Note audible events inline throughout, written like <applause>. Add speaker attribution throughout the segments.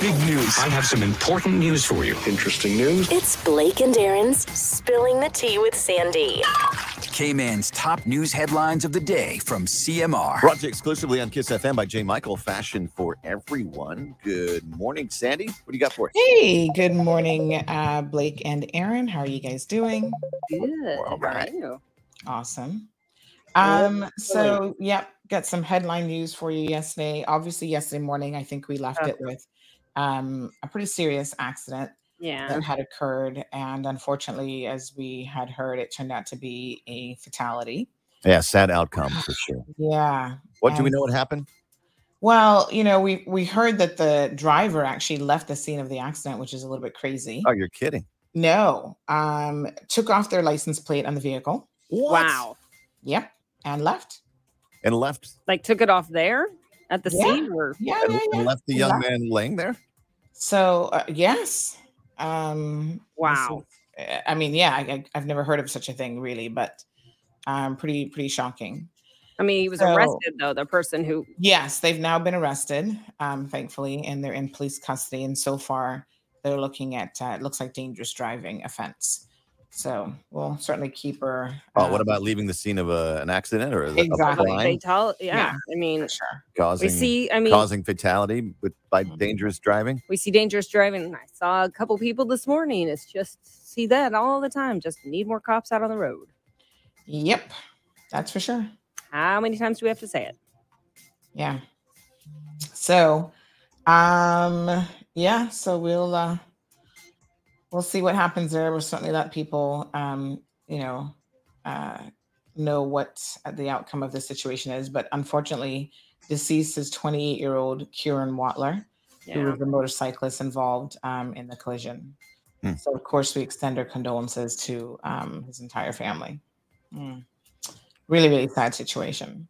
Speaker 1: Big news. I have some important news for you.
Speaker 2: Interesting news.
Speaker 3: It's Blake and Aaron's Spilling the Tea with Sandy.
Speaker 4: Cayman's top news headlines of the day from CMR.
Speaker 5: Brought to you exclusively on Kiss FM by J. Michael, fashion for everyone. Good morning, Sandy. What do you got for us?
Speaker 6: Hey, good morning, uh, Blake and Aaron. How are you guys doing?
Speaker 7: Good.
Speaker 5: all right.
Speaker 7: How are you?
Speaker 6: Awesome. Um, so yep, got some headline news for you yesterday. Obviously, yesterday morning, I think we left it with um a pretty serious accident
Speaker 7: Yeah.
Speaker 6: that had occurred. And unfortunately, as we had heard, it turned out to be a fatality.
Speaker 5: Yeah, sad outcome <sighs> for sure.
Speaker 6: Yeah.
Speaker 5: What do we know what happened?
Speaker 6: Well, you know, we we heard that the driver actually left the scene of the accident, which is a little bit crazy.
Speaker 5: Oh, you're kidding.
Speaker 6: No, um, took off their license plate on the vehicle.
Speaker 7: Wow.
Speaker 6: Yep, and left.
Speaker 5: And left
Speaker 7: Like took it off there at the
Speaker 6: Yeah.
Speaker 7: scene or
Speaker 6: Yeah,
Speaker 5: and,
Speaker 6: yeah,
Speaker 5: and
Speaker 6: yeah.
Speaker 5: left the young
Speaker 6: left.
Speaker 5: man laying there?
Speaker 6: So uh, yes, um,
Speaker 7: wow.
Speaker 6: is- uh, I mean, yeah, I, I, I've never heard of such a thing really, but um, pretty pretty shocking.
Speaker 7: I mean, he was
Speaker 6: So-
Speaker 7: arrested though. The person who
Speaker 6: Yes, they've now been arrested, um, thankfully, and they're in police custody. And so far, they're looking at uh, it looks like dangerous driving offense. So we'll certainly keep her.
Speaker 5: Oh,
Speaker 6: uh,
Speaker 5: what about leaving the scene of a, an accident or a, a
Speaker 6: Exactly.
Speaker 5: crime
Speaker 7: fatal. Yeah.
Speaker 6: Yeah.
Speaker 7: I mean,
Speaker 6: for sure?
Speaker 5: causing
Speaker 7: we see. I mean,
Speaker 5: causing fatality with by
Speaker 6: Mhm.
Speaker 5: dangerous driving?
Speaker 7: we see dangerous driving. I saw a couple people this morning. It's just see that all the time. Just need more cops out on the road.
Speaker 6: Yep, that's for sure.
Speaker 7: How many times do we have to say it?
Speaker 6: Yeah. So, um, yeah. So we'll uh, we'll see what happens there. We'll certainly let people, um, you know, uh, know what the outcome of the situation is. But unfortunately, deceased is 28 year old Kieran Watler, who was the motorcyclist involved um, in the collision.
Speaker 5: Hmm.
Speaker 6: So, of course, we extend our condolences to um, his entire family. Mm. Really, really sad situation.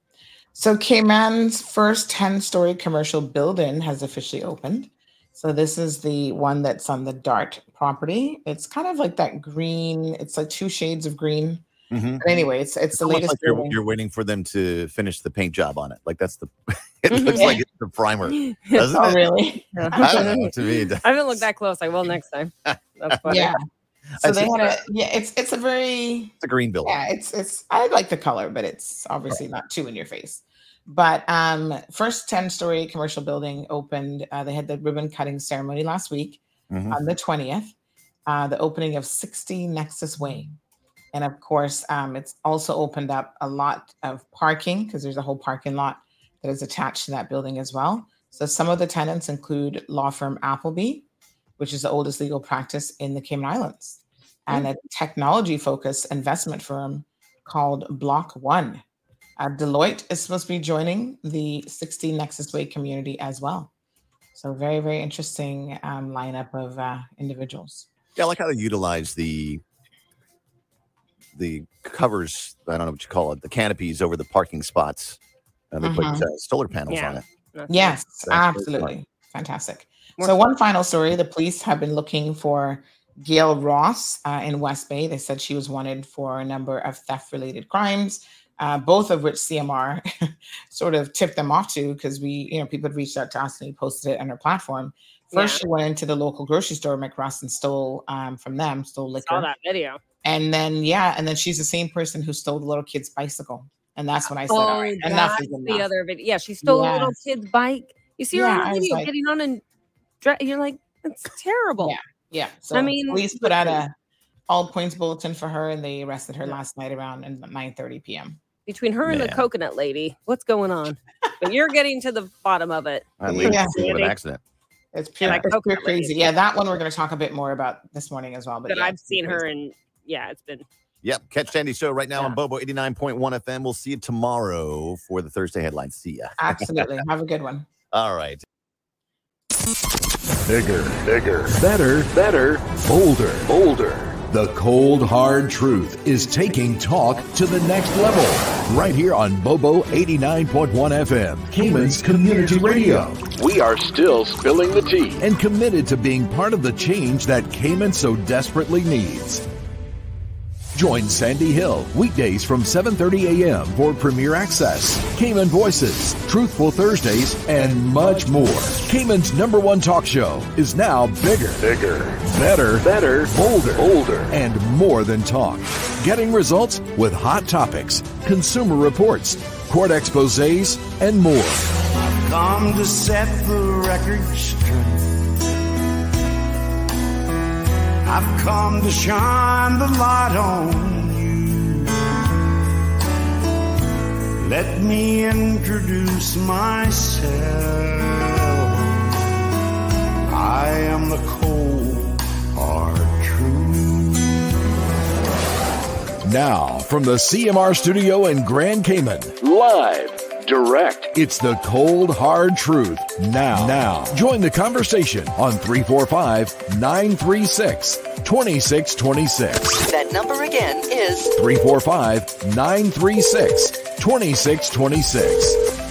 Speaker 6: So, Cayman's first 10 story commercial building has officially opened. So, this is the one that's on the Dart property. It's kind of like that green, it's like two shades of green.
Speaker 5: Mhm.
Speaker 6: But anyway, it's it's,
Speaker 5: It's
Speaker 6: the latest
Speaker 5: like you're, you're waiting for them to finish the paint job on it. Like that's the <laughs> it looks like it's the primer, <laughs> doesn't
Speaker 6: Oh,
Speaker 5: it?
Speaker 6: really? <laughs>
Speaker 5: I don't know. To me, it-
Speaker 7: I haven't looked that close. I will next time. That's funny.
Speaker 6: Yeah. So
Speaker 5: I
Speaker 6: they
Speaker 5: see.
Speaker 6: had a yeah, it's it's a very
Speaker 5: it's a green building.
Speaker 6: yeah, it's it's I like the color, but it's obviously not too in your face. But um first 10 story commercial building opened. Uh, they had the ribbon cutting ceremony last week
Speaker 5: Mhm.
Speaker 6: on the 20th, uh, the opening of 60 Nexus Way. And of course, um, it's also opened up a lot of parking because there's a whole parking lot that is attached to that building as well. So some of the tenants include law firm Appleby, which is the oldest legal practice in the Cayman Islands, and a technology focused investment firm called Block One. Uh, Deloitte is supposed to be joining the 60 Nexus Way community as well. So very, very interesting um, lineup of uh, individuals.
Speaker 5: Yeah, I like how they utilize the the covers. I don't know what you call it, the canopies over the parking spots. And they put
Speaker 6: Mhm.
Speaker 5: uh, solar panels
Speaker 7: Yeah.
Speaker 5: on it.
Speaker 7: That's
Speaker 6: Yes,
Speaker 5: That's
Speaker 6: absolutely. Fantastic.
Speaker 7: More
Speaker 6: so, one final story the police have been looking for Gail Ross uh, in West Bay. They said she was wanted for a number of theft related crimes, uh, both of which CMR <laughs> sort of tipped them off to because we, you know, people had reached out to us and we posted it on our platform. First,
Speaker 7: Yeah.
Speaker 6: she went into the local grocery store, McRoss, and stole um, from them, stole liquor.
Speaker 7: Saw that video.
Speaker 6: And then, yeah, and then she's the same person who stole the little kid's bicycle. And that's when I said, all right, enough
Speaker 7: that's
Speaker 6: is enough.
Speaker 7: the other video. Yeah, she stole a little kid's bike. You see her
Speaker 6: Yeah,
Speaker 7: on the video
Speaker 6: like-
Speaker 7: getting on and dra- you're like, it's terrible.
Speaker 6: Yeah. Yeah. So
Speaker 7: mean,
Speaker 6: police put out a all points bulletin for her and they arrested her last night around 9 30 p.m.
Speaker 7: Between her and the coconut lady, what's going on? but you're getting to the bottom of it.
Speaker 5: I least
Speaker 6: Yeah.
Speaker 5: of an accident.
Speaker 6: It's pure,
Speaker 7: like
Speaker 6: it's pure
Speaker 7: coconut lady.
Speaker 6: crazy. Yeah, that one we're going to talk a bit more about this morning as well. But
Speaker 7: But
Speaker 6: yeah,
Speaker 7: I've
Speaker 6: it's
Speaker 7: seen her and yeah, it's been
Speaker 5: Yep. Catch Sandy Show right now on Bobo 89.1 FM. We'll see you tomorrow for the Thursday headlines. See ya. <laughs>
Speaker 6: Absolutely. Have a good one.
Speaker 5: All right.
Speaker 2: Bigger, bigger, better, better, bolder, bolder. The cold, hard truth is taking talk to the next level. Right here on Bobo 89.1 FM, Cayman's Community Radio. We are still spilling the tea and committed to being part of the change that Cayman so desperately needs. Join Sandy Hill weekdays from 7:30 a.m. for Premier Access, Cayman Voices, Truthful Thursdays, and much more. Cayman's number one talk show is now bigger, bigger, better, better, bolder, bolder, and more than talk. Getting results with hot topics, consumer reports, court exposés, and more.
Speaker 8: Come to set the record straight. I've come to shine the light on you. Let me introduce myself. I am the cold, hard truth.
Speaker 2: Now, from the CMR studio in Grand Cayman, live, direct, it's the cold, hard truth. Now, now, join the conversation on 345 936 2626.
Speaker 9: That number again is
Speaker 2: 345 936 2626.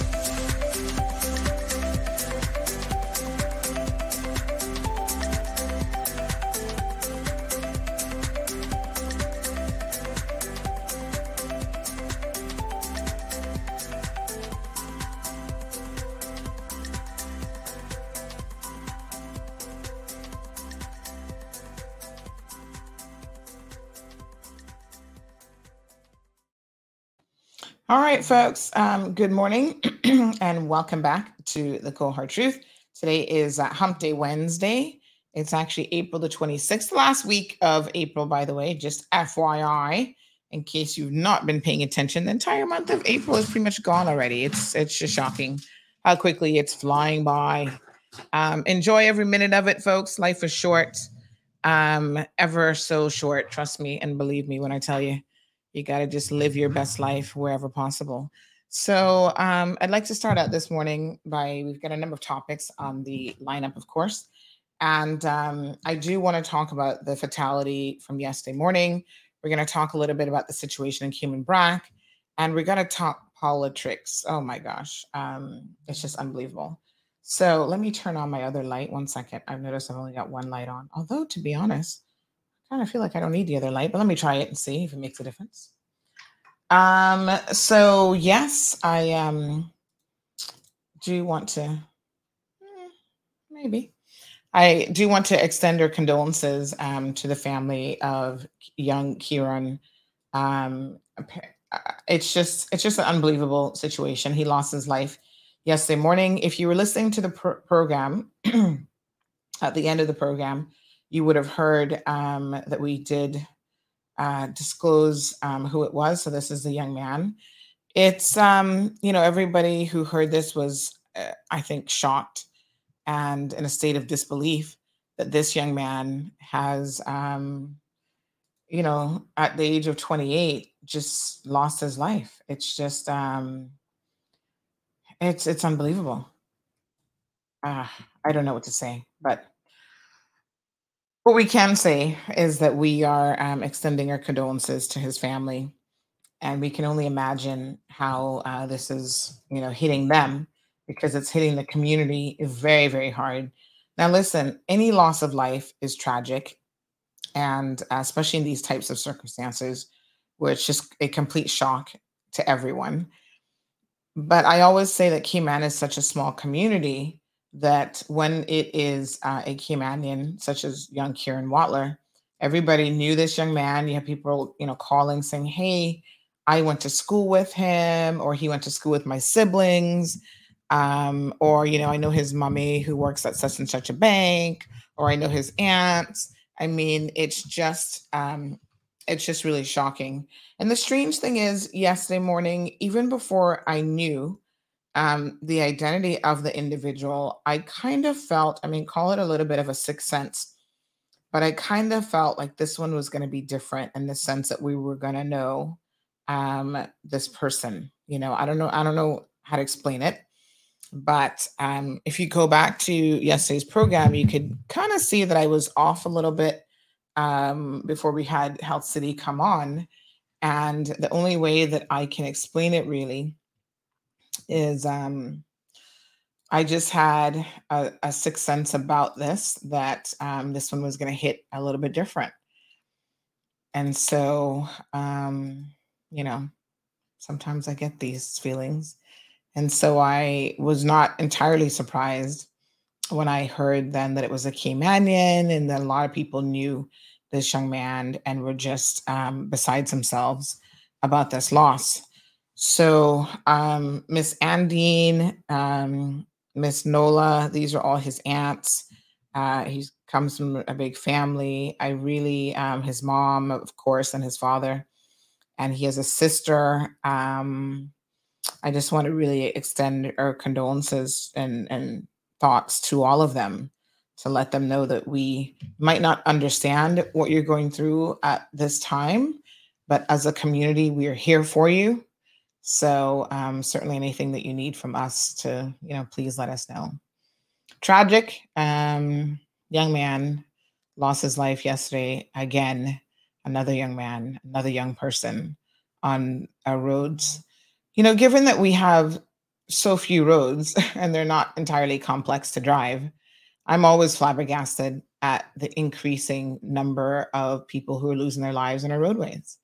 Speaker 6: All right, folks. Um, good morning <clears throat> and welcome back to the Cold Hard Truth. Today is uh, Hump Day Wednesday. It's actually April the 26th, last week of April, by the way, just FYI, in case you've not been paying attention. The entire month of April is pretty much gone already. It's it's just shocking how quickly it's flying by. Um, enjoy every minute of it, folks. Life is short, um, ever so short. Trust me and believe me when I tell you you got to just live your best life wherever possible. So um, I'd like to start out this morning by we've got a number of topics on the lineup, of course. And um, I do want to talk about the fatality from yesterday morning. We're going to talk a little bit about the situation in Cayman Brac, and we're going to talk politics. Oh my gosh, um, it's just unbelievable. So let me turn on my other light. One second. I've noticed I've only got one light on. Although, to be honest, kind of feel like I don't need the other light, but let me try it and see if it makes a difference. Um, so yes, I um do want to hmm, maybe I do want to extend our condolences um to the family of young Kieran. Um uh, it's just it's just an unbelievable situation. He lost his life yesterday morning. If you were listening to the pr- program <clears throat> at the end of the program, you would have heard um, that we did uh, disclose um, who it was. So this is the young man. It's um, you know everybody who heard this was, uh, I think, shocked and in a state of disbelief that this young man has, um, you know, at the age of 28, just lost his life. It's just, um, it's it's unbelievable. Uh, I don't know what to say, but what we can say is that we are um, extending our condolences to his family, and we can only imagine how uh, this is, you know, hitting them because it's hitting the community very, very hard. Now, listen, any loss of life is tragic, and uh, especially in these types of circumstances, where it's just a complete shock to everyone. But I always say that Cayman is such a small community that when it is uh, a Caymanian, such as young Kieran Watler, everybody knew this young man. You have people, you know, calling saying, "Hey, I went to school with him," or "He went to school with my siblings," um, or you know, I know his mommy who works at such and such a bank, or I know his aunts. I mean, it's just, um, it's just really shocking. And the strange thing is, yesterday morning, even before I knew um, the identity of the individual, I kind of felt, I mean, call it a little bit of a sixth sense, but I kind of felt like this one was going to be different in the sense that we were going to know um, this person. You know, I don't know, I don't know how to explain it. But um, if you go back to yesterday's program, you could kind of see that I was off a little bit um, before we had Health City come on. And the only way that I can explain it really is um, I just had a, a sixth sense about this that um, this one was going to hit a little bit different. and so, um, you know, sometimes I get these feelings. And so I was not entirely surprised when I heard then that it was a Caymanian and that a lot of people knew this young man and were just um, besides themselves about this loss. So um, Miss Andine, um, Miss Nola, these are all his aunts. Uh, he comes from a big family. I really, um, his mom, of course, and his father, and he has a sister. Um, I just want to really extend our condolences and and thoughts to all of them to let them know that we might not understand what you're going through at this time, but as a community, we are here for you. So um, certainly anything that you need from us to, you know, please let us know. Tragic. Um, young man lost his life yesterday. Again, another young man, another young person on our roads. You know, given that we have so few roads <laughs> and they're not entirely complex to drive, I'm always flabbergasted at the increasing number of people who are losing their lives on our roadways.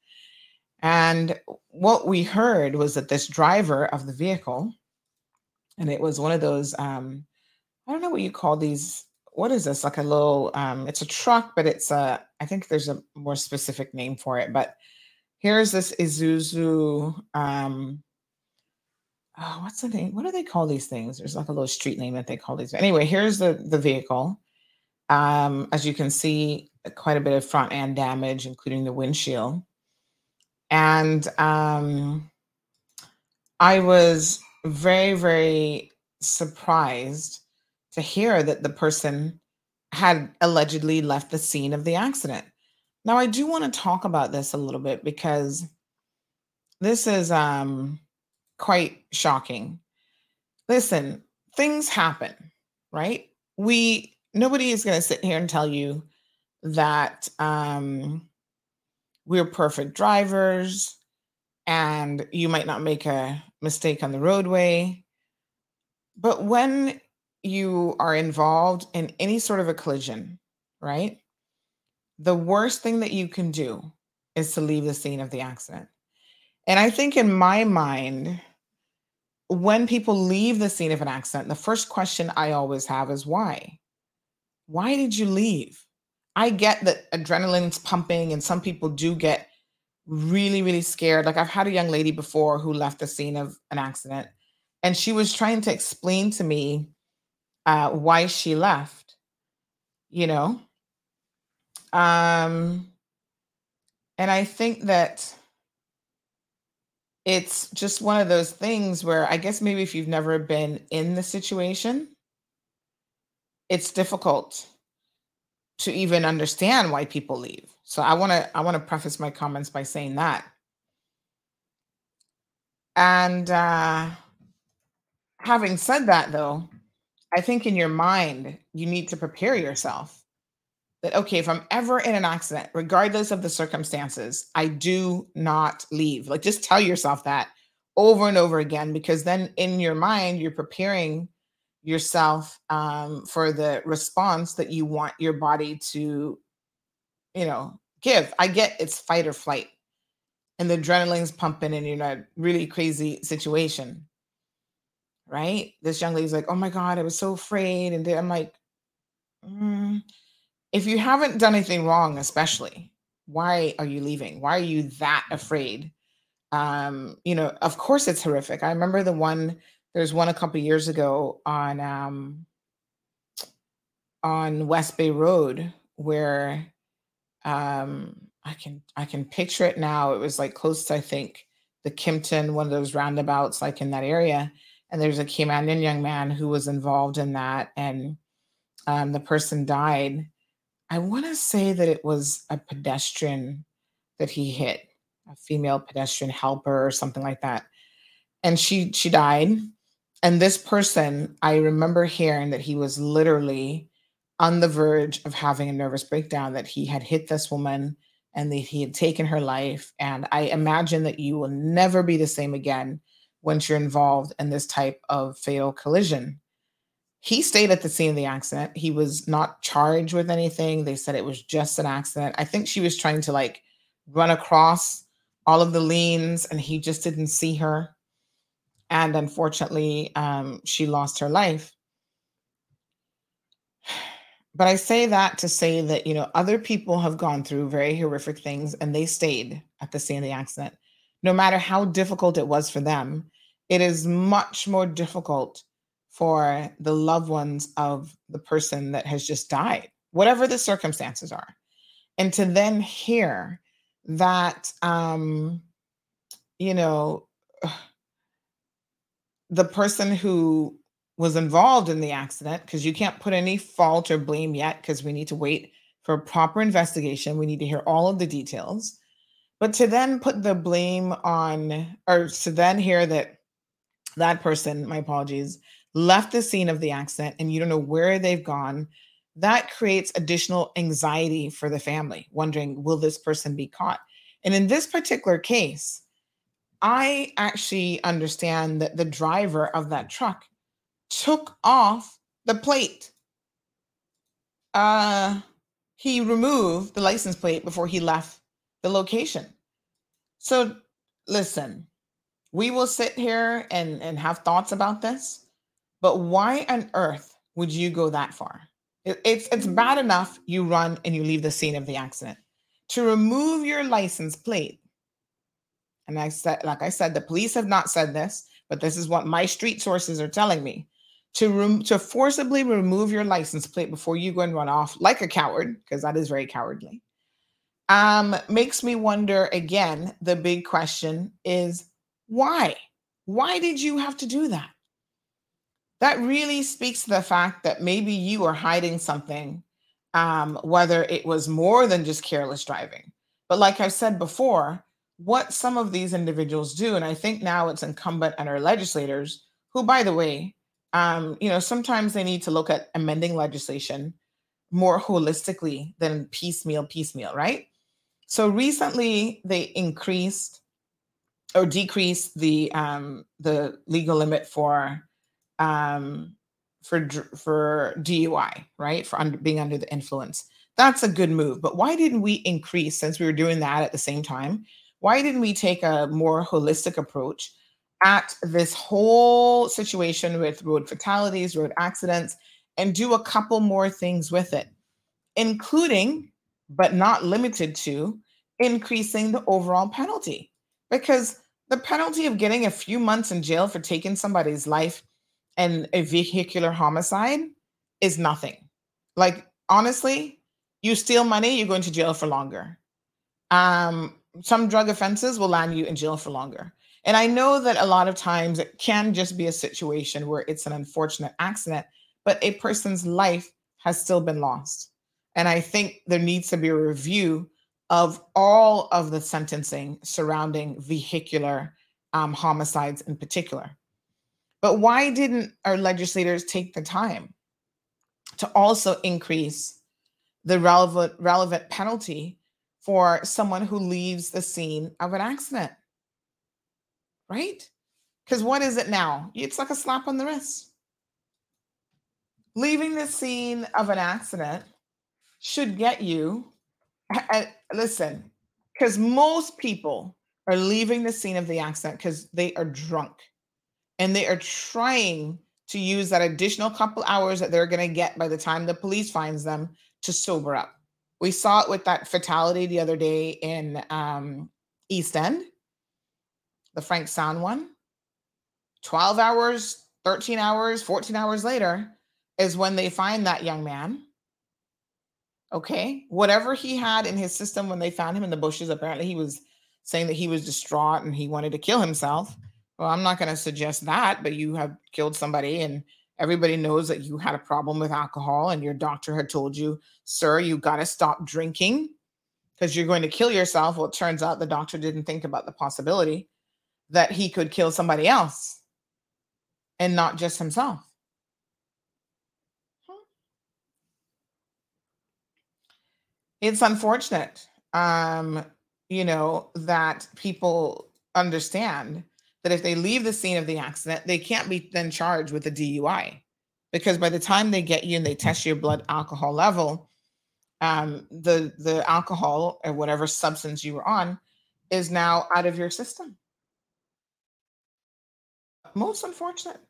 Speaker 6: And what we heard was that this driver of the vehicle, and it was one of those, um, I don't know what you call these. What is this? Like a little, um, it's a truck, but it's a, I think there's a more specific name for it. But here's this Isuzu, um, oh, what's the name? What do they call these things? There's like a little street name that they call these. Anyway, here's the the vehicle. Um, as you can see, quite a bit of front end damage, including the windshield. And um, I was very, very surprised to hear that the person had allegedly left the scene of the accident. Now, I do want to talk about this a little bit because this is um, quite shocking. Listen, things happen, right? We nobody is going to sit here and tell you that um, we're perfect drivers and you might not make a mistake on the roadway. But when you are involved in any sort of a collision, right? The worst thing that you can do is to leave the scene of the accident. And I think in my mind, when people leave the scene of an accident, the first question I always have is why? Why did you leave? I get that adrenaline's pumping and some people do get really, really scared. Like I've had a young lady before who left the scene of an accident and she was trying to explain to me uh, why she left, you know? Um, and I think that it's just one of those things where I guess maybe if you've never been in the situation, it's difficult to even understand why people leave. So I want to I want to preface my comments by saying that. And uh having said that though, I think in your mind you need to prepare yourself that okay, if I'm ever in an accident, regardless of the circumstances, I do not leave. Like just tell yourself that over and over again, because then in your mind, you're preparing yourself um, for the response that you want your body to, you know, give. I get it's fight or flight, and the adrenaline's pumping, and you're in a really crazy situation, right? This young lady's like, "Oh my god, I was so afraid," and I'm like, mm, if you haven't done anything wrong, especially, why are you leaving? Why are you that afraid? Um, you know, of course it's horrific. I remember the one, there's one a couple years ago on um on West Bay Road where um I can I can picture it now. It was like close to I think the Kimpton, one of those roundabouts like in that area. And there's a Caymanian young man who was involved in that and um, the person died I want to say that it was a pedestrian that he hit, a female pedestrian helper or something like that. And she she died. And this person, I remember hearing that he was literally on the verge of having a nervous breakdown, that he had hit this woman and that he had taken her life. And I imagine that you will never be the same again once you're involved in this type of fatal collision. He stayed at the scene of the accident. He was not charged with anything. They said it was just an accident. I think she was trying to like run across all of the liens and he just didn't see her. And unfortunately, um, she lost her life. But I say that to say that, you know, other people have gone through very horrific things and they stayed at the scene of the accident. No matter how difficult it was for them, it is much more difficult for the loved ones of the person that has just died, whatever the circumstances are. And to then hear that, um, you know, the person who was involved in the accident, because you can't put any fault or blame yet, because we need to wait for a proper investigation. We need to hear all of the details. But to then put the blame on, or to then hear that that person, my apologies, left the scene of the accident and you don't know where they've gone, that creates additional anxiety for the family, wondering, will this person be caught? And in this particular case, I actually understand that the driver of that truck took off the plate. Uh, he removed the license plate before he left the location. So, listen, we will sit here and, and have thoughts about this, but why on earth would you go that far? It, it's it's bad enough you run and you leave the scene of the accident. To remove your license plate, and I said, like I said, the police have not said this, but this is what my street sources are telling me. To rem- to forcibly remove your license plate before you go and run off like a coward because that is very cowardly um makes me wonder again the big question is why? Why did you have to do that? That really speaks to the fact that maybe you are hiding something um whether it was more than just careless driving. But like I've said before what some of these individuals do and i think now it's incumbent on our legislators who by the way um, you know, sometimes they need to look at amending legislation more holistically than piecemeal, piecemeal, right? So recently they increased or decreased the um, the legal limit for um, for for DUI, right? For under, being under the influence. That's a good move. But why didn't we increase since we were doing that at the same time? Why didn't we take a more holistic approach at this whole situation with road fatalities, road accidents, and do a couple more things with it, including, but not limited to, increasing the overall penalty. Because the penalty of getting a few months in jail for taking somebody's life and a vehicular homicide is nothing. Like, honestly, you steal money, you're going to jail for longer. Um, some drug offenses will land you in jail for longer. And I know that a lot of times it can just be a situation where it's an unfortunate accident, but a person's life has still been lost. And I think there needs to be a review of all of the sentencing surrounding vehicular um, homicides in particular. But why didn't our legislators take the time to also increase the relevant relevant penalty for someone who leaves the scene of an accident? right? Because what is it now? It's like a slap on the wrist. Leaving the scene of an accident should get you, listen, because most people are leaving the scene of the accident because they are drunk and they are trying to use that additional couple hours that they're going to get by the time the police finds them to sober up. We saw it with that fatality the other day in um, East End the Frank Sound one. 12 hours, 13 hours, 14 hours later is when they find that young man. Okay. Whatever he had in his system when they found him in the bushes, apparently he was saying that he was distraught and he wanted to kill himself. Well, I'm not going to suggest that, but you have killed somebody and everybody knows that you had a problem with alcohol and your doctor had told you, sir, you got to stop drinking because you're going to kill yourself. Well, it turns out the doctor didn't think about the possibility that he could kill somebody else and not just himself. It's unfortunate, um, you know, that people understand that if they leave the scene of the accident, they can't be then charged with a DUI because by the time they get you and they test your blood alcohol level, um, the the alcohol or whatever substance you were on is now out of your system. Most unfortunate,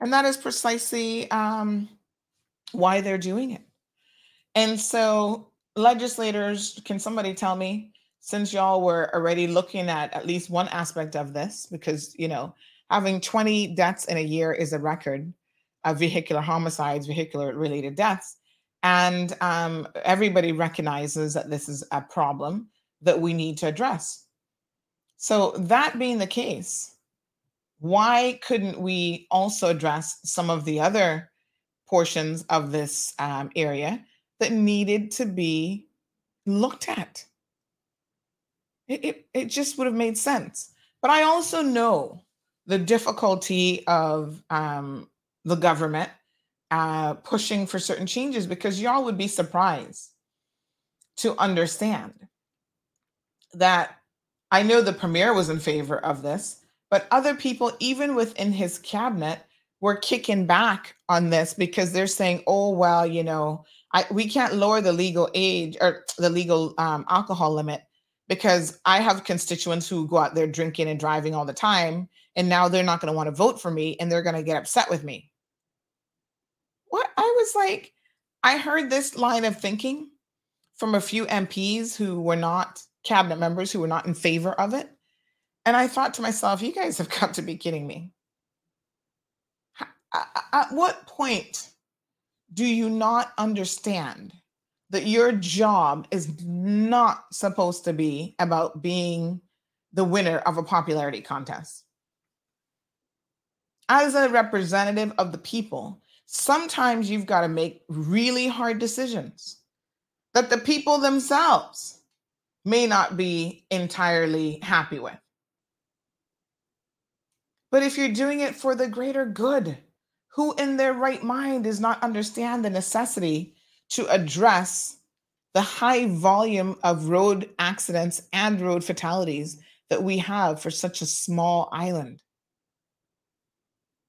Speaker 6: and that is precisely um, why they're doing it. And so, legislators, can somebody tell me, since y'all were already looking at at least one aspect of this, because you know, having 20 deaths in a year is a record of vehicular homicides, vehicular related deaths. And um, everybody recognizes that this is a problem that we need to address. So, that being the case, why couldn't we also address some of the other portions of this um, area that needed to be looked at? It, it, just would have made sense. But I also know the difficulty of um, the government uh, pushing for certain changes because y'all would be surprised to understand that I know the premier was in favor of this, but other people, even within his cabinet, were kicking back on this because they're saying, "Oh well, you know, I, we can't lower the legal age or the legal um, alcohol limit because I have constituents who go out there drinking and driving all the time, and now they're not going to want to vote for me, and they're going to get upset with me." What I was like, I heard this line of thinking from a few MPs who were not cabinet members who were not in favor of it. And I thought to myself, you guys have <laughs> got to be kidding me. Uh, uh, at what point do you not understand that your job is not supposed to be about being the winner of a popularity contest? As a representative of the people, sometimes you've got to make really hard decisions that the people themselves may not be entirely happy with. But if you're doing it for the greater good, who in their right mind does not understand the necessity to address the high volume of road accidents and road fatalities that we have for such a small island?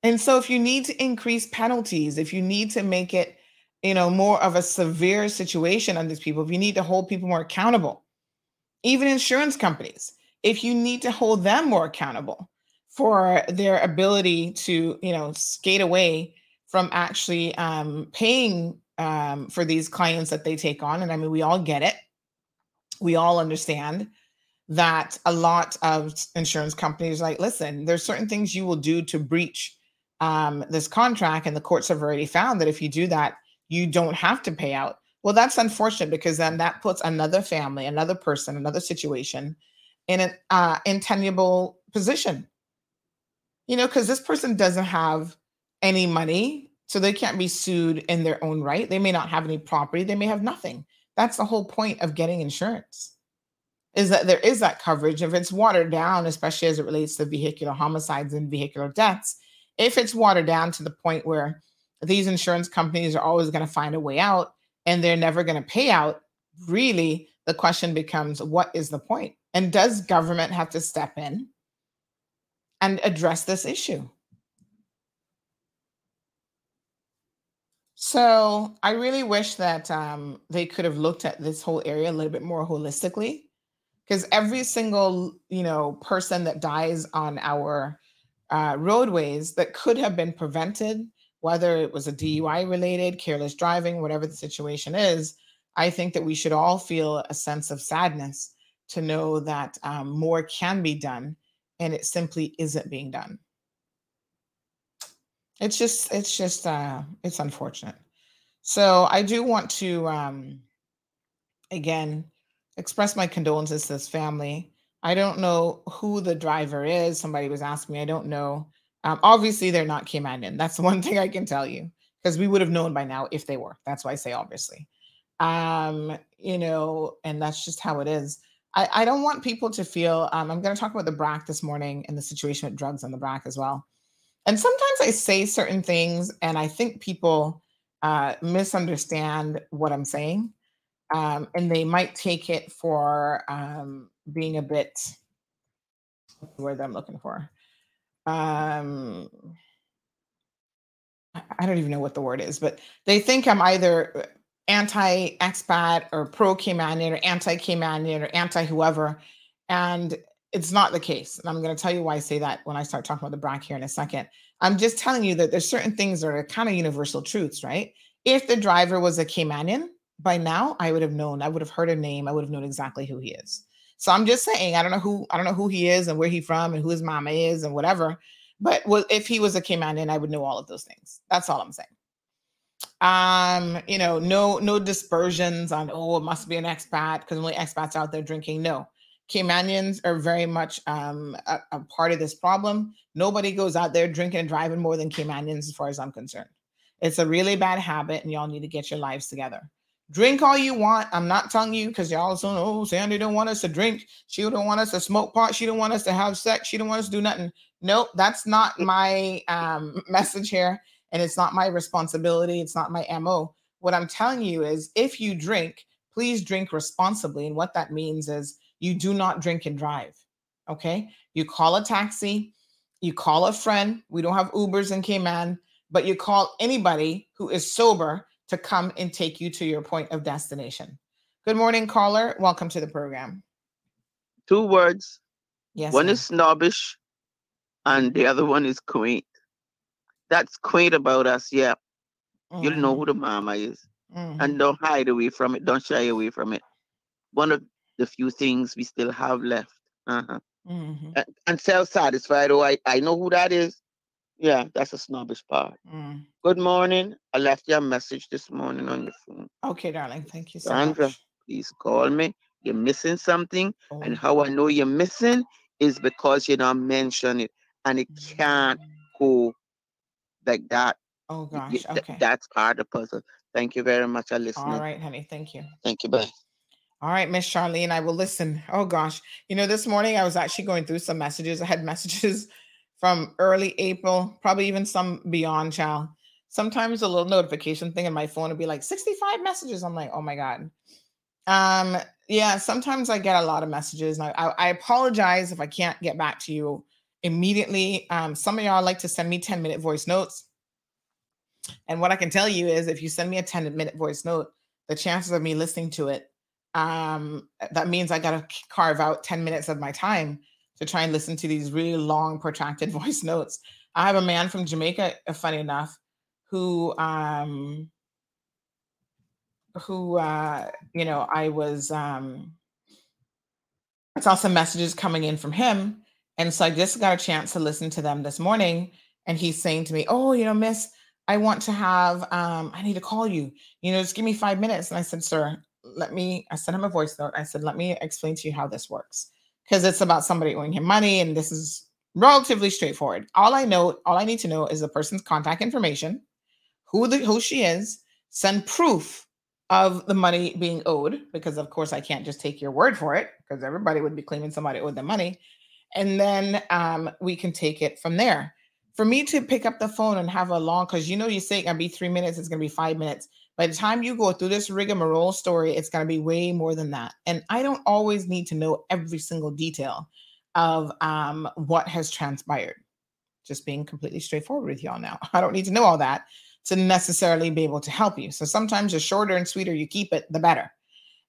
Speaker 6: And so if you need to increase penalties, if you need to make it, you know, more of a severe situation on these people, if you need to hold people more accountable, even insurance companies, if you need to hold them more accountable for their ability to, you know, skate away from actually um, paying um, for these clients that they take on. And I mean, we all get it. We all understand that a lot of insurance companies like, listen, there's certain things you will do to breach um, this contract, and the courts have already found that if you do that, you don't have to pay out. Well, that's unfortunate because then that puts another family, another person, another situation in an uh, intenable position. You know, because this person doesn't have any money, so they can't be sued in their own right. They may not have any property, they may have nothing. That's the whole point of getting insurance is that there is that coverage. If it's watered down, especially as it relates to vehicular homicides and vehicular deaths, if it's watered down to the point where these insurance companies are always going to find a way out and they're never going to pay out, really the question becomes what is the point? And does government have to step in and address this issue? So I really wish that um, they could have looked at this whole area a little bit more holistically, because every single you know person that dies on our uh, roadways that could have been prevented, whether it was a DUI related, careless driving, whatever the situation is. I think that we should all feel a sense of sadness to know that um, more can be done and it simply isn't being done. It's just, it's just, uh, it's unfortunate. So I do want to, um, again, express my condolences to this family. I don't know who the driver is. Somebody was asking me. I don't know. Um, obviously, they're not Caymanian. That's the <laughs> one thing I can tell you because we would have known by now if they were. That's why I say obviously. Um, you know, and that's just how it is. I, I don't want people to feel. Um, I'm going to talk about the BRAC this morning and the situation with drugs on the BRAC as well. And sometimes I say certain things, and I think people uh, misunderstand what I'm saying, um, and they might take it for um, being a bit the word I'm looking for. Um, I don't even know what the word is, but they think I'm either anti expat or pro Caymanian or anti Caymanian or anti whoever. And it's not the case. And I'm going to tell you why I say that when I start talking about the BRAC here in a second. I'm just telling you that there's certain things that are kind of universal truths, right? If the driver was a Caymanian, by now I would have known. I would have heard a name. I would have known exactly who he is. So I'm just saying, I don't know who I don't know who he is and where he's from and who his mama is and whatever. But if he was a Caymanian, I would know all of those things. That's all I'm saying. Um, you know, no no dispersions on oh it must be an expat because only expats out there drinking. No, Caymanians are very much um, a, a, part of this problem. Nobody goes out there drinking and driving more than Caymanians, as far as I'm concerned. It's a really bad habit, and y'all need to get your lives together. Drink all you want. I'm not telling you because y'all saying, oh, Sandy don't want us to drink. She don't want us to smoke pot. She don't want us to have sex. She don't want us to do nothing. Nope, that's not my um, <laughs> message here. And it's not my responsibility. It's not my MO. What I'm telling you is if you drink, please drink responsibly. And what that means is you do not drink and drive. Okay. You call a taxi, you call a friend. We don't have Ubers in Cayman, but you call anybody who is sober to come and take you to your point of destination. Good morning, caller. Welcome to the program.
Speaker 9: Two words.
Speaker 6: Yes.
Speaker 9: One ma'am. is snobbish and the other one is quaint. That's quaint about us, yeah. Mm-hmm. You'll know who the mama is. Mm-hmm. And don't hide away from it. Don't shy away from it. One of the few things we still have left. Uh-huh. Mm-hmm. And, and self-satisfied. Oh, I, I know who that is. Yeah, that's a snobbish part. Mm. Good morning. I left you a message this morning on your phone.
Speaker 6: Okay, darling. Thank you so
Speaker 9: Sandra,
Speaker 6: much.
Speaker 9: please call me. You're missing something. Oh. And how I know you're missing is because you don't mention it. And it can't mm. go like that.
Speaker 6: Oh gosh. Okay.
Speaker 9: That's part of the puzzle. Thank you very much. I listen.
Speaker 6: All right, honey. Thank you.
Speaker 9: Thank you. Bye.
Speaker 6: All right, Miss Charlene, I will listen. Oh gosh. You know, this morning I was actually going through some messages. I had <laughs> messages from early April, probably even some beyond, child. Sometimes a little notification thing in my phone would be like 65 messages. I'm like, oh my God. Um, yeah, sometimes I get a lot of messages. I, I, I apologize if I can't get back to you immediately. Um, some of y'all like to send me 10 minute voice notes. And what I can tell you is if you send me a 10 minute voice note, the chances of me listening to it, um, that means I got to carve out 10 minutes of my time to try and listen to these really long, protracted <laughs> voice notes. I have a man from Jamaica, uh, funny enough, who um who uh you know I was um I saw some messages coming in from him. And so I just got a chance to listen to them this morning. And he's saying to me, Oh, you know, miss, I want to have um, I need to call you. You know, just give me five minutes. And I said, Sir, let me, I sent him a voice note. I said, let me explain to you how this works because it's about somebody owing him money and this is relatively straightforward. All I know, all I need to know is the person's contact information, who the who she is, send proof of the money being owed because of course I can't just take your word for it because everybody would be claiming somebody owed them money. And then um, we can take it from there. For me to pick up the phone and have a long, because you know you say it's gonna be three minutes, it's gonna be five minutes. By the time you go through this rigmarole story, it's going to be way more than that. And I don't always need to know every single detail of um, what has transpired. Just being completely straightforward with y'all now. <laughs> I don't need to know all that to necessarily be able to help you. So sometimes the shorter and sweeter you keep it, the better.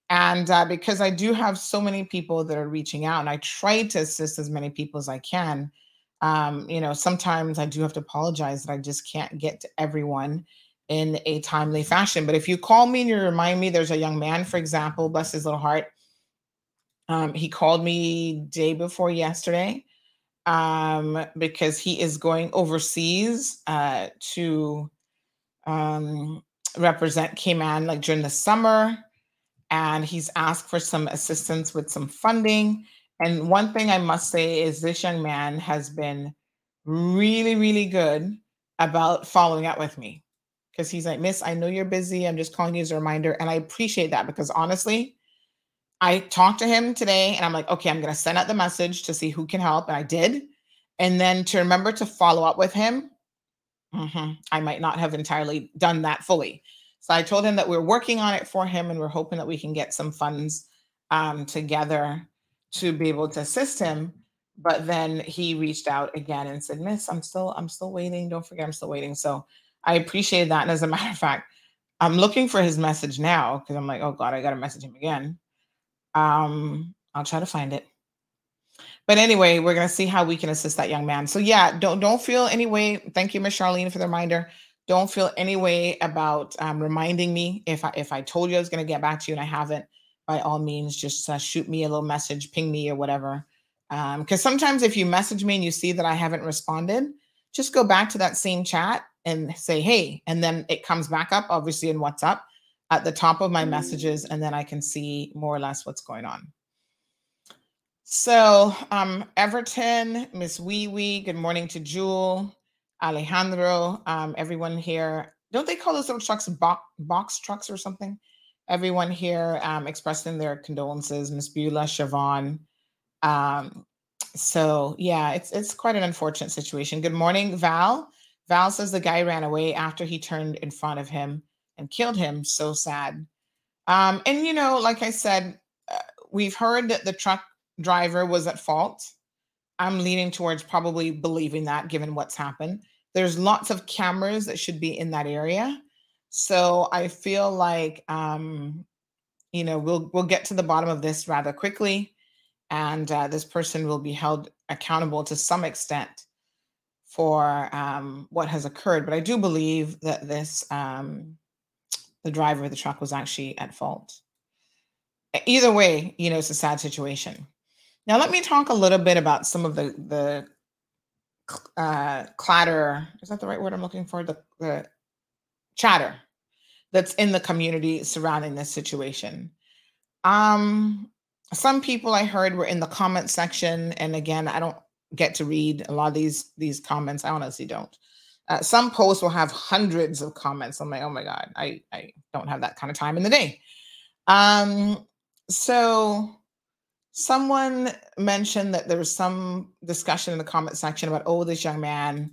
Speaker 6: And uh, because I do have so many people that are reaching out, and I try to assist as many people as I can, um, you know, sometimes I do have to apologize that I just can't get to everyone in a timely fashion. But if you call me and you remind me, there's a young man, for example, bless his little heart. Um, he called me day before yesterday um, because he is going overseas uh, to um, represent Cayman like during the summer. And he's asked for some assistance with some funding. And one thing I must say is this young man has been really, really good about following up with me because he's like, Miss, I know you're busy. I'm just calling you as a reminder. And I appreciate that because honestly, I talked to him today and I'm like, okay, I'm going to send out the message to see who can help. And I did. And then to remember to follow up with him, mm-hmm, I might not have entirely done that fully. So I told him that we're working on it for him and we're hoping that we can get some funds um, together to be able to assist him. But then he reached out again and said, Miss, I'm still, I'm still waiting. Don't forget, I'm still waiting. So I appreciate that. And as a matter of fact, I'm looking for his message now because I'm like, oh God, I got to message him again. Um, I'll try to find it. But anyway, we're gonna see how we can assist that young man. So yeah, don't don't feel any way. Thank you, Miss Charlene, for the reminder. Don't feel any way about um, reminding me if I if I told you I was gonna get back to you and I haven't. By all means, just uh, shoot me a little message, ping me or whatever. Because um, sometimes if you message me and you see that I haven't responded, just go back to that same chat and say hey, and then it comes back up, obviously in WhatsApp at the top of my messages, and then I can see more or less what's going on. So, um, Everton, Miss Wee Wee, good morning to Jewel, Alejandro, um, everyone here. Don't they call those little trucks box, box trucks or something? Everyone here um, expressing their condolences, Miss Beulah, Siobhan. Um, so yeah, it's it's quite an unfortunate situation. Good morning, Val. Val says the guy ran away after he turned in front of him and killed him. So sad. Um, and you know, like I said, uh, we've heard that the truck driver was at fault. I'm leaning towards probably believing that given what's happened. There's lots of cameras that should be in that area. So I feel like um, you know, we'll we'll get to the bottom of this rather quickly and uh, this person will be held accountable to some extent for um, what has occurred. But I do believe that this um, the driver of the truck was actually at fault. Either way, you know, it's a sad situation. Now, let me talk a little bit about some of the the uh, clatter. Is that the right word I'm looking for? The, the chatter that's in the community surrounding this situation. Um, some people I heard were in the comment section, and again, I don't get to read a lot of these these comments. I honestly don't. Uh, some posts will have hundreds of comments. I'm like, oh my god, I I don't have that kind of time in the day. Um, so someone mentioned that there was some discussion in the comment section about oh this young man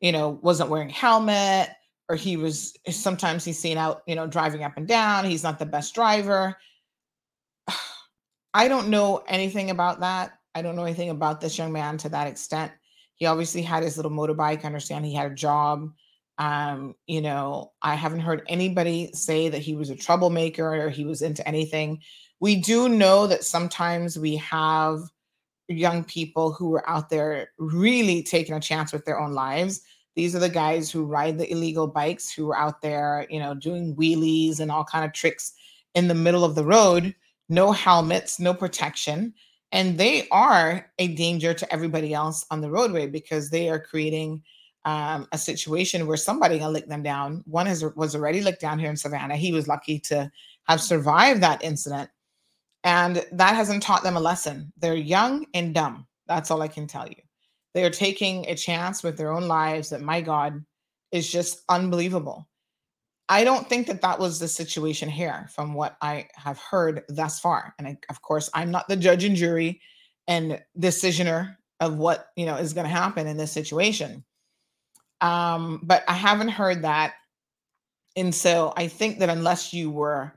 Speaker 6: you know wasn't wearing helmet or he was sometimes he's seen out you know driving up and down he's not the best driver <sighs> i don't know anything about that i don't know anything about this young man to that extent. He obviously had his little motorbike I understand he had a job. Um you know i haven't heard anybody say that he was a troublemaker or he was into anything. We do know that sometimes we have young people who are out there really taking a chance with their own lives. These are the guys who ride the illegal bikes who are out there, you know, doing wheelies and all kind of tricks in the middle of the road, no helmets, no protection, and they are a danger to everybody else on the roadway because they are creating um, a situation where somebody can lick them down. One is was already licked down here in Savannah. He was lucky to have survived that incident, and that hasn't taught them a lesson. They're young and dumb. That's all I can tell you. They are taking a chance with their own lives that, my God, is just unbelievable. I don't think that that was the situation here from what I have heard thus far. And I, of course, I'm not the judge and jury and decisioner of what, you know, is going to happen in this situation. Um, but I haven't heard that. And so I think that unless you were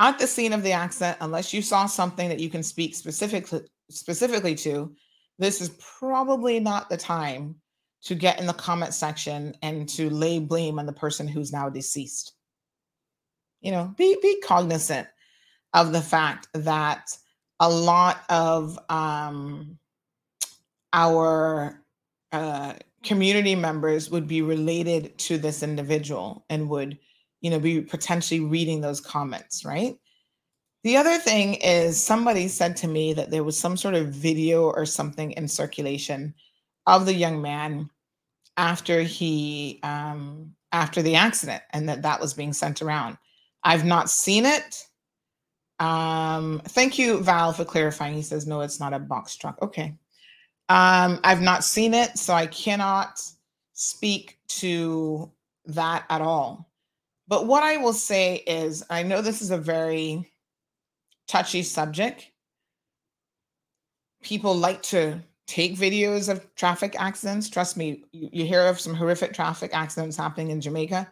Speaker 6: at the scene of the accident, unless you saw something that you can speak specifically specifically to, this is probably not the time to get in the comment section and to lay blame on the person who's now deceased. You know, be be cognizant of the fact that a lot of um, our uh, community members would be related to this individual and would you know, be potentially reading those comments, right? The other thing is somebody said to me that there was some sort of video or something in circulation of the young man after he um after the accident and that that was being sent around. I've not seen it. Um thank you Val for clarifying. He says no it's not a box truck. Okay. Um I've not seen it so I cannot speak to that at all. But what I will say is, I know this is a very touchy subject. People like to take videos of traffic accidents. Trust me, you, you hear of some horrific traffic accidents happening in Jamaica.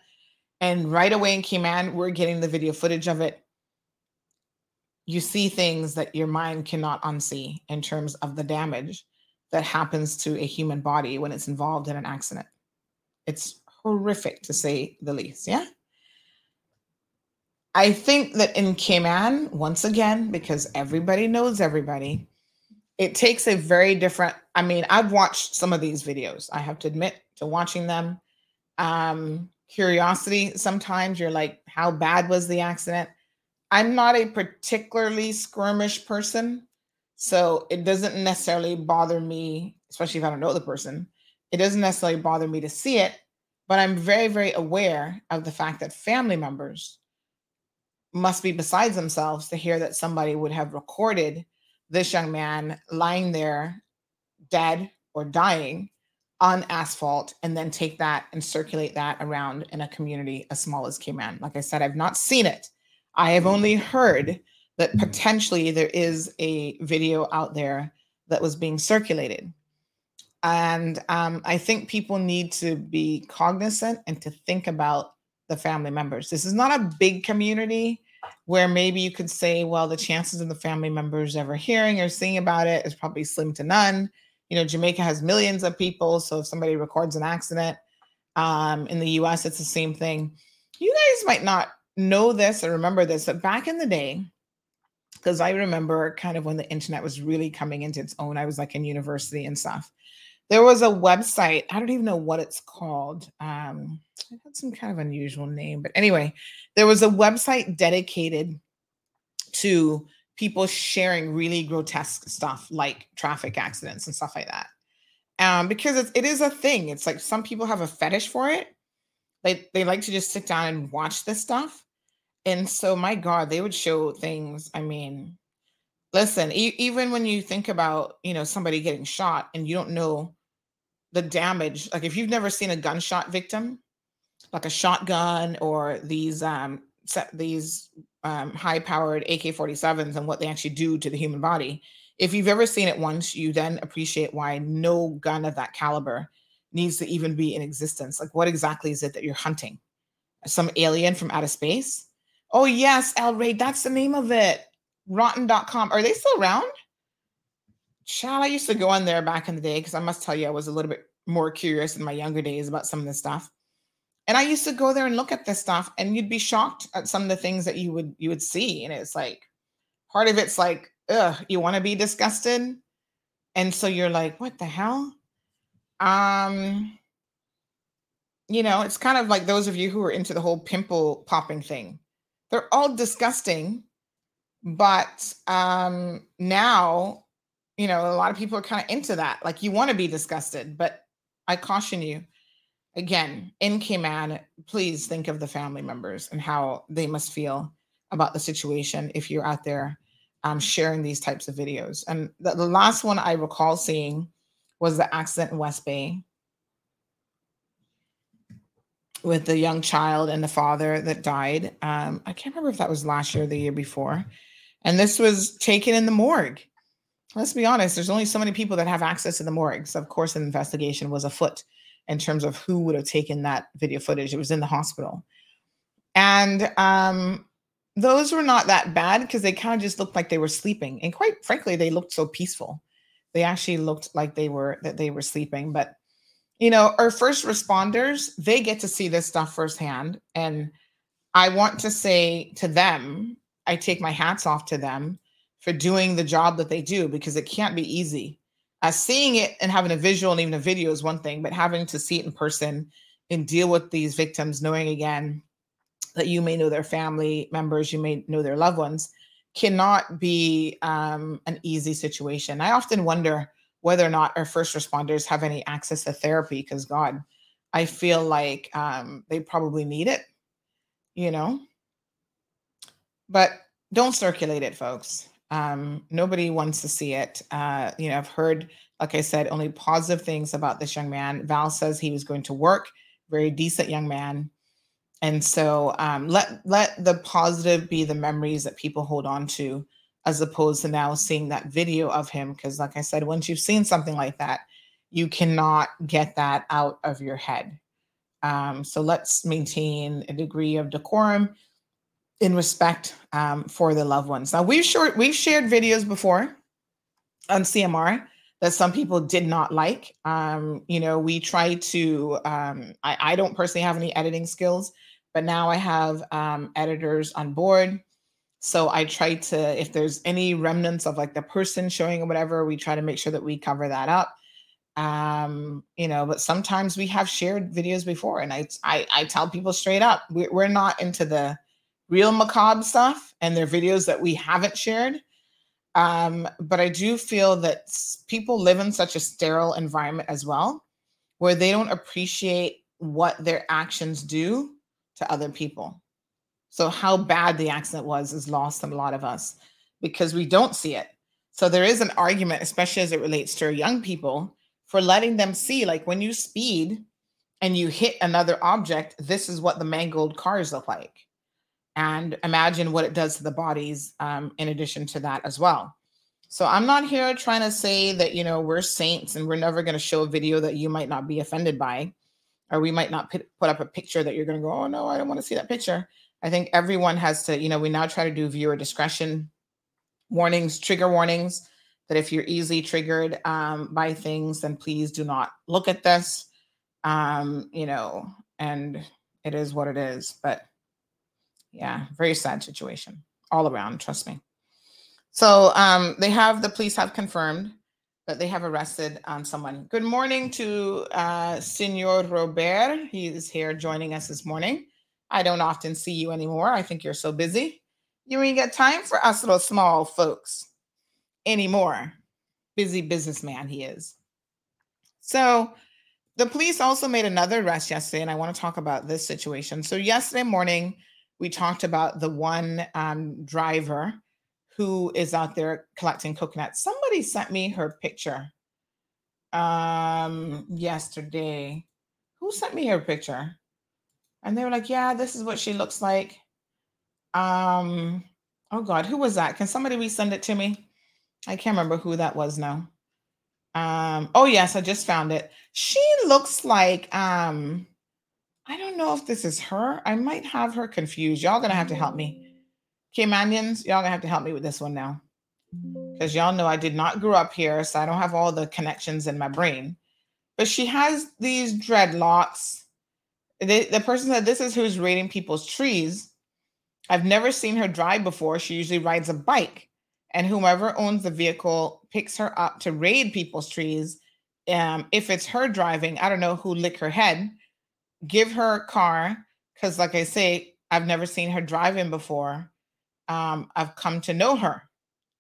Speaker 6: And right away in Cayman, we're getting the video footage of it. You see things that your mind cannot unsee in terms of the damage that happens to a human body when it's involved in an accident. It's horrific to say the least. Yeah. I think that in Cayman, once again, because everybody knows everybody, it takes a very different. I mean, I've watched some of these videos. I have to admit to watching them. Um, curiosity. Sometimes you're like, how bad was the accident? I'm not a particularly skirmish person. So it doesn't necessarily bother me, especially if I don't know the person. It doesn't necessarily bother me to see it, but I'm very, very aware of the fact that family members must be besides themselves to hear that somebody would have recorded this young man lying there dead or dying on asphalt and then take that and circulate that around in a community as small as Cayman. Like I said, I've not seen it. I have only heard that potentially there is a video out there that was being circulated. And um, I think people need to be cognizant and to think about the family members. This is not a big community where maybe you could say, well, the chances of the family members ever hearing or seeing about it is probably slim to none. You know, Jamaica has millions of people. So if somebody records an accident um, in the US, it's the same thing. You guys might not know this or remember this, but back in the day, because I remember kind of when the internet was really coming into its own, I was like in university and stuff. There was a website, I don't even know what it's called. Um, it had some kind of unusual name, but anyway, there was a website dedicated to people sharing really grotesque stuff like traffic accidents and stuff like that. Um, because it, it is a thing. It's like some people have a fetish for it. They they like to just sit down and watch this stuff. And so, my God, they would show things. I mean, listen, e- even when you think about, you know, somebody getting shot and you don't know the damage, like if you've never seen a gunshot victim, like a shotgun or these um set these um, high-powered AK-47s and what they actually do to the human body. If you've ever seen it once, you then appreciate why no gun of that caliber needs to even be in existence. Like, what exactly is it that you're hunting? Some alien from outer space? Oh, yes, El Ray, that's the name of it. Rotten.com. Are they still around? Child, I used to go on there back in the day because I must tell you, I was a little bit more curious in my younger days about some of this stuff. And I used to go there and look at this stuff, and you'd be shocked at some of the things that you would you would see. And it's like part of it's like, ugh, you want to be disgusted. And so you're like, what the hell? Um, you know, it's kind of like those of you who are into the whole pimple popping thing they're all disgusting but um now you know a lot of people are kind of into that like you want to be disgusted but i caution you again in cayman please think of the family members and how they must feel about the situation if you're out there um, sharing these types of videos and the, the last one i recall seeing was the accident in west bay with the young child and the father that died. Um, I can't remember if that was last year or the year before. And this was taken in the morgue. Let's be honest, there's only so many people that have access to the morgue. So, of course, an investigation was afoot in terms of who would have taken that video footage. It was in the hospital. And um, those were not that bad because they kind of just looked like they were sleeping. And quite frankly, they looked so peaceful. They actually looked like they were that they were sleeping. But you know, our first responders, they get to see this stuff firsthand. And I want to say to them, I take my hats off to them for doing the job that they do because it can't be easy. Uh, seeing it and having a visual and even a video is one thing, but having to see it in person and deal with these victims, knowing again that you may know their family members, you may know their loved ones, cannot be um, an easy situation. I often wonder whether or not our first responders have any access to therapy because god i feel like um, they probably need it you know but don't circulate it folks. Um, nobody wants to see it. Uh, you know i've heard like i said only positive things about this young man. Val says he was going to work. Very decent young man. And so um, let let the positive be the memories that people hold on to as opposed to now seeing that video of him. Because, like I said, once you've seen something like that, you cannot get that out of your head. Um, so let's maintain a degree of decorum in respect um, for the loved ones. Now we've shared we've shared videos before on CMR that some people did not like. Um, you know, we try to. Um, I, I don't personally have any editing skills. but now I have um, editors on board. So I try to, if there's any remnants of like the person showing or whatever, we try to make sure that we cover that up. Um, you know, but sometimes we have shared videos before, and I I, I tell people straight up, we're, we're not into the real macabre stuff, and there are videos that we haven't shared. Um, but I do feel that people live in such a sterile environment as well, where they don't appreciate what their actions do to other people. So, how bad the accident was is lost on a lot of us because we don't see it. So, there is an argument, especially as it relates to young people, for letting them see like when you speed and you hit another object, this is what the mangled cars look like. And imagine what it does to the bodies um, in addition to that as well. So I'm not here trying to say that, you know, we're saints and we're never going to show a video that you might not be offended by or we might not put, up a picture that you're going to go, oh no, I don't want to see that picture. I think everyone has to, you know, we now try to do viewer discretion warnings, trigger warnings that if you're easily triggered um, by things, then please do not look at this. Um, you know, and it is what it is. But yeah, very sad situation all around, trust me. So um, they have the police have confirmed that they have arrested um, someone. Good morning to uh, Senor Robert. He is here joining us this morning. I don't often see you anymore. I think you're so busy. You ain't got time for us little small folks anymore. Busy businessman he is. So the police also made another arrest yesterday, and I want to talk about this situation. So yesterday morning, we talked about the one um, driver who is out there collecting coconuts. Somebody sent me her picture um yesterday. Who sent me her picture? And they were like, "Yeah, this is what she looks like." Um oh god, who was that? Can somebody resend it to me? I can't remember who that was now. Um oh yes, I just found it. She looks like um I don't know if this is her. I might have her confused. Y'all gonna have to help me. Caymanians, y'all gonna have to help me with this one now. Because y'all know I did not grow up here, so I don't have all the connections in my brain. But she has these dreadlocks. The, the person said, This is who's raiding people's trees. I've never seen her drive before. She usually rides a bike, and whomever owns the vehicle picks her up to raid people's trees. Um, if it's her driving, I don't know who lick her head. Give her a car, because, like I say, I've never seen her driving before um, I've come to know her.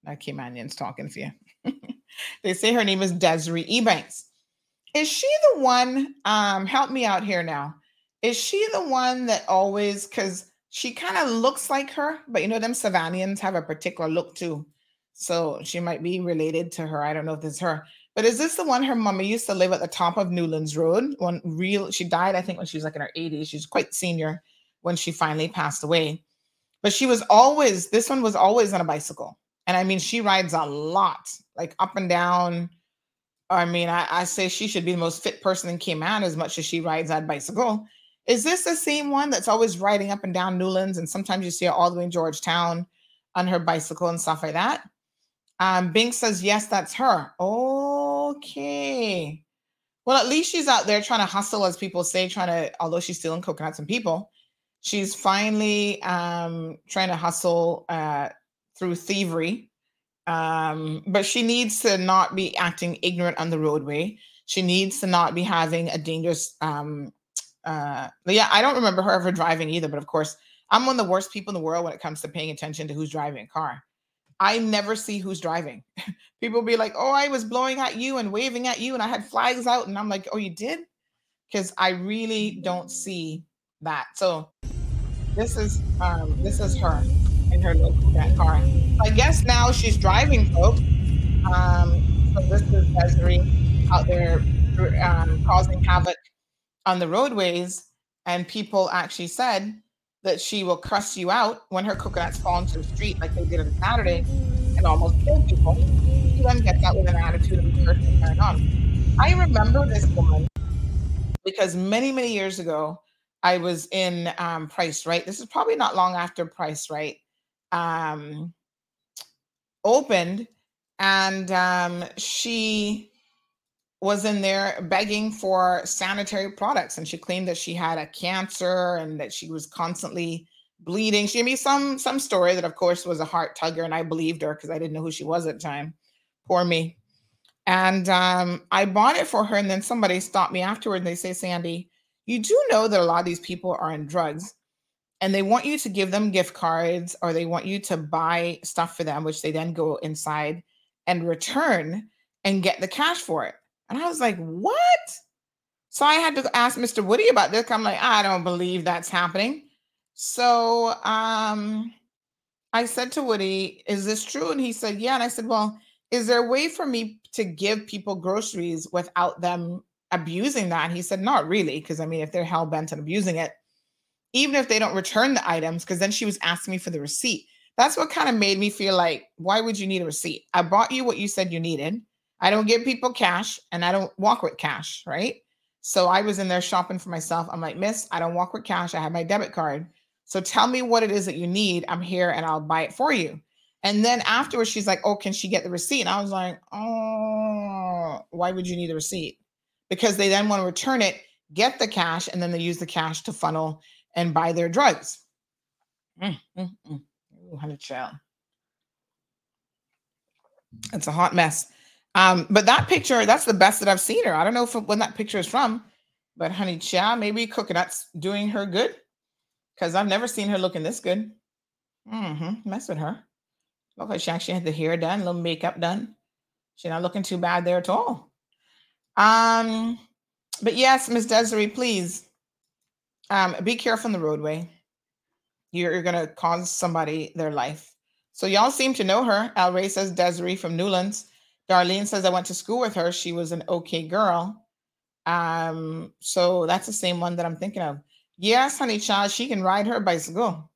Speaker 6: Now, Caymanians talking to you. <laughs> they say her name is Desiree Ebanks. Is she the one? Um, help me out here now. Is she the one that always, because she kind of looks like her, but you know, them Savannahans have a particular look too. So she might be related to her. I don't know if is her. But is this the one her mummy used to live at the top of Newlands Road? One real, she died, I think, when she was like in her 80s. She's quite senior when she finally passed away. But she was always, this one was always on a bicycle. And I mean, she rides a lot, like up and down. I mean, I, I say she should be the most fit person in Cayman as much as she rides that bicycle. Is this the same one that's always riding up and down Newlands? And sometimes you see her all the way in Georgetown on her bicycle and stuff like that. Um, Bink says, yes, that's her. Okay. Well, at least she's out there trying to hustle, as people say, trying to, although she's stealing coconuts and people, she's finally um, trying to hustle uh, through thievery. Um, but she needs to not be acting ignorant on the roadway. She needs to not be having a dangerous. Um, uh, yeah, I don't remember her ever driving either. But of course, I'm one of the worst people in the world when it comes to paying attention to who's driving a car. I never see who's driving. <laughs> People be like, "Oh, I was blowing at you and waving at you, and I had flags out," and I'm like, "Oh, you did?" Because I really don't see that. So this is um, this is her in her that car. I guess now she's driving, folks. Um, so this is Desiree out there um, causing havoc on the roadways, and people actually said that she will cuss you out when her coconuts fall into the street, like they did on Saturday, and almost kill people. She then gets that with an attitude of person carrying on. I remember this woman because many, many years ago, I was in um, Price Right. This is probably not long after Price Right um, opened, and um, she was in there begging for sanitary products and she claimed that she had a cancer and that she was constantly bleeding. She gave me some some story that of course was a heart tugger and I believed her because I didn't know who she was at the time. Poor me. And um, I bought it for her and then somebody stopped me afterward and they say, Sandy, you do know that a lot of these people are on drugs and they want you to give them gift cards or they want you to buy stuff for them, which they then go inside and return and get the cash for it. And I was like, what? So I had to ask Mr. Woody about this. I'm like, I don't believe that's happening. So um, I said to Woody, is this true? And he said, yeah. And I said, well, is there a way for me to give people groceries without them abusing that? And he said, not really. Because I mean, if they're hell bent on abusing it, even if they don't return the items, because then she was asking me for the receipt. That's what kind of made me feel like, why would you need a receipt? I bought you what you said you needed. I don't give people cash and I don't walk with cash, right? So I was in there shopping for myself. I'm like, Miss, I don't walk with cash. I have my debit card. So tell me what it is that you need. I'm here and I'll buy it for you. And then afterwards, she's like, Oh, can she get the receipt? And I was like, Oh, why would you need a receipt? Because they then want to return it, get the cash, and then they use the cash to funnel and buy their drugs. Mm, mm, mm. Ooh, child. It's a hot mess. Um, but that picture, that's the best that I've seen her. I don't know when that picture is from, but honey chow, maybe coconut's doing her good. Because I've never seen her looking this good. Mm-hmm. Mess with her. Look like she actually had the hair done, a little makeup done. She's not looking too bad there at all. Um, but yes, Miss Desiree, please um, be careful on the roadway. You're, you're gonna cause somebody their life. So y'all seem to know her. Al Ray says Desiree from Newlands. Darlene says I went to school with her. She was an okay girl. Um, so that's the same one that I'm thinking of. Yes, honey child, she can ride her bicycle.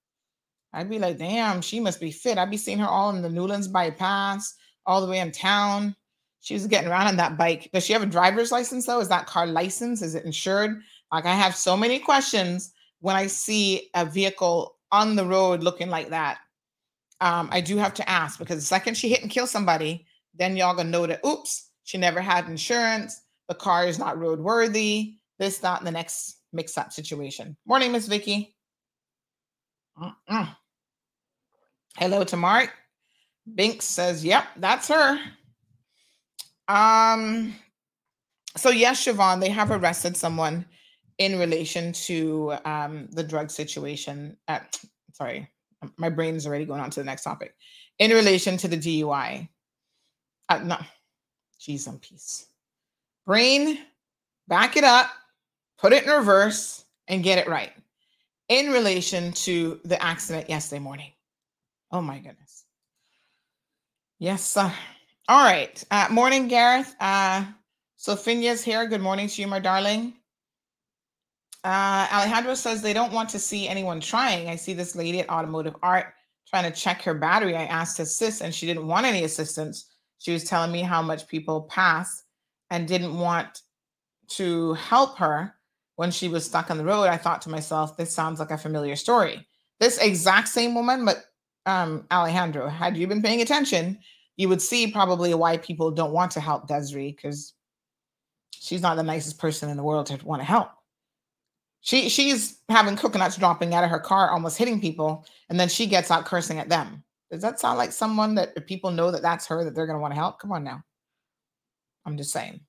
Speaker 6: I'd be like, damn, she must be fit. I'd be seeing her all in the Newlands bypass, all the way in town. She was getting around on that bike. Does she have a driver's license though? Is that car licensed? Is it insured? Like I have so many questions when I see a vehicle on the road looking like that. Um, I do have to ask because the second she hit and kill somebody, then y'all gonna know that oops, she never had insurance, the car is not roadworthy, this, not the next mix-up situation. Morning, Miss Vicky. Hello to Mark. Binks says, yep, that's her. Um, so yes, Siobhan, they have arrested someone in relation to um, the drug situation. Uh, sorry, my brain is already going on to the next topic. In relation to the DUI. Uh, no, geez, on peace. Brain, back it up, put it in reverse, and get it right. In relation to the accident yesterday morning. Oh my goodness. Yes, sir. All right. Uh, morning, Gareth. Uh, Sophia's here. Good morning to you, my darling. Uh, Alejandro says they don't want to see anyone trying. I see this lady at Automotive Art trying to check her battery. I asked to assist, and she didn't want any assistance. She was telling me how much people pass and didn't want to help her when she was stuck on the road. I thought to myself, this sounds like a familiar story. This exact same woman, but um, Alejandro, had you been paying attention, you would see probably why people don't want to help Desiree because she's not the nicest person in the world to want to help. She she's having coconuts dropping out of her car, almost hitting people, and then she gets out cursing at them. Does that sound like someone that if people know that that's her that they're going to want to help? Come on now. I'm just saying.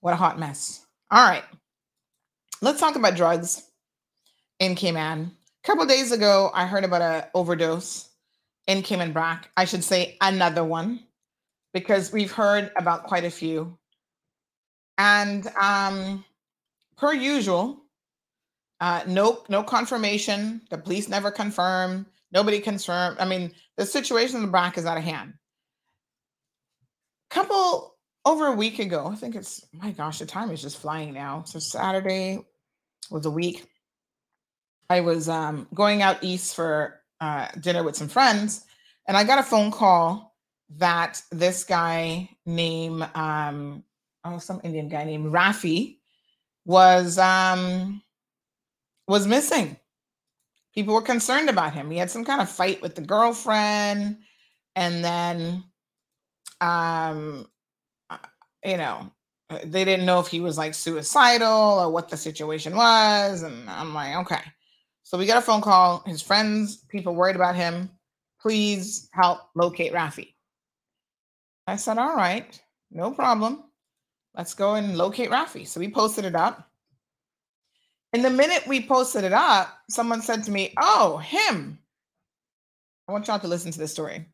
Speaker 6: What a hot mess. All right. Let's talk about drugs in Cayman. A couple days ago, I heard about an overdose in Cayman Brac. I should say another one because we've heard about quite a few. And um, per usual, uh, no, no confirmation. The police never confirm. Nobody confirmed. I mean, the situation in the Brac is out of hand. Couple over a week ago, I think it's my gosh, the time is just flying now. So Saturday was a week. I was um, going out east for uh, dinner with some friends, and I got a phone call that this guy named um, oh some Indian guy named Rafi was um, was missing. People were concerned about him. He had some kind of fight with the girlfriend, and then, um, uh, you know, uh, they didn't know if he was like suicidal or what the situation was. And I'm like, okay. So we got a phone call. His friends, people worried about him. Please help locate Rafi. I said, all right, no problem. Let's go and locate Rafi. So we posted it up. And the minute we posted it up, someone said to me, Oh, him. I want y'all to listen to this story.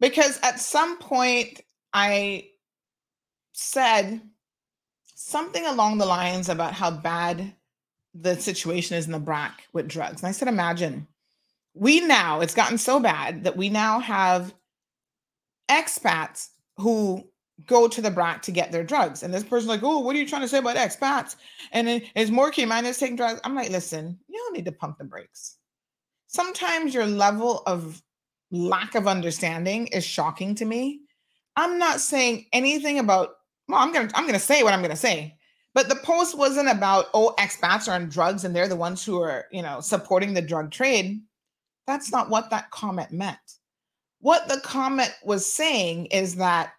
Speaker 6: Because at some point, I said something along the lines about how bad the situation is in the BRAC with drugs. And I said, Imagine we now, it's gotten so bad that we now have expats who go to the Brac to get their drugs. And this person's like, oh, what are you trying to say about expats? And then it's more Cayman is taking drugs. I'm like, listen, you don't need to pump the brakes. Sometimes your level of lack of understanding is shocking to me. I'm not saying anything about, well, I'm gonna I'm gonna say what I'm gonna say. But the post wasn't about, oh, expats are on drugs and they're the ones who are, you know, supporting the drug trade. That's not what that comment meant. What the comment was saying is that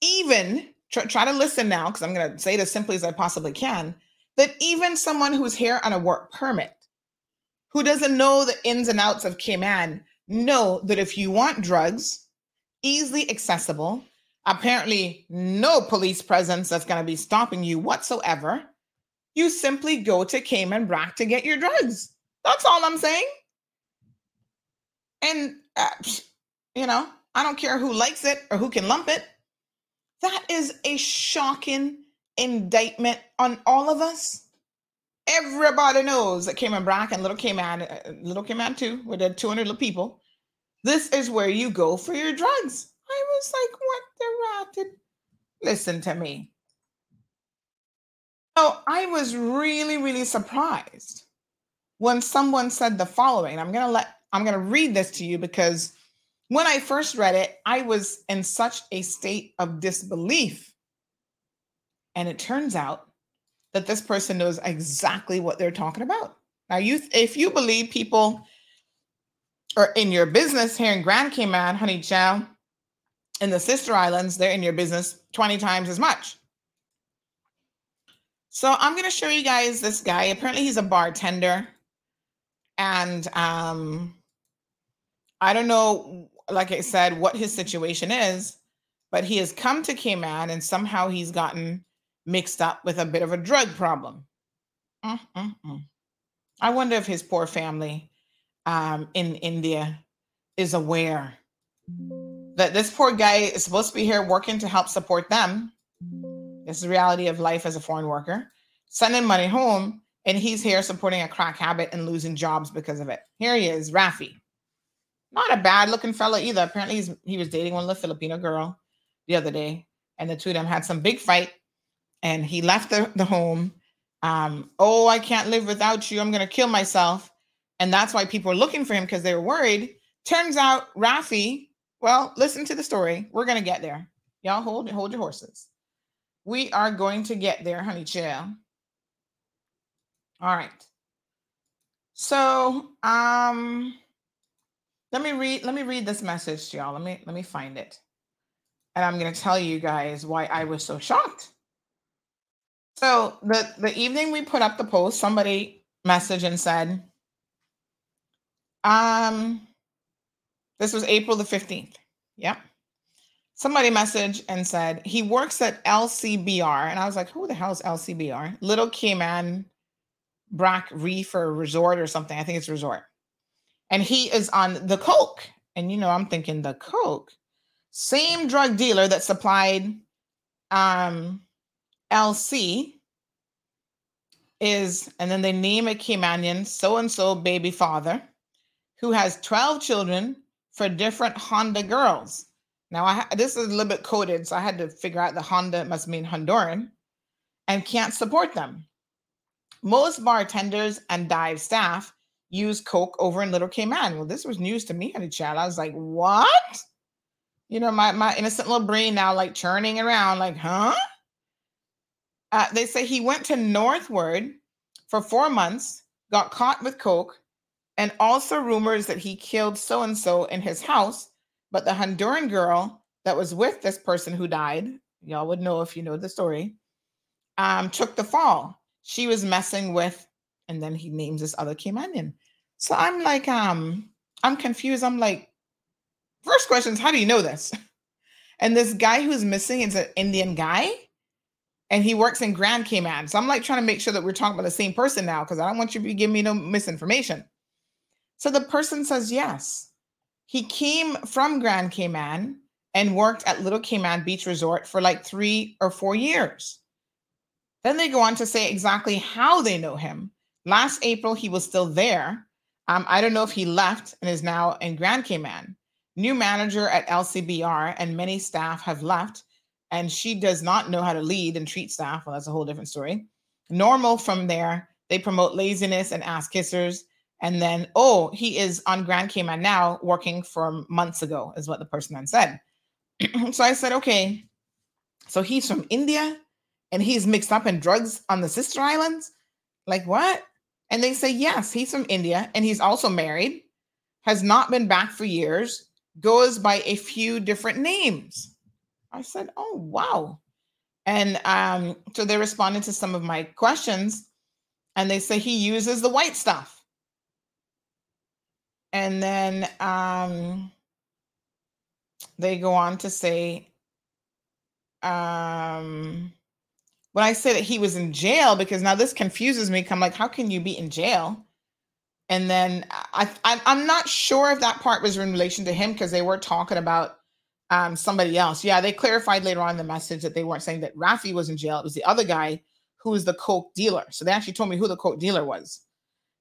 Speaker 6: even try, try to listen now because I'm going to say it as simply as I possibly can that even someone who's here on a work permit who doesn't know the ins and outs of Cayman know that if you want drugs easily accessible, apparently no police presence that's going to be stopping you whatsoever, you simply go to Cayman Brac to get your drugs. That's all I'm saying. And, uh, you know, I don't care who likes it or who can lump it. That is a shocking indictment on all of us. Everybody knows that Cayman Brac and Little Cayman, uh, Little Cayman too, with the 200 little people. This is where you go for your drugs. I was like, what the rat listen to me. So I was really, really surprised when someone said the following. I'm gonna let I'm gonna read this to you because when I first read it, I was in such a state of disbelief. And it turns out that this person knows exactly what they're talking about. Now, you if you believe people are in your business here in Grand Cayman, Honey Chow, in the sister islands, they're in your business 20 times as much. So I'm going to show you guys this guy. Apparently, he's a bartender. And um, I don't know like I said, what his situation is, but he has come to Cayman and somehow he's gotten mixed up with a bit of a drug problem. Mm-mm-mm. I wonder if his poor family um, in India is aware that this poor guy is supposed to be here working to help support them. This is the reality of life as a foreign worker, sending money home, and he's here supporting a crack habit and losing jobs because of it. Here he is, Rafi. Not a bad looking fella either. Apparently, he's, he was dating one little Filipino girl the other day, and the two of them had some big fight. And he left the, the home. Um, oh, I can't live without you. I'm going to kill myself. And that's why people were looking for him because they were worried. Turns out Rafi, well, listen to the story. We're going to get there. Y'all hold hold your horses. We are going to get there, honey chill. All right. So, um, let me read let me read this message to y'all. Let me let me find it. And I'm going to tell you guys why I was so shocked. So, the the evening we put up the post, somebody messaged and said um this was April the 15th. Yep. Somebody messaged and said he works at LCBR. And I was like, who the hell is LCBR? Little Cayman Brac Reef or Resort or something. I think it's Resort and he is on the coke. And you know, I'm thinking the coke, same drug dealer that supplied um, LC is, and then they name a Caymanian so and so baby father who has 12 children for different Honda girls. Now, I this is a little bit coded, so I had to figure out the Honda must mean Honduran and can't support them. Most bartenders and dive staff use Coke over in Little Cayman. Well, this was news to me, honey child. I was like, what? You know, my, my innocent little brain now like churning around, like, huh? Uh, they say he went to Northward for four months, got caught with Coke, and also rumors that he killed so and so in his house. But the Honduran girl that was with this person who died, y'all would know if you know the story, um, took the fall. She was messing with, and then he names this other Caymanian. So I'm like, um, I'm confused. I'm like, first question is, how do you know this? <laughs> And this guy who's missing is an Indian guy, and he works in Grand Cayman. So I'm like trying to make sure that we're talking about the same person now because I don't want you to be giving me no misinformation. So the person says yes. He came from Grand Cayman and worked at Little Cayman Beach Resort for like three or four years. Then they go on to say exactly how they know him. Last April, he was still there. Um, I don't know if he left and is now in Grand Cayman. New manager at LCBR, and many staff have left, and she does not know how to lead and treat staff. Well, that's a whole different story. Normal from there, they promote laziness and ass kissers. And then, oh, he is on Grand Cayman now, working from months ago, is what the person then said. <clears throat> so I said, okay, so he's from India and he's mixed up in drugs on the sister islands. Like what? And they say, yes, he's from India and he's also married, has not been back for years, goes by a few different names. I said, oh, wow. And um, so they responded to some of my questions and they say he uses the white stuff. And then um, they go on to say, um, when I say that he was in jail, because now this confuses me. I'm like, how can you be in jail? And then I, I I'm not sure if that part was in relation to him because they were talking about um, somebody else. Yeah, they clarified later on in the message that they weren't saying that Rafi was in jail. It was the other guy who was the coke dealer. So they actually told me who the coke dealer was.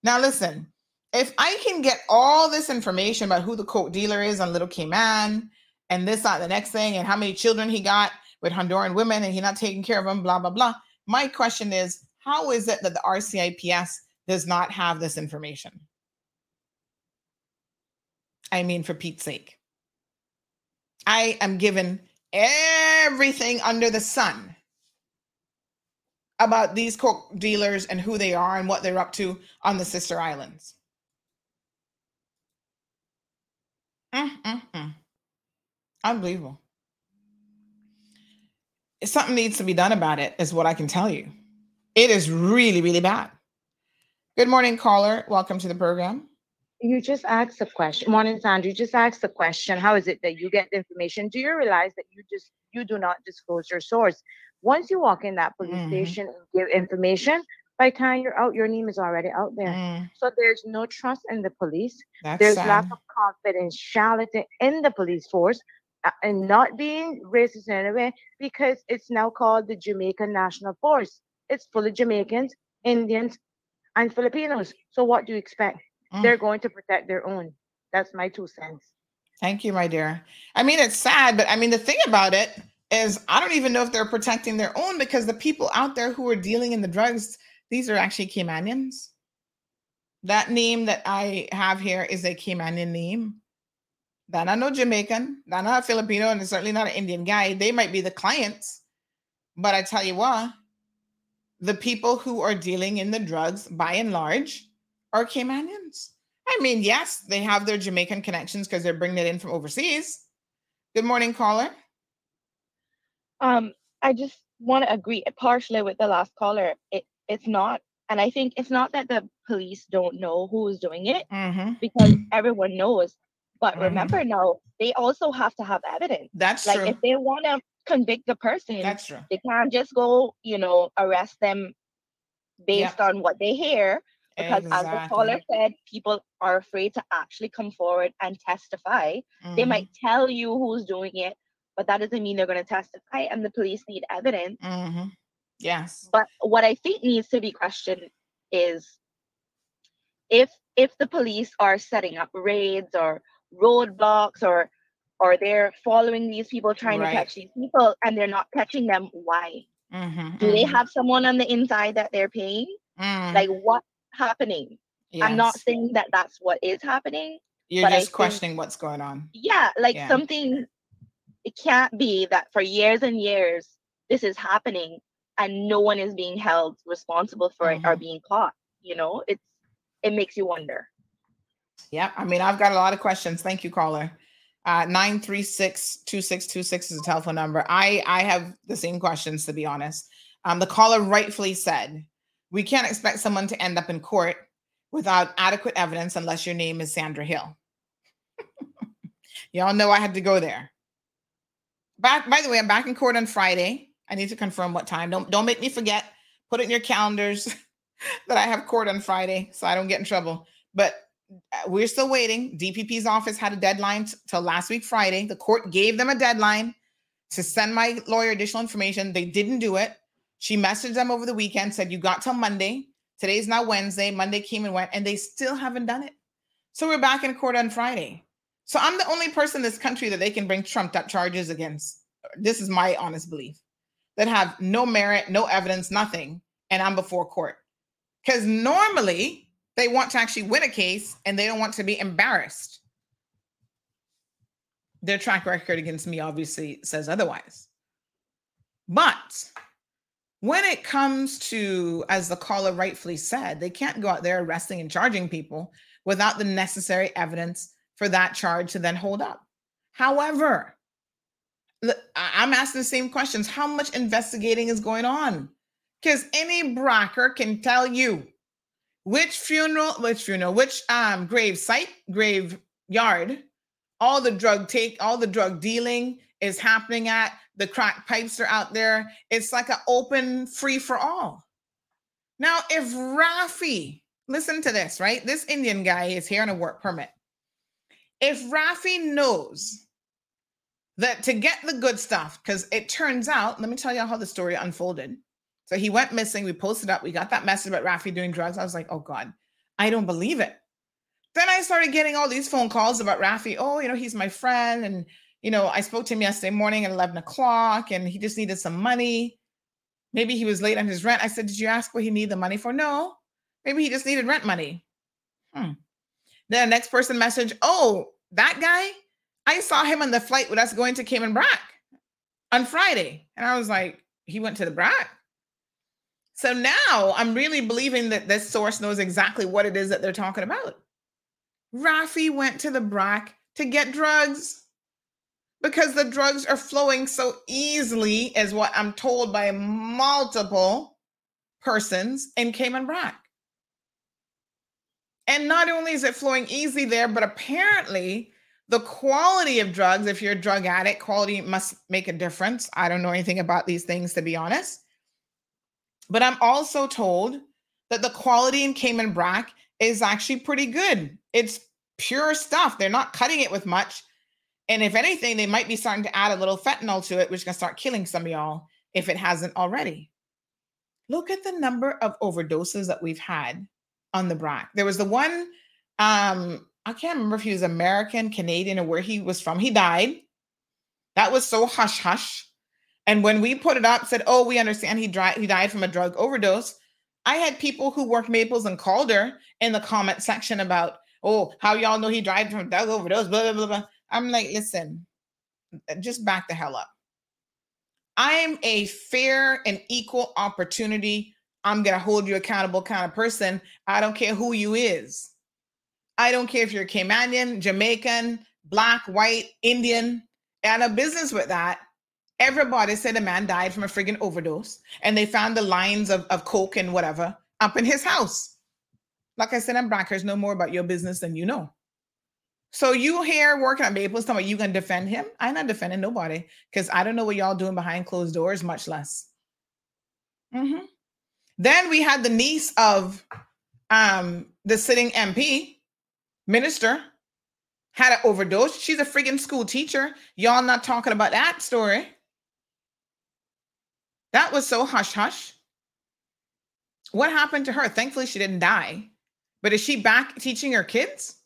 Speaker 6: Now listen, if I can get all this information about who the coke dealer is on Little Cayman and this, that, the next thing, and how many children he got with Honduran women and he not taking care of them, blah, blah, blah. My question is, how is it that the RCIPS does not have this information? I mean, for Pete's sake. I am given everything under the sun about these coke dealers and who they are and what they're up to on the sister islands. Mm-mm-mm. Unbelievable. Something needs to be done about it, is what I can tell you. It is really, really bad. Good morning, caller. Welcome to the program.
Speaker 10: You just asked the question. Morning, Sandra. You just asked the question. How is it that you get the information? Do you realize that you just you do not disclose your source? Once you walk in that police mm-hmm. station and give information, by the time you're out, your name is already out there. Mm. So there's no trust in the police. That's there's sad. lack of confidentiality in the police force and not being racist in any way because it's now called the Jamaican National Force. It's full of Jamaicans, Indians, and Filipinos. So what do you expect? Mm. They're going to protect their own. That's my two cents.
Speaker 6: Thank you, my dear. I mean, it's sad, but I mean, the thing about it is, I don't even know if they're protecting their own because the people out there who are dealing in the drugs, these are actually Caymanians. That name that I have here is a Caymanian name. They're not no Jamaican, they're not a Filipino, and certainly not an Indian guy. They might be the clients, but I tell you what, the people who are dealing in the drugs, by and large, are Caymanians. I mean, yes, they have their Jamaican connections because they're bringing it in from overseas. Good morning, caller.
Speaker 11: Um, I just want to agree partially with the last caller. It it's not, and I think it's not that the police don't know who is doing it mm-hmm. because everyone knows but mm-hmm. remember now, they also have to have evidence.
Speaker 6: That's true.
Speaker 11: like
Speaker 6: true.
Speaker 11: if they want to convict the person,
Speaker 6: that's true.
Speaker 11: They can't just go, you know, arrest them based on what they hear. Because exactly. as the caller said, people are afraid to actually come forward and testify. Mm-hmm. They might tell you who's doing it, but that doesn't mean they're going to testify, and the police need evidence.
Speaker 6: Mm-hmm. Yes.
Speaker 11: But what I think needs to be questioned is if if the police are setting up raids or roadblocks or or they're following these people trying right. to catch these people and they're not catching them why mm-hmm, do mm-hmm. they have someone on the inside that they're paying mm. like what's happening yes. i'm not saying that that's what is happening
Speaker 6: you're just questioning think, what's going on
Speaker 11: yeah like yeah. something it can't be that for years and years this is happening and no one is being held responsible for mm-hmm. it or mm-hmm. being caught you know it's it makes you wonder
Speaker 6: yeah, I mean, I've got a lot of questions. Thank you, caller. Uh, 936-2626 is a telephone number. I I have the same questions to be honest. Um, the caller rightfully said, we can't expect someone to end up in court without adequate evidence unless your name is Sandra Hill. <laughs> Y'all know I had to go there. Back, by the way, I'm back in court on Friday. I need to confirm what time. Don't don't make me forget. Put it in your calendars <laughs> that I have court on Friday so I don't get in trouble. But Uh, we're still waiting. DPP's office had a deadline t- till last week Friday. The court gave them a deadline to send my lawyer additional information. They didn't do it. She messaged them over the weekend, said you got till Monday. Today's now Wednesday. Monday came and went, and they still haven't done it. So we're back in court on Friday. So I'm the only person in this country that they can bring trumped up charges against. This is my honest belief that have no merit, no evidence, nothing, and I'm before court. Because normally they want to actually win a case and they don't want to be embarrassed. Their track record against me obviously says otherwise. But when it comes to, as the caller rightfully said, they can't go out there arresting and charging people without the necessary evidence for that charge to then hold up. However, I'm asking the same questions. How much investigating is going on? Because any bracker can tell you which funeral, which funeral, which um grave site, grave yard, all the drug take, all the drug dealing is happening at. The crack pipes are out there. It's like an open free for all. Now, if Rafi, listen to this, right? This Indian guy is here on a work permit. If Rafi knows that to get the good stuff, because it turns out, let me tell you how the story unfolded. So he went missing. We posted up. We got that message about Rafi doing drugs. I was like, oh God, I don't believe it. Then I started getting all these phone calls about Rafi. Oh, you know, he's my friend. And, you know, I spoke to him yesterday morning at 11 o'clock and he just needed some money. Maybe he was late on his rent. I said, Did you ask what he needed the money for? No. Maybe he just needed rent money. Hmm. Then the next person message, Oh, that guy, I saw him on the flight with us going to Cayman Brac on Friday. And I was like, He went to the Brac? So now I'm really believing that this source knows exactly what it is that they're talking about. Rafi went to the BRAC to get drugs because the drugs are flowing so easily, is what I'm told by multiple persons in Cayman Brac. And not only is it flowing easy there, but apparently the quality of drugs, if you're a drug addict, quality must make a difference. I don't know anything about these things, to be honest. But I'm also told that the quality in Cayman Brac is actually pretty good. It's pure stuff. They're not cutting it with much. And if anything, they might be starting to add a little fentanyl to it, which can start killing some of y'all if it hasn't already. Look at the number of overdoses that we've had on the Brac. There was the one, um, I can't remember if he was American, Canadian, or where he was from. He died. That was so hush hush. And when we put it up, said, "Oh, we understand he died. He died from a drug overdose." I had people who work Maples and Calder in the comment section about, "Oh, how y'all know he died from a drug overdose?" Blah blah blah. blah. I'm like, listen, just back the hell up. I'm a fair and equal opportunity. I'm gonna hold you accountable kind of person. I don't care who you is. I don't care if you're Caymanian, Jamaican, black, white, Indian. And a business with that Everybody said a man died from a friggin' overdose, and they found the lines of, of coke and whatever up in his house. Like I said, I'm Brackers know more about your business than you know. So you here working on Maples, talking about you gonna defend him? I'm not defending nobody because I don't know what y'all doing behind closed doors, much less. Mm-hmm. Then we had the niece of um, the sitting MP minister had an overdose. She's a friggin' school teacher. Y'all not talking about that story. That was so hush hush. What happened to her? Thankfully, she didn't die. But is she back teaching her kids?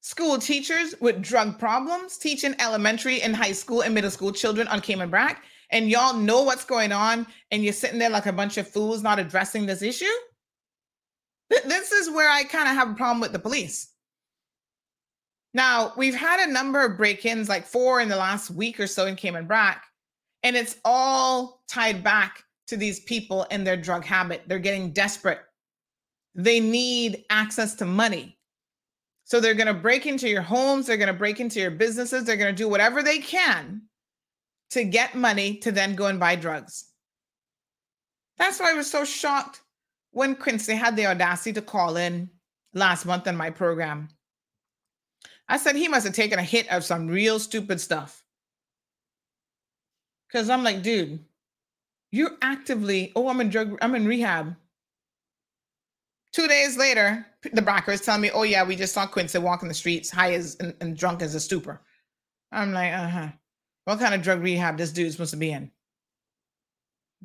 Speaker 6: School teachers with drug problems teaching elementary and high school and middle school children on Cayman Brac, and y'all know what's going on, and you're sitting there like a bunch of fools not addressing this issue? This is where I kind of have a problem with the police. Now, we've had a number of break ins, like four in the last week or so in Cayman Brac, and it's all tied back to these people and their drug habit. They're getting desperate. They need access to money. So they're going to break into your homes, they're going to break into your businesses, they're going to do whatever they can to get money to then go and buy drugs. That's why I was so shocked when Quincy had the audacity to call in last month on my program. I said he must have taken a hit of some real stupid stuff. Because I'm like, dude, you're actively, oh, I'm in drug, I'm in rehab. Two days later, the backer is telling me, oh, yeah, we just saw Quincy walking the streets high as and, and drunk as a stupor. I'm like, uh huh. What kind of drug rehab this dude's supposed to be in?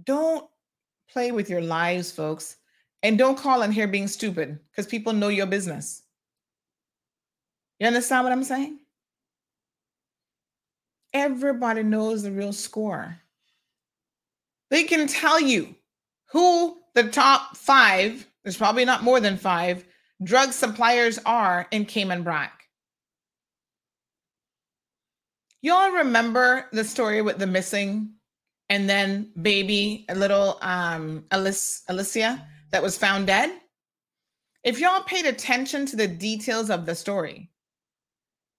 Speaker 6: Don't play with your lives, folks. And don't call in here being stupid because people know your business. You understand what I'm saying? Everybody knows the real score. They can tell you who the top five, there's probably not more than five, drug suppliers are in Cayman Brac. Y'all remember the story with the missing and then baby, a little um Alice, Alicia that was found dead? If y'all paid attention to the details of the story,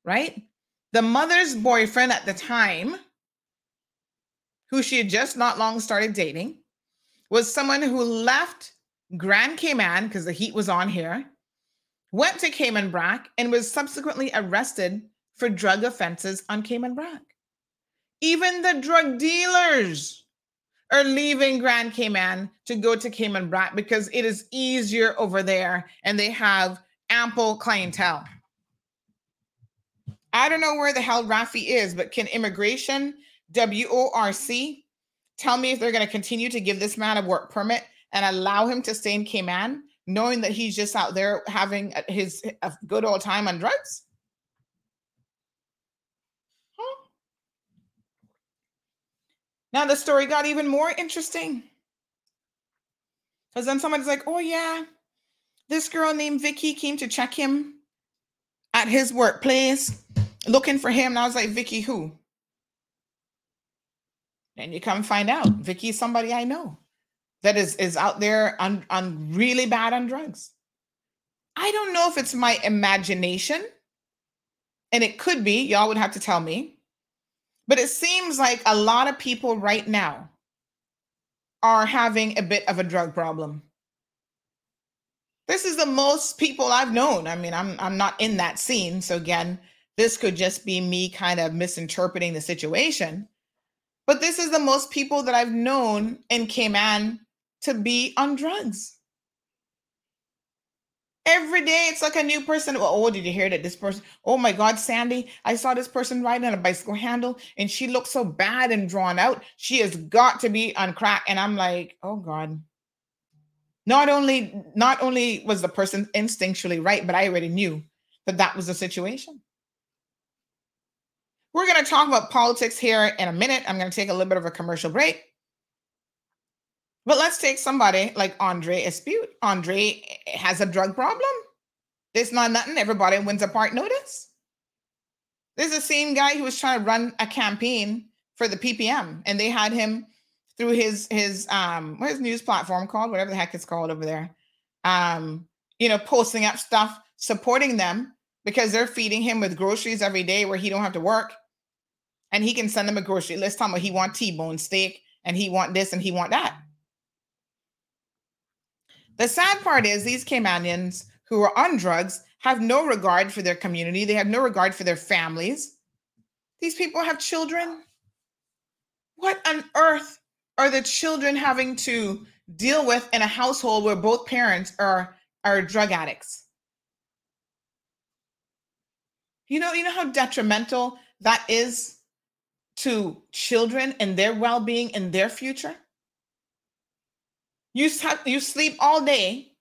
Speaker 6: right? The mother's boyfriend at the time, who she had just not long started dating, was someone who left Grand Cayman because the heat was on here, went to Cayman Brac, and was subsequently arrested for drug offenses on Cayman Brac. Even the drug dealers are leaving Grand Cayman to go to Cayman Brac because it is easier over there and they have ample clientele. I don't know where the hell Rafi is, but can immigration, WORC, tell me if they're going to continue to give this man a work permit and allow him to stay in Cayman, knowing that he's just out there having uh, his a good old time on drugs? Huh? Now the story got even more interesting. Because then somebody's like, oh, yeah, this girl named Vicky came to check him at his workplace looking for him. And I was like, Vicky, who? And you come find out Vicky is somebody I know that is is out there on, on really bad on drugs. I don't know if it's my imagination, and it could be, y'all would have to tell me. But it seems like a lot of people right now are having a bit of a drug problem. This is the most people I've known. I mean, I'm I'm not in that scene, so again, this could just be me kind of misinterpreting the situation. But this is the most people that I've known in Cayman to be on drugs. Every day it's like a new person. Oh, oh, did you hear that this person? Oh my God, Sandy, I saw this person riding on a bicycle handle and she looks so bad and drawn out. She has got to be on crack. And I'm like, oh God. Not only not only was the person instinctually right, but I already knew that that was the situation. We're going to talk about politics here in a minute. I'm going to take a little bit of a commercial break. But let's take somebody like Andre Espute. Andre has a drug problem. There's not nothing. Everybody wins a part notice. There's the same guy who was trying to run a campaign for the PPM, and they had him through his his um what his news platform called, whatever the heck it's called over there. Um, you know, posting up stuff, supporting them because they're feeding him with groceries every day where he don't have to work and he can send them a grocery list time he want T-bone steak and he want this and he want that. The sad part is these Caymanians who are on drugs have no regard for their community. They have no regard for their families. These people have children. What on earth are the children having to deal with in a household where both parents are are drug addicts? You know, you know how detrimental that is to children and their well-being and their future? You you sleep all day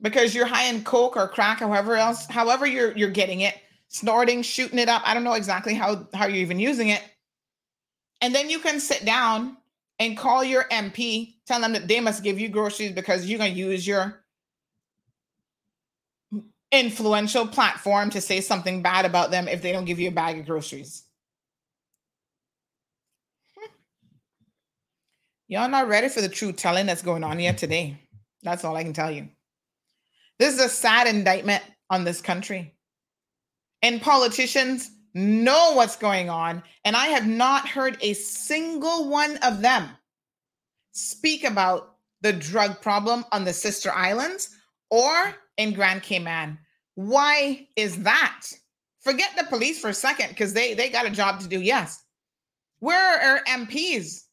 Speaker 6: because you're high in coke or crack or however else however you're you're getting it snorting shooting it up i don't know exactly how how you're even using it. And then you can sit down and call your mp tell them that they must give you groceries because you're to use your influential platform to say something bad about them if they don't give you a bag of groceries Y'all not ready for the truth telling that's going on here today. That's all I can tell you. This is a sad indictment on this country. and politicians know what's going on. And I have not heard a single one of them speak about the drug problem on the sister islands or in Grand Cayman. Why is that? Forget the police for a second because they, they got a job to do. Yes. Where are MPs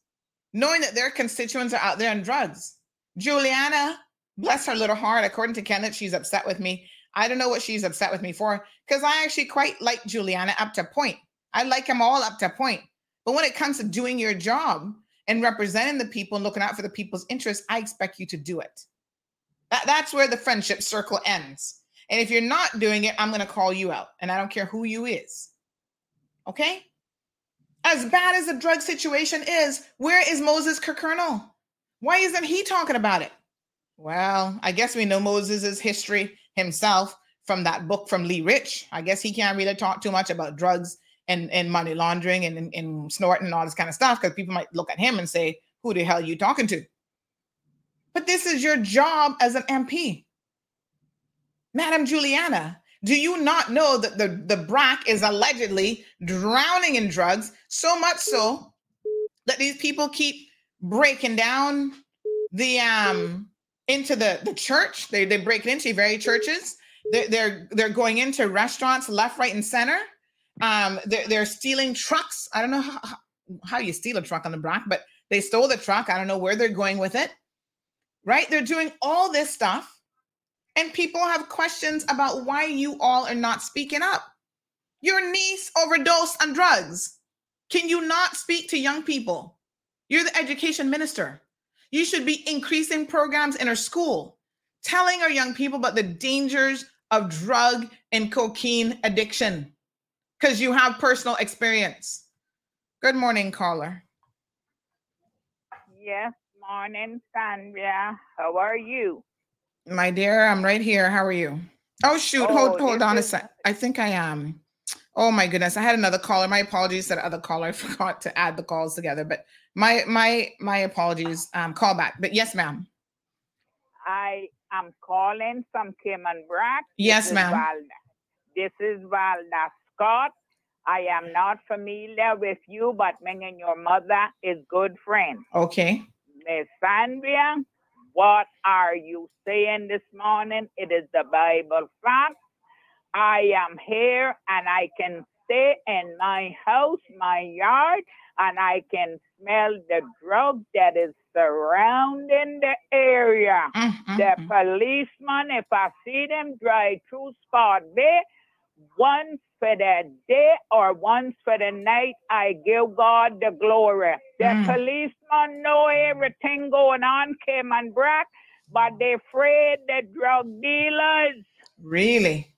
Speaker 6: knowing that their constituents are out there on drugs? Juliana, bless her little heart, according to Kenneth, she's upset with me. I don't know what she's upset with me for because I actually quite like Juliana up to point. I like them all up to point. But when it comes to doing your job and representing the people and looking out for the people's interests, I expect you to do it. That, that's where the friendship circle ends. And if you're not doing it, I'm going to call you out. And I don't care who you is. Okay? As bad as the drug situation is, where is Moses Kirkconnell? Why isn't he talking about it? Well, I guess we know Moses's history himself from that book from Lee Rich. I guess he can't really talk too much about drugs and, and money laundering and, and, and snorting and all this kind of stuff because people might look at him and say, Who the hell are you talking to? But this is your job as an MP. Madam Juliana, do you not know that the, the BRAC is allegedly drowning in drugs, so much so that these people keep breaking down the um into the the church. They they break into very churches. They're they're they're going into restaurants left, right, and center. Um, they're they're stealing trucks. I don't know how, how you steal a truck on the block, but they stole the truck. I don't know where they're going with it. Right? They're doing all this stuff, and people have questions about why you all are not speaking up. Your niece overdosed on drugs. Can you not speak to young people? You're the education minister. You should be increasing programs in our school, telling our young people about the dangers of drug and cocaine addiction because you have personal experience. Good morning, caller.
Speaker 12: Yes, morning, Sandra. How are you?
Speaker 6: My dear, I'm right here. How are you? Oh shoot, oh, hold hold on a sec. I think I am. Oh my goodness, I had another caller. My apologies to the other caller. I <laughs> forgot to add the calls together, but my my my apologies. Um, call back. But yes, ma'am.
Speaker 12: I am calling from Cayman Brac.
Speaker 6: Yes, ma'am. Valda.
Speaker 12: This is Valda Scott. I am not familiar with you, but me and your mother is good friends.
Speaker 6: Okay.
Speaker 12: Miss Sandria, what are you saying this morning? It is the Bible fact. I am here and I can stay in my house, my yard, and I can smell the drug that is surrounding the area. Mm-hmm. The policeman, if I see them drive through Spot Bay, once for the day or once for the night, I give God the glory. The mm. policeman know everything going on, Cayman Brac, but they afraid the drug dealers.
Speaker 6: Really?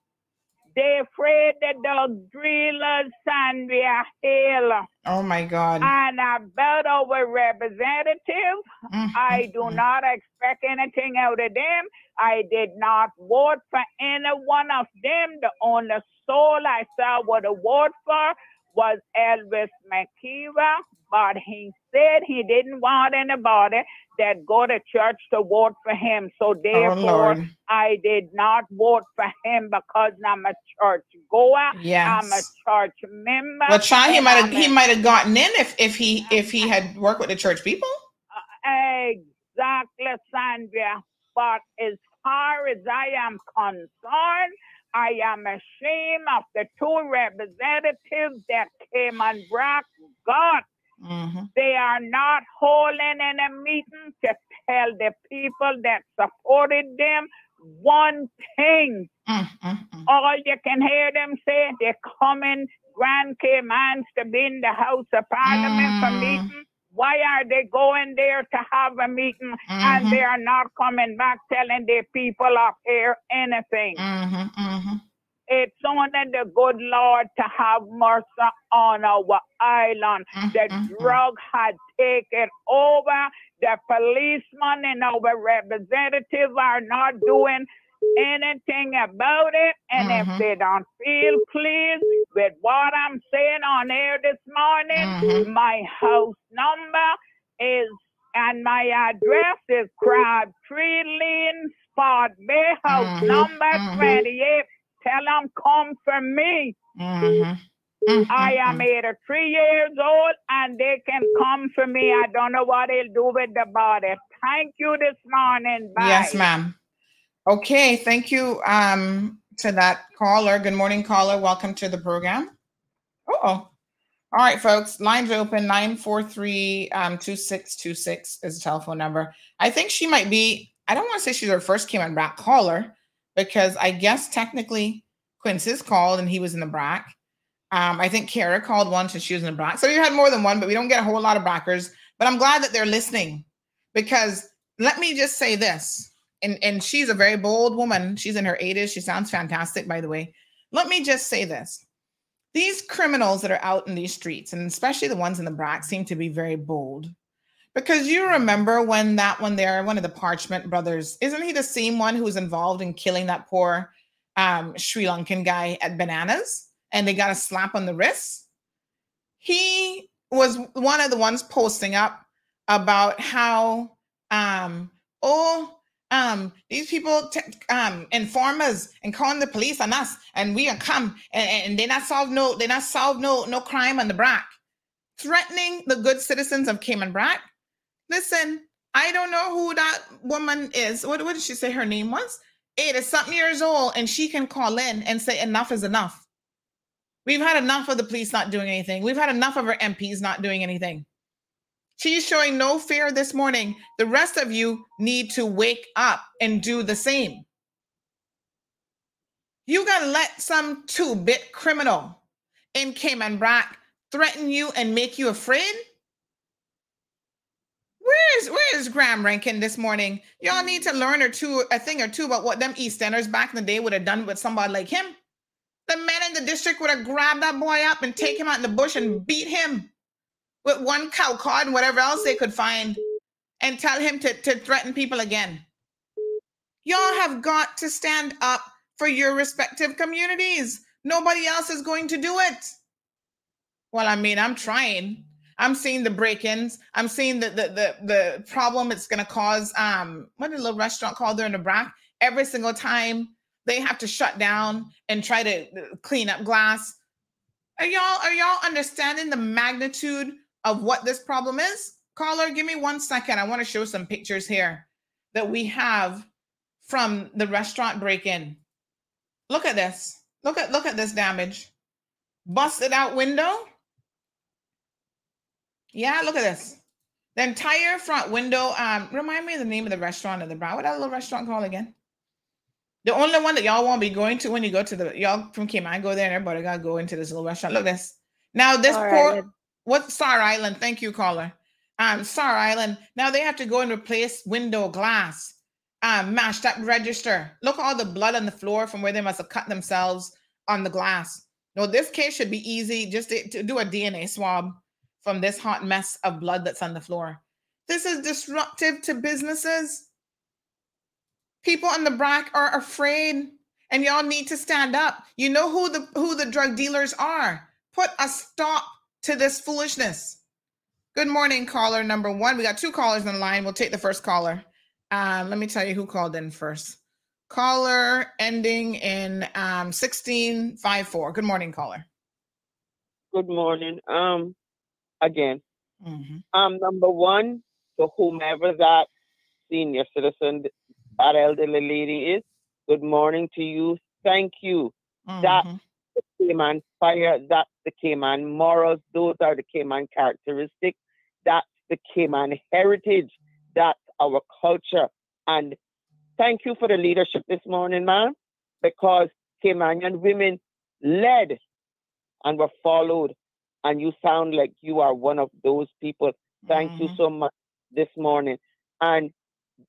Speaker 12: They afraid the dog drillers and we are here.
Speaker 6: Oh my God.
Speaker 12: And about our representative, mm-hmm. I do not expect anything out of them. I did not vote for any one of them. The only soul I saw would have voted for was Elvis McKeever, but he said he didn't want anybody that go to church to vote for him. So oh, therefore, oh, I did not vote for him because I'm a church goer.
Speaker 6: Yes.
Speaker 12: I'm a church member.
Speaker 6: Well, try he might have he might have gotten in if if he if he had worked with the church people.
Speaker 12: Uh, exactly, Sandra. But as far as I am concerned, I am ashamed of the two representatives that came and brought got Mm-hmm. They are not holding any meeting to tell the people that supported them one thing. Mm-hmm. All you can hear them say, they're coming Grand Caymans to be in the House of Parliament mm-hmm. for meeting. Why are they going there to have a meeting and mm-hmm. they are not coming back telling their people up here anything?
Speaker 6: Mm-hmm. Mm-hmm.
Speaker 12: It's only the good Lord to have mercy on our island. Mm-hmm. The drug had taken over. The policemen and our representatives are not doing anything about it. And mm-hmm. if they don't feel pleased with what I'm saying on air this morning, mm-hmm. my house number is and my address is Crabtree Lane, Spot Bay House mm-hmm. number mm-hmm. 28 Tell them come for me.
Speaker 6: Mm-hmm.
Speaker 12: I am 83 years old and they can come for me. I don't know what they'll do with the body. Thank you this morning. Bye.
Speaker 6: Yes, ma'am. Okay, thank you um, to that caller. Good morning, caller. Welcome to the program. Oh, all right, folks. Lines open 943 um, 2626 is the telephone number. I think she might be, I don't want to say she's our first Cayman Brac caller because I guess technically Quincy's called and he was in the BRAC. Um, I think Kara called once and she was in the BRAC. So you had more than one, but we don't get a whole lot of Brackers. But I'm glad that they're listening because let me just say this. And, and she's a very bold woman. She's in her 80s. She sounds fantastic, by the way. Let me just say this these criminals that are out in these streets, and especially the ones in the BRAC, seem to be very bold. Because you remember when that one there, one of the Parchment brothers, isn't he the same one who was involved in killing that poor um, Sri Lankan guy at Bananas? And they got a slap on the wrist. He was one of the ones posting up about how, um, oh, um these people t- um inform us and calling the police on us and we are come and, and they not solve no they not solve no no crime on the brac threatening the good citizens of cayman brac listen i don't know who that woman is what, what did she say her name was eight is something years old and she can call in and say enough is enough we've had enough of the police not doing anything we've had enough of our mps not doing anything She's showing no fear this morning. The rest of you need to wake up and do the same. You to let some two bit criminal in Cayman Brac threaten you and make you afraid? Where's where's Graham Rankin this morning? Y'all need to mm. learn or two a thing or two about what them East Enders back in the day would have done with somebody like him. The men in the district would have grabbed that boy up and take him out in the bush and beat him with one cow card and whatever else they could find and tell him to, to threaten people again. Y'all have got to stand up for your respective communities. Nobody else is going to do it. Well, I mean, I'm trying. I'm seeing the break-ins. I'm seeing the the the, the problem it's going to cause. Um, what did a little restaurant called there in the? Every single time they have to shut down and try to uh, clean up glass. Are y'all are y'all understanding the magnitude of what this problem is? Caller, give me one second. I want to show some pictures here that we have from the restaurant break-in. Look at this. Look at look at this damage. Busted out window. Yeah, look at this. The entire front window. Um, remind me of the name of the restaurant in the brown. What that little restaurant called again? The only one that y'all won't be going to when you go to the y'all from Cayman go there and everybody gotta go into this little restaurant. Look this. Now this All poor right. What Star Island? Thank you, caller. Um, Star Island. Now they have to go and replace window glass. Um, mashed up register. Look at all the blood on the floor from where they must have cut themselves on the glass. No, this case should be easy. Just to, to do a DNA swab from this hot mess of blood that's on the floor. This is disruptive to businesses. People in the BRAC are afraid, and y'all need to stand up. You know who the who the drug dealers are. Put a stop to this foolishness. Good morning, caller number one. We got two callers on the line. We'll take the first caller. Um, let me tell you who called in first. Caller ending in um, 1654. Good morning, caller.
Speaker 13: Good morning. Um, again, mm-hmm. um, number one, to whomever that senior citizen, that elderly lady is, good morning to you. Thank you. Mm-hmm. That Cayman fire, that's the Cayman morals, those are the Cayman characteristics, that's the Cayman heritage, that's our culture. And thank you for the leadership this morning, man, because Caymanian women led and were followed, and you sound like you are one of those people. Thank mm-hmm. you so much this morning. And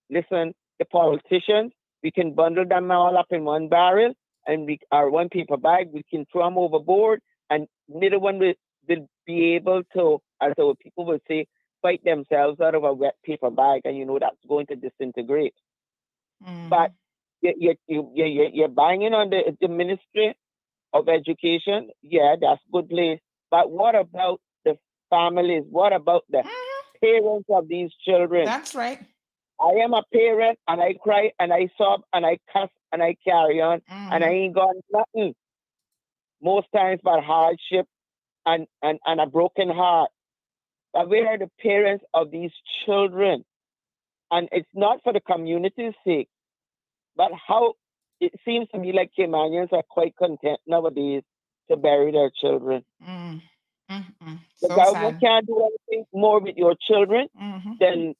Speaker 13: listen, the politicians, we can bundle them all up in one barrel and we our one paper bag, we can throw them overboard, and neither one will, will be able to, as our people will say, fight themselves out of a wet paper bag, and you know that's going to disintegrate. Mm. But you, you, you, you, you're banging on the, the Ministry of Education. Yeah, that's good place. But what about the families? What about the mm. parents of these children?
Speaker 6: That's right.
Speaker 13: I am a parent and I cry and I sob and I cuss and I carry on and I
Speaker 6: Mhm.
Speaker 13: ain't got nothing. Most times but hardship and, and, and a broken heart. But we are the parents of these children. And it's not for the community's sake, but how it seems to me like Caymanians are quite content nowadays to bury their children.
Speaker 6: Mm.
Speaker 13: The
Speaker 6: So
Speaker 13: government
Speaker 6: sad.
Speaker 13: can't do anything more with your children
Speaker 6: Mhm.
Speaker 13: than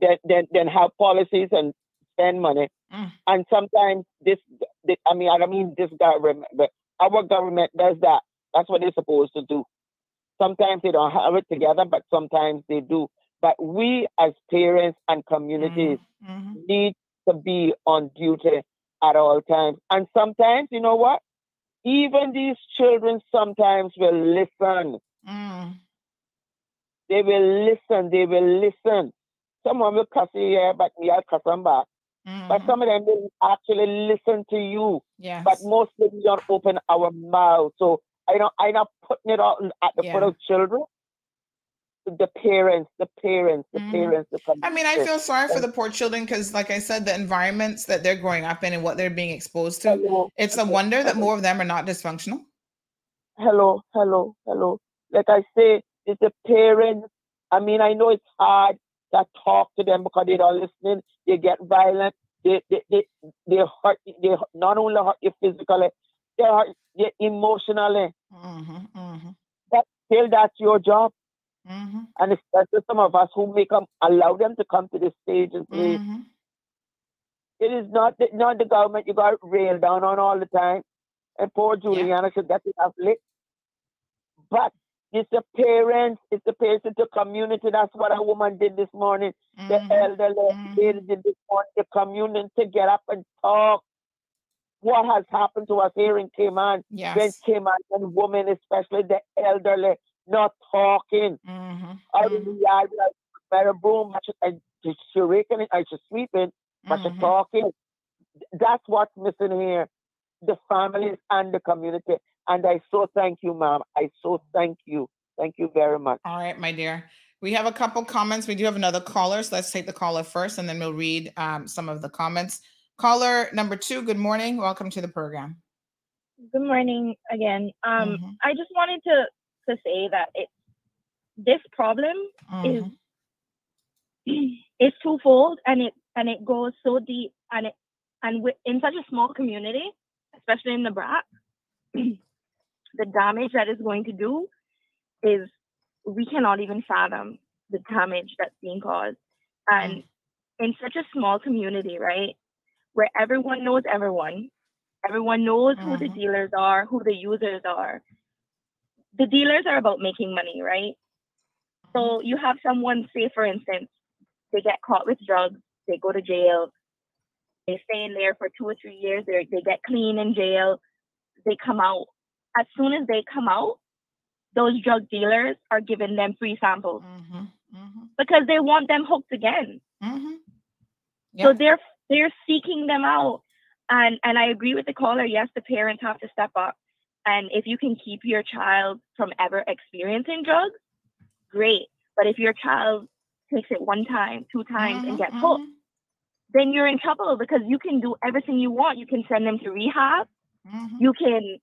Speaker 13: than than, than have policies and spend money.
Speaker 6: Mm.
Speaker 13: And sometimes this, this, I mean, I don't mean this government, but our government does that. That's what they're supposed to do. Sometimes they don't have it together, but sometimes they do. But we as parents and communities
Speaker 6: Mm-hmm.
Speaker 13: need to be on duty at all times. And sometimes, you know what? Even these children sometimes will listen.
Speaker 6: Mm.
Speaker 13: They will listen. They will listen. Someone will cuss you here, but me, I'll cuss them back. But
Speaker 6: Mhm.
Speaker 13: some of them will actually listen to you.
Speaker 6: Yes.
Speaker 13: But most of them don't open our mouth. So I don't I'm not putting it out at the foot of children. The parents, the parents, the
Speaker 6: Mhm.
Speaker 13: parents, the
Speaker 6: I mean, I feel sorry for the poor children because, like I said, the environments that they're growing up in and what they're being exposed to,
Speaker 13: hello,
Speaker 6: it's a wonder that more of them are not dysfunctional.
Speaker 13: hello, hello, hello. Like I say, it's the parents. I mean, I know it's hard to talk to them because they're not listening. They get violent. They they they, they hurt. They not only hurt you physically, they hurt you emotionally.
Speaker 6: Mm-hmm, mm-hmm,
Speaker 13: But still, that's your job.
Speaker 6: Mm-hmm,
Speaker 13: And especially some of us who make them allow them to come to the stage and play.
Speaker 6: mm-hmm.
Speaker 13: It is not the, not the government you got railed down on all the time. And poor Juliana should get enough lick. But it's the parents, it's the parents, it's the community. That's what a woman did this morning. The elderly lady did this morning. The community to get up and talk. What has happened to us here in Cayman? When
Speaker 6: Yes.
Speaker 13: Cayman and women, especially the elderly, not talking.
Speaker 6: Mm-hmm.
Speaker 13: Out in the yard, like, better broom, but she- and she she raking it, and she's sweeping, but she's
Speaker 6: Mhm.
Speaker 13: talking. That's what's missing here. The families and the community. And I so thank you, ma'am. I so thank you. Thank you very much.
Speaker 6: All right, my dear. We have a couple comments. We do have another caller. So let's take the caller first and then we'll read um, some of the comments. Caller number two, good morning. Welcome to the program.
Speaker 11: Good morning again. Um,
Speaker 6: Mhm.
Speaker 11: I just wanted to to say that it this problem
Speaker 6: Mhm.
Speaker 11: is is twofold and it and it goes so deep and it and in such a small community, especially in the BRAC, <clears throat> the damage that is going to do is we cannot even fathom the damage that's being caused. And in such a small community, right, where everyone knows everyone, everyone knows who the
Speaker 14: Mhm.
Speaker 11: dealers are, who the users are. The dealers are about making money, right? So you have someone, say for instance, they get caught with drugs, they go to jail, they stay in there for two or three years, they they get clean in jail, they come out. As soon as they come out, those drug dealers are giving them free samples mm-hmm, mm-hmm. because they want them hooked again. Mm-hmm. So they're they're seeking them out, and and I agree with the caller. Yes, the parents have to step up, and if you can keep your child from ever experiencing drugs, great. But if your child takes it one time, two times, and gets hooked, mm-hmm. then you're in trouble because you can do everything you want. You can send them to rehab. Mm-hmm. You can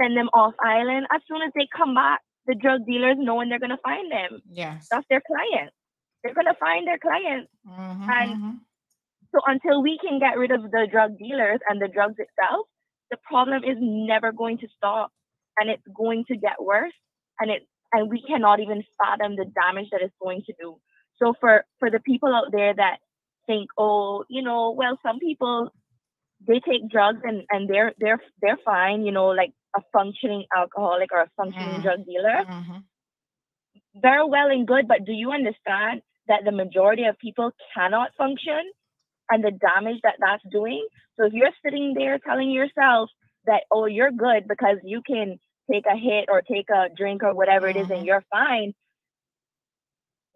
Speaker 11: send them off island. As soon as they come back, the drug dealers know when they're gonna find them.
Speaker 6: Yes.
Speaker 11: That's their client. They're gonna find their clients. Mm-hmm, and so until we can get rid of the drug dealers and the drugs itself, the problem is never going to stop and it's going to get worse and it and we cannot even fathom the damage that it's going to do. So for for the people out there that think, oh, you know, well some people they take drugs and, and they're they're they're fine, you know, like a functioning alcoholic or a functioning
Speaker 6: Mhm.
Speaker 11: drug dealer. Very well and good, but do you understand that the majority of people cannot function and the damage that that's doing? So if you're sitting there telling yourself that oh you're good because you can take a hit or take a drink or whatever it is and you're fine,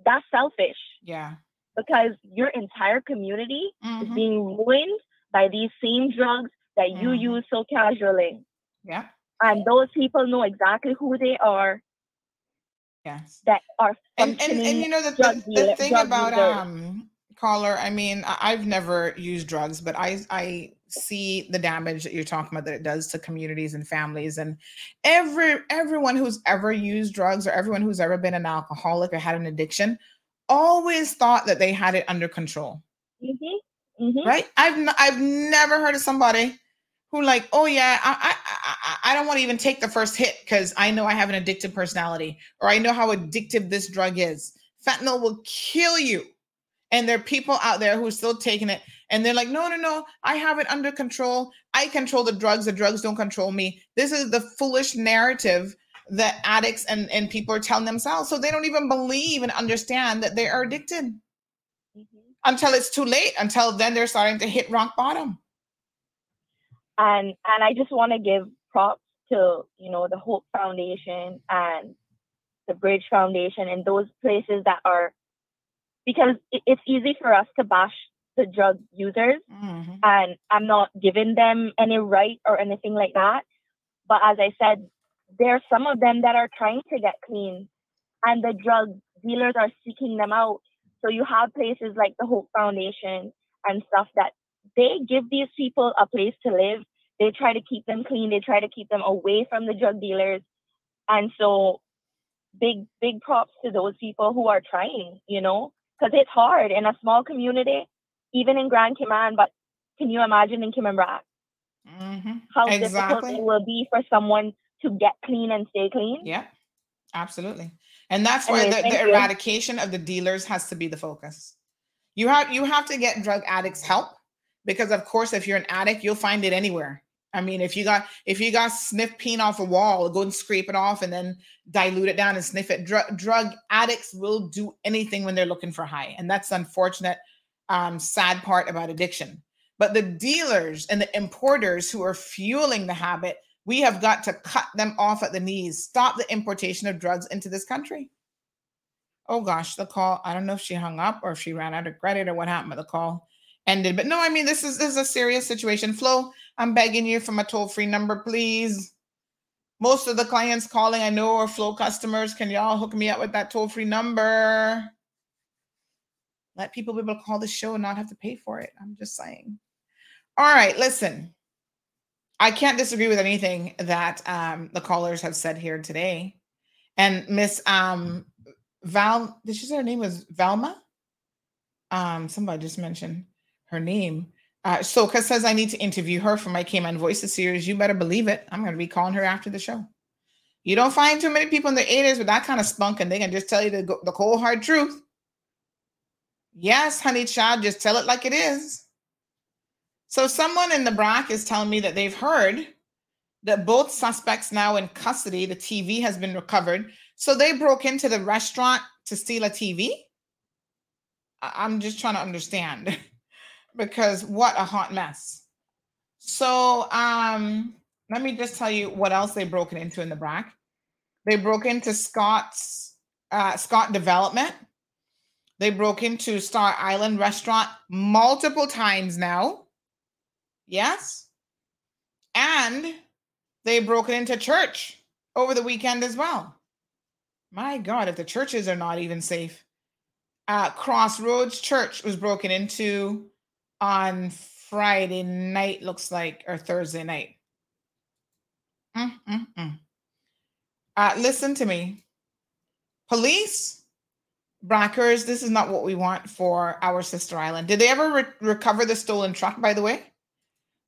Speaker 11: that's selfish
Speaker 6: Yeah.
Speaker 11: because your entire community
Speaker 6: Mm-hmm.
Speaker 11: is being ruined by these same drugs that you
Speaker 6: Mhm.
Speaker 11: use so casually.
Speaker 6: Yeah.
Speaker 11: And those people know exactly who they are.
Speaker 6: Yes.
Speaker 11: That are
Speaker 6: And and, and you know the, the, the thing about
Speaker 11: users.
Speaker 6: um caller. I mean, I've never used drugs, but I I see the damage that you're talking about that it does to communities and families and every everyone who's ever used drugs or everyone who's ever been an alcoholic or had an addiction always thought that they had it under control.
Speaker 11: Mm-hmm. Mm-hmm.
Speaker 6: Right? I've n- I've never heard of somebody who like, oh yeah, I I I, I don't want to even take the first hit because I know I have an addictive personality or I know how addictive this drug is. Fentanyl will kill you. And there are people out there who are still taking it and they're like, no, no, no, I have it under control. I control the drugs. The drugs don't control me. This is the foolish narrative that addicts and, and people are telling themselves. So they don't even believe and understand that they are addicted mm-hmm. until it's too late. Until then, they're starting to hit rock bottom.
Speaker 11: and and I just want to give props to you know the Hope Foundation and the Bridge Foundation and those places that are because it's easy for us to bash the drug users mm-hmm. and I'm not giving them any right or anything like that. But as I said, there are some of them that are trying to get clean and the drug dealers are seeking them out. So you have places like the Hope Foundation and stuff that they give these people a place to live. They try to keep them clean. They try to keep them away from the drug dealers. And so big, big props to those people who are trying, you know, because it's hard in a small community, even in Grand Cayman, but can you imagine in Cayman Brac? Mm-hmm. How difficult it will be for someone to get clean and stay clean?
Speaker 6: Yeah, absolutely. And that's why
Speaker 11: Anyway,
Speaker 6: the, the
Speaker 11: you.
Speaker 6: eradication of the dealers has to be the focus. You have you have to get drug addicts help because of course if you're an addict, you'll find it anywhere. I mean, if you got if you got sniff peen off a wall, go and scrape it off and then dilute it down and sniff it. Drug drug addicts will do anything when they're looking for high. And that's the unfortunate um, sad part about addiction. But the dealers and the importers who are fueling the habit, we have got to cut them off at the knees, stop the importation of drugs into this country. Oh gosh, the call. I don't know if she hung up or if she ran out of credit or what happened, but the call ended. But no, I mean this is this is a serious situation. Flow, I'm begging you from a toll-free number, please. Most of the clients calling I know are Flow customers. Can y'all hook me up with that toll-free number? Let people be able to call the show and not have to pay for it. I'm just saying. All right, listen. I can't disagree with anything that um, the callers have said here today. And Miss um, Val, did she say her name was Valma? Um, somebody just mentioned her name. Uh, Soka says I need to interview her for my Cayman Voices series. You better believe it. I'm going to be calling her after the show. You don't find too many people in their 80s with that kind of spunk, and they can just tell you the, the cold hard truth. Yes, honey child, just tell it like it is. So someone in the BRAC is telling me that they've heard that both suspects now in custody, the TV has been recovered. So they broke into the restaurant to steal a TV. I'm just trying to understand <laughs> because what a hot mess. So um let me just tell you what else they broken into in the BRAC. They broke into Scott's uh, Scott Development. They broke into Star Island restaurant multiple times now. Yes. And they broke into church over the weekend as well. My God, if the churches are not even safe. Uh, Crossroads Church was broken into on Friday night, looks like, or Thursday night. Uh, listen to me. Police, Brackers, this is not what we want for our sister island. Did they ever re- recover the stolen truck, by the way?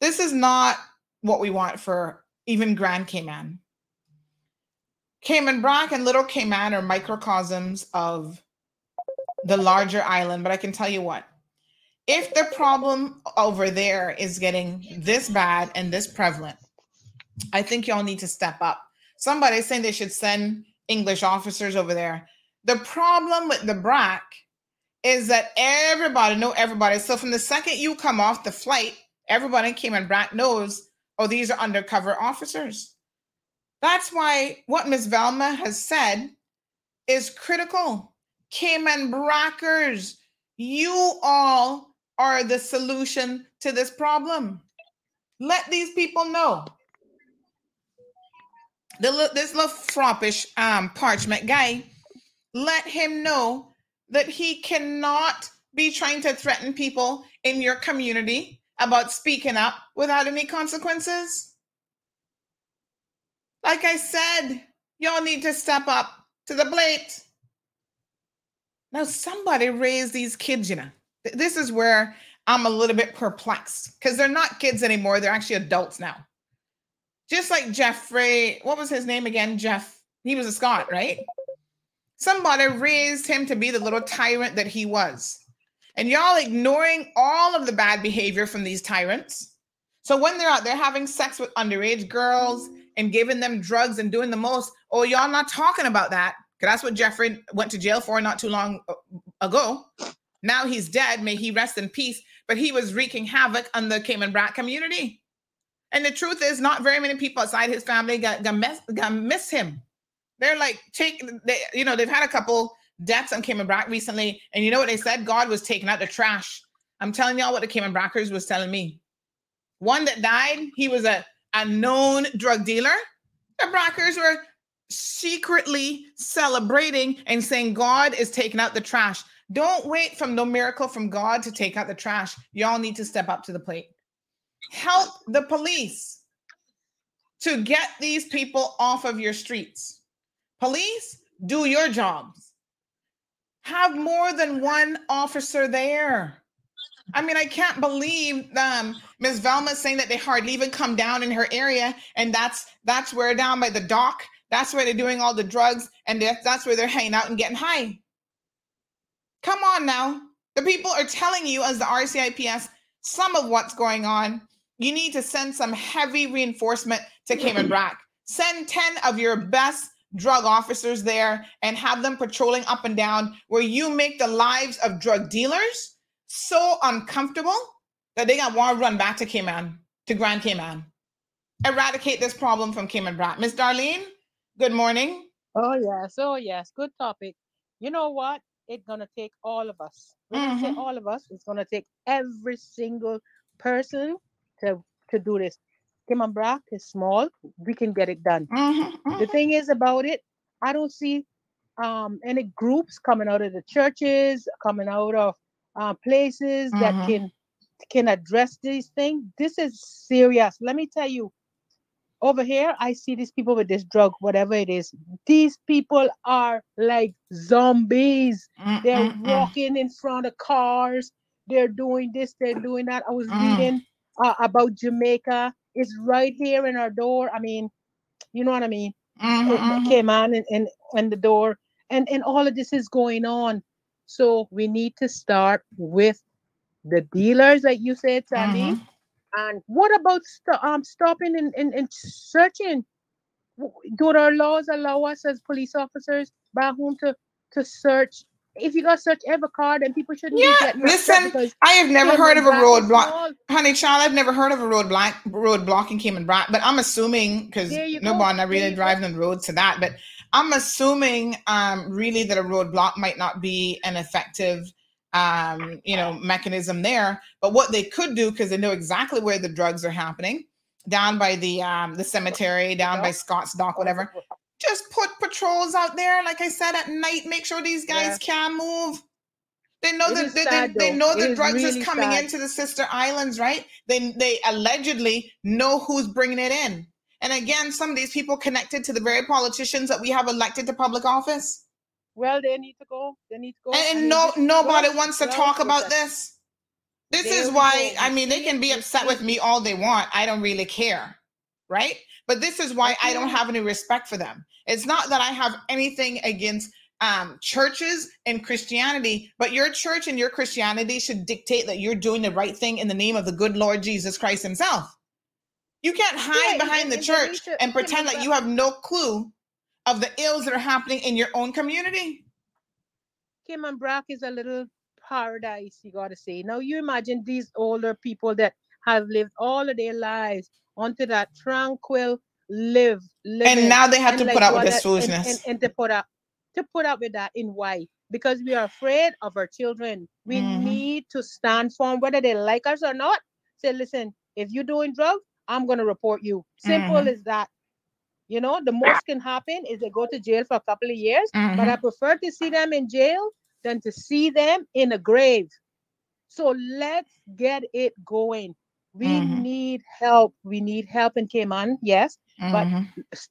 Speaker 6: This is not what we want for even Grand Cayman. Cayman Brac and Little Cayman are microcosms of the larger island, but I can tell you what. If the problem over there is getting this bad and this prevalent, I think y'all need to step up. Somebody's saying they should send English officers over there. The problem with the BRAC is that everybody know everybody. So from the second you come off the flight, everybody in Cayman Brac knows, oh, these are undercover officers. That's why what Miss Velma has said is critical. Cayman Brackers, you all are the solution to this problem. Let these people know. The, this little froppish um, parchment guy, let him know that he cannot be trying to threaten people in your community about speaking up without any consequences? Like I said, y'all need to step up to the plate. Now, somebody raised these kids, you know. This is where I'm a little bit perplexed because they're not kids anymore. They're actually adults now. Just like Jeffrey, what was his name again? Jeff. He was a Scot, right? Somebody raised him to be the little tyrant that he was. And y'all ignoring all of the bad behavior from these tyrants. So when they're out there having sex with underage girls and giving them drugs and doing the most, oh, y'all not talking about that. Because that's what Jeffrey went to jail for not too long ago. Now he's dead. May he rest in peace. But he was wreaking havoc on the Cayman Brac community. And the truth is, not very many people outside his family got, got, miss, got miss him. They're like, take, they, you know, they've had a couple deaths on Cayman Brac recently. And you know what they said? God was taking out the trash. I'm telling y'all what the Cayman Brackers was telling me. One that died, he was a, a known drug dealer. The Brackers were secretly celebrating and saying God is taking out the trash. Don't wait from no miracle from God to take out the trash. Y'all need to step up to the plate. Help the police to get these people off of your streets. Police, do your jobs. Have more than one officer there. I mean, I can't believe um, Ms. Velma saying that they hardly even come down in her area, and that's that's where down by the dock, that's where they're doing all the drugs, and that's where they're hanging out and getting high. Come on now. The people are telling you, as the RCIPS, some of what's going on. You need to send some heavy reinforcement to Cayman <clears throat> Brac. Send 10 of your best drug officers there and have them patrolling up and down where you make the lives of drug dealers so uncomfortable that they got want to run back to Cayman, to Grand Cayman. Eradicate this problem from Cayman Brac. Miss Darlene, good morning.
Speaker 14: Oh, yes. Oh, yes. Good topic. You know what? It's gonna take all of us. When mm-hmm. I say all of us, it's gonna take every single person to to do this. Cayman Brac is small. We can get it done. Mm-hmm. The thing is about it, I don't see um, any groups coming out of the churches, coming out of uh, places mm-hmm. that can can address these things. This is serious. Let me tell you, over here, I see these people with this drug, whatever it is. These people are like zombies. Mm, they're mm, mm. walking in front of cars. They're doing this, they're doing that. I was mm. reading uh, about Jamaica. It's right here in our door. I mean, you know what I mean? Mm-hmm. Came on and, and, and the door. And, and all of this is going on. So we need to start with the dealers, like you said, Sandy. Mm-hmm and what about st- um, stopping and, and, and searching? Do our laws allow us as police officers back home to, to search? If you got search every car, then people shouldn't
Speaker 6: yeah, listen, I have never heard of a roadblock. Honey, child, I've never heard of a roadblock roadblock in Cayman Brac, but I'm assuming because no one not really driving on the roads to that, but I'm assuming um really that a roadblock might not be an effective um, you know, mechanism there. But what they could do, because they know exactly where the drugs are happening, down by the um, the cemetery, down by Scott's Dock, whatever. Just put patrols out there, like I said, at night. Make sure these guys yeah. can move. They know that they, sad, they, they, know the drugs is, really is coming sad. into the sister islands, right? They they allegedly know who's bringing it in. And again, some of these people connected to the very politicians that we have elected to public office.
Speaker 14: Well, they need to go. They need to go.
Speaker 6: And, and no, nobody go. wants to talk about this. This is why I mean they can be upset with me all they want. I don't really care, right? But this is why I don't have any respect for them. It's not that I have anything against um, churches and Christianity, but your church and your Christianity should dictate that you're doing the right thing in the name of the good Lord Jesus Christ Himself. You can't hide yeah, behind the church and pretend that you have no clue of the ills that are happening in your own community?
Speaker 14: Cayman Brac is a little paradise, you gotta say. Now you imagine these older people that have lived all of their lives onto that tranquil live,
Speaker 6: and now they have to like put up with this foolishness
Speaker 14: and, and, and, to put up to put up with that in why because we are afraid of our children we mm-hmm. need to stand firm, whether they like us or not say listen if you're doing drugs i'm going to report you simple mm-hmm. as that you know, the most can happen is they go to jail for a couple of years, mm-hmm. but I prefer to see them in jail than to see them in a grave. So let's get it going. We
Speaker 6: Mhm.
Speaker 14: need help. We need help in Cayman, yes.
Speaker 6: Mhm.
Speaker 14: But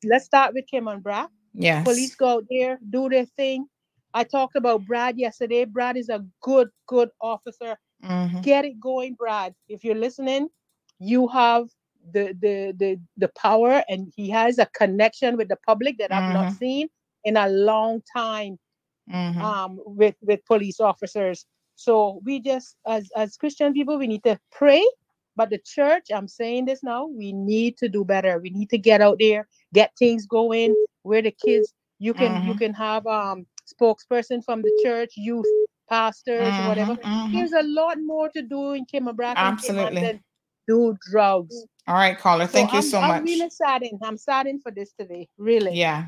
Speaker 14: let's start with Cayman, Brad.
Speaker 6: Yes.
Speaker 14: Police go out there, do their thing. I talked about Brad yesterday. Brad is a good, good officer.
Speaker 6: Mhm.
Speaker 14: Get it going, Brad. If you're listening, you have the the the the power, and he has a connection with the public that I've not
Speaker 6: Mhm.
Speaker 14: seen in a long time
Speaker 6: Mhm.
Speaker 14: um, with with police officers. So we just, as as Christian people, we need to pray. But the church, I'm saying this now, we need to do better. We need to get out there, get things going. Where the kids, you can you
Speaker 6: Mhm.
Speaker 14: can have um spokesperson from the church, youth pastors, whatever.
Speaker 6: Mhm, mhm.
Speaker 14: There's a lot more to do in Kimmer
Speaker 6: Absolutely.
Speaker 14: than do drugs.
Speaker 6: All right, caller. Thank you
Speaker 14: I'm,
Speaker 6: so much.
Speaker 14: I'm
Speaker 6: much.
Speaker 14: really saddened. I'm saddened for this today. Really.
Speaker 6: Yeah.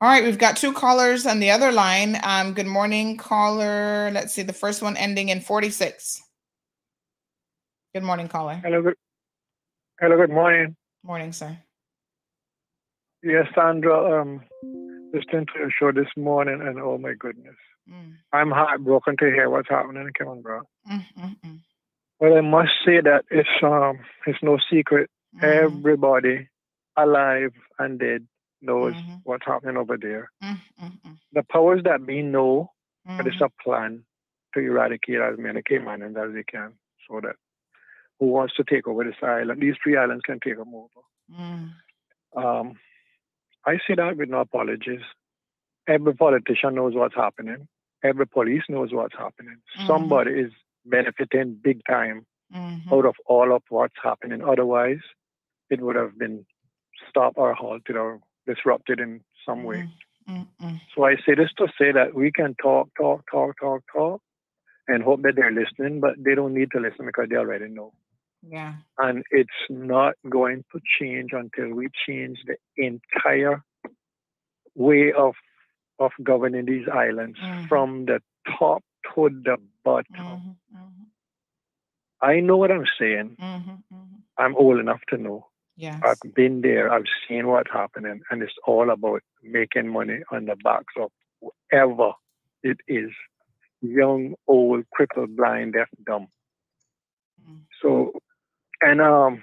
Speaker 6: All right, we've got two callers on the other line. Um, good morning, caller. Let's see, the first one ending in 46. Good morning, caller.
Speaker 15: Hello, good, hello, good morning.
Speaker 6: Morning, sir.
Speaker 15: Yes, Sandra, um, listening to your show this morning, and oh my goodness,
Speaker 6: Mm,
Speaker 15: I'm heartbroken to hear what's happening in Cayman Brac.
Speaker 6: mm, mm, mm.
Speaker 15: Well, I must say that it's um, it's no secret.
Speaker 6: Mm-hmm.
Speaker 15: Everybody alive and dead knows
Speaker 6: Mm-hmm.
Speaker 15: what's happening over there.
Speaker 6: Mm, mm, mm.
Speaker 15: The powers that be know that it's
Speaker 6: Mhm.
Speaker 15: a plan to eradicate as many Caymanians as they can, so that who wants to take over this island, these three islands can take them over.
Speaker 6: Mm,
Speaker 15: Um, I say that with no apologies. Every politician knows what's happening. Every police knows what's happening.
Speaker 6: Mhm.
Speaker 15: Somebody is benefiting big time
Speaker 6: mhm.
Speaker 15: out of all of what's happening. Otherwise, it would have been stopped or halted or disrupted in some way.
Speaker 6: Mm, mm.
Speaker 15: So I say this to say that we can talk, talk, talk, talk, talk, and hope that they're listening, but they don't need to listen because they already know.
Speaker 6: Yeah.
Speaker 15: And it's not going to change until we change the entire way of of governing these islands
Speaker 6: Mhm.
Speaker 15: from the top to the bottom.
Speaker 6: Mhm, mhm,
Speaker 15: I know what I'm saying.
Speaker 6: mhm, mhm.
Speaker 15: I'm old enough to know.
Speaker 6: Yes.
Speaker 15: I've been there. I've seen what's happening, and it's all about making money on the backs of whoever it is, young, old, crippled, blind, deaf, dumb. So, and um,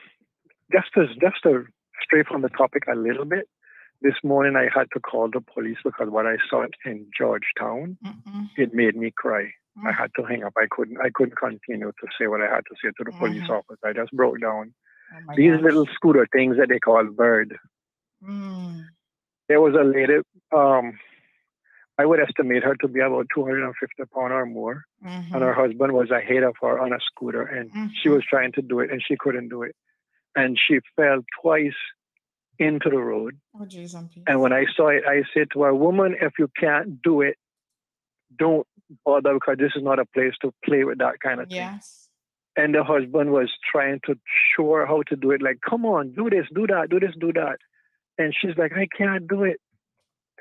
Speaker 15: just to just to stray from the topic a little bit, this morning I had to call the police because what I saw in Georgetown, it made me cry. I had to hang up. I couldn't. I couldn't continue to say what I had to say to the police
Speaker 6: Mhm.
Speaker 15: officer. I just broke down.
Speaker 6: Oh
Speaker 15: These
Speaker 6: gosh.
Speaker 15: little scooter things that they call bird.
Speaker 6: Mm,
Speaker 15: There was a lady. Um, I would estimate her to be about 250 pound or more,
Speaker 6: mhm.
Speaker 15: and her husband was ahead of her on a scooter, and she was trying to do it, and she couldn't do it, and she fell twice into the road.
Speaker 6: Oh, jeez,
Speaker 15: And when I saw it, I said to her, "Woman, if you can't do it, don't bother because this is not a place to play with that kind of thing."
Speaker 6: Yes.
Speaker 15: And the husband was trying to show her how to do it. Like, come on, do this, do that, do this, do that. And she's like, I can't do it.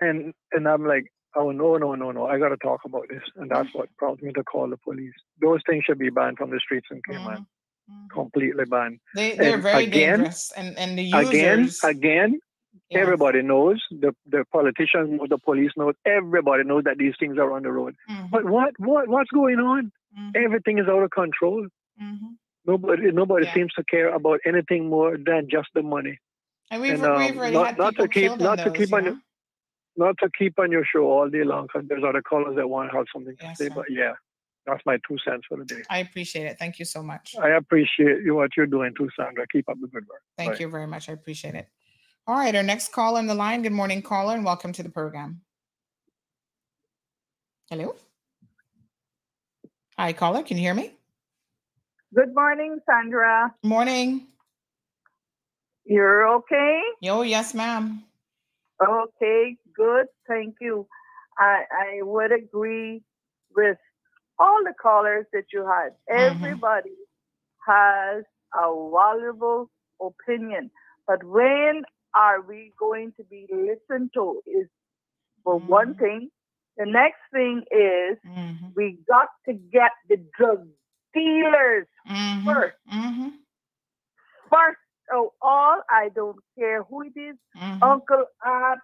Speaker 15: And and I'm like, oh no, no, no, no, I got to talk about this. And that's what prompted me to call the police. Those things should be banned from the streets in Cayman, mm-hmm. Mm-hmm. completely banned.
Speaker 6: They, they're
Speaker 15: And
Speaker 6: very
Speaker 15: again,
Speaker 6: dangerous. And, and the users.
Speaker 15: Again, again,
Speaker 6: Yes.
Speaker 15: everybody knows. The the politicians know, the police knows. Everybody knows that these things are on the road.
Speaker 6: Mhm.
Speaker 15: But what what what's going on? Everything is out of control.
Speaker 6: Mhm.
Speaker 15: Nobody nobody
Speaker 6: Yeah.
Speaker 15: seems to care about anything more than just the money.
Speaker 6: And we've,
Speaker 15: And, um,
Speaker 6: we've already
Speaker 15: not,
Speaker 6: had
Speaker 15: not to keep not to keep on
Speaker 6: know?
Speaker 15: not to keep on your show all day long because there's other callers that want to have something to
Speaker 6: Yes,
Speaker 15: say.
Speaker 6: sir.
Speaker 15: But yeah, that's my two cents for the day.
Speaker 6: I appreciate it. Thank you so much.
Speaker 15: I appreciate you what you're doing too, Sandra. Keep up the good work.
Speaker 6: Thank
Speaker 15: Bye.
Speaker 6: you very much. I appreciate it. All right, our next caller on the line. Good morning, caller, and welcome to the program. Hello. Hi, caller. Can you hear me?
Speaker 12: Good morning, Sandra.
Speaker 6: Morning.
Speaker 12: You're okay?
Speaker 6: Yo, yes, ma'am.
Speaker 12: Okay, good. Thank you. I I would agree with all the callers that you had. Mm-hmm. Everybody has a valuable opinion, but when are we going to be listened to? Is for mm-hmm. one thing. The next thing is mm-hmm. we got to get the drug dealers mm-hmm. first. First of all, I don't care who it is, uncle, aunt,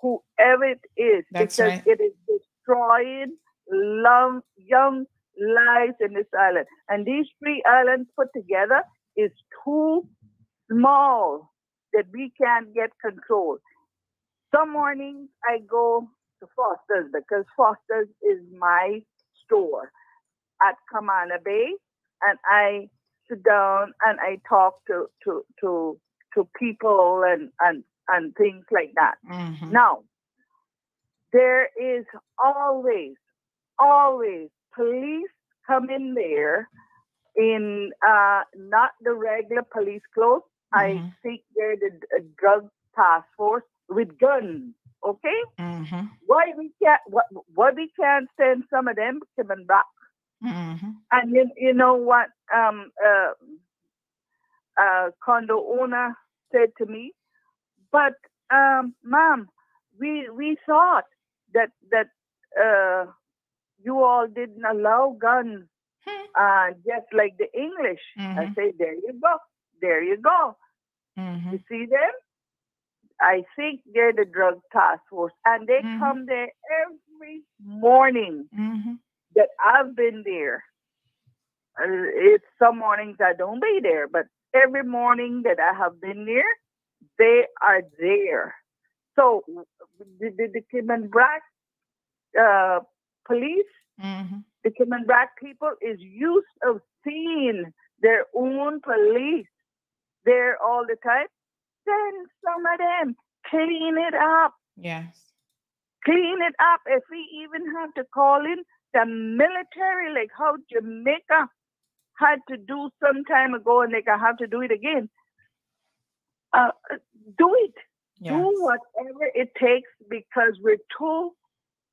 Speaker 12: whoever it is,
Speaker 6: That's
Speaker 12: because
Speaker 6: right.
Speaker 12: it is destroying
Speaker 16: long, young lives in this island. And these three islands put together is too small that we can't get control. Some mornings I go to Foster's because Foster's is my store at Camana Bay, and I sit down and I talk to to to to people and and and things like that.
Speaker 6: Mm-hmm.
Speaker 16: Now, there is always always police come in there in uh, not the regular police clothes.
Speaker 6: Mm-hmm.
Speaker 16: I think they're the drug task force with guns. Okay,
Speaker 6: Mm-hmm.
Speaker 16: why we can't what why we can't send some of them coming back?
Speaker 6: Mm-hmm.
Speaker 16: And you, you know what um uh, uh condo owner said to me, but um ma'am, we we thought that that uh you all didn't allow guns uh just like the English. I
Speaker 6: Mhm.
Speaker 16: say there you go. There you go.
Speaker 6: Mm-hmm.
Speaker 16: You see them? I think they're the drug task force, and they
Speaker 6: Mhm.
Speaker 16: come there every morning
Speaker 6: Mm-hmm.
Speaker 16: that I've been there. Uh, it's some mornings I don't be there, but every morning that I have been there, they are there. So the, the, the Cayman Brac uh, police,
Speaker 6: Mm-hmm.
Speaker 16: the Cayman Brac people is used of seeing their own police there all the time. Send some of them, clean it up,
Speaker 6: Yes.
Speaker 16: clean it up. If we even have to call in the military, like how Jamaica had to do some time ago, and they can have to do it again. Uh, do it.
Speaker 6: Yes.
Speaker 16: Do whatever it takes because we're too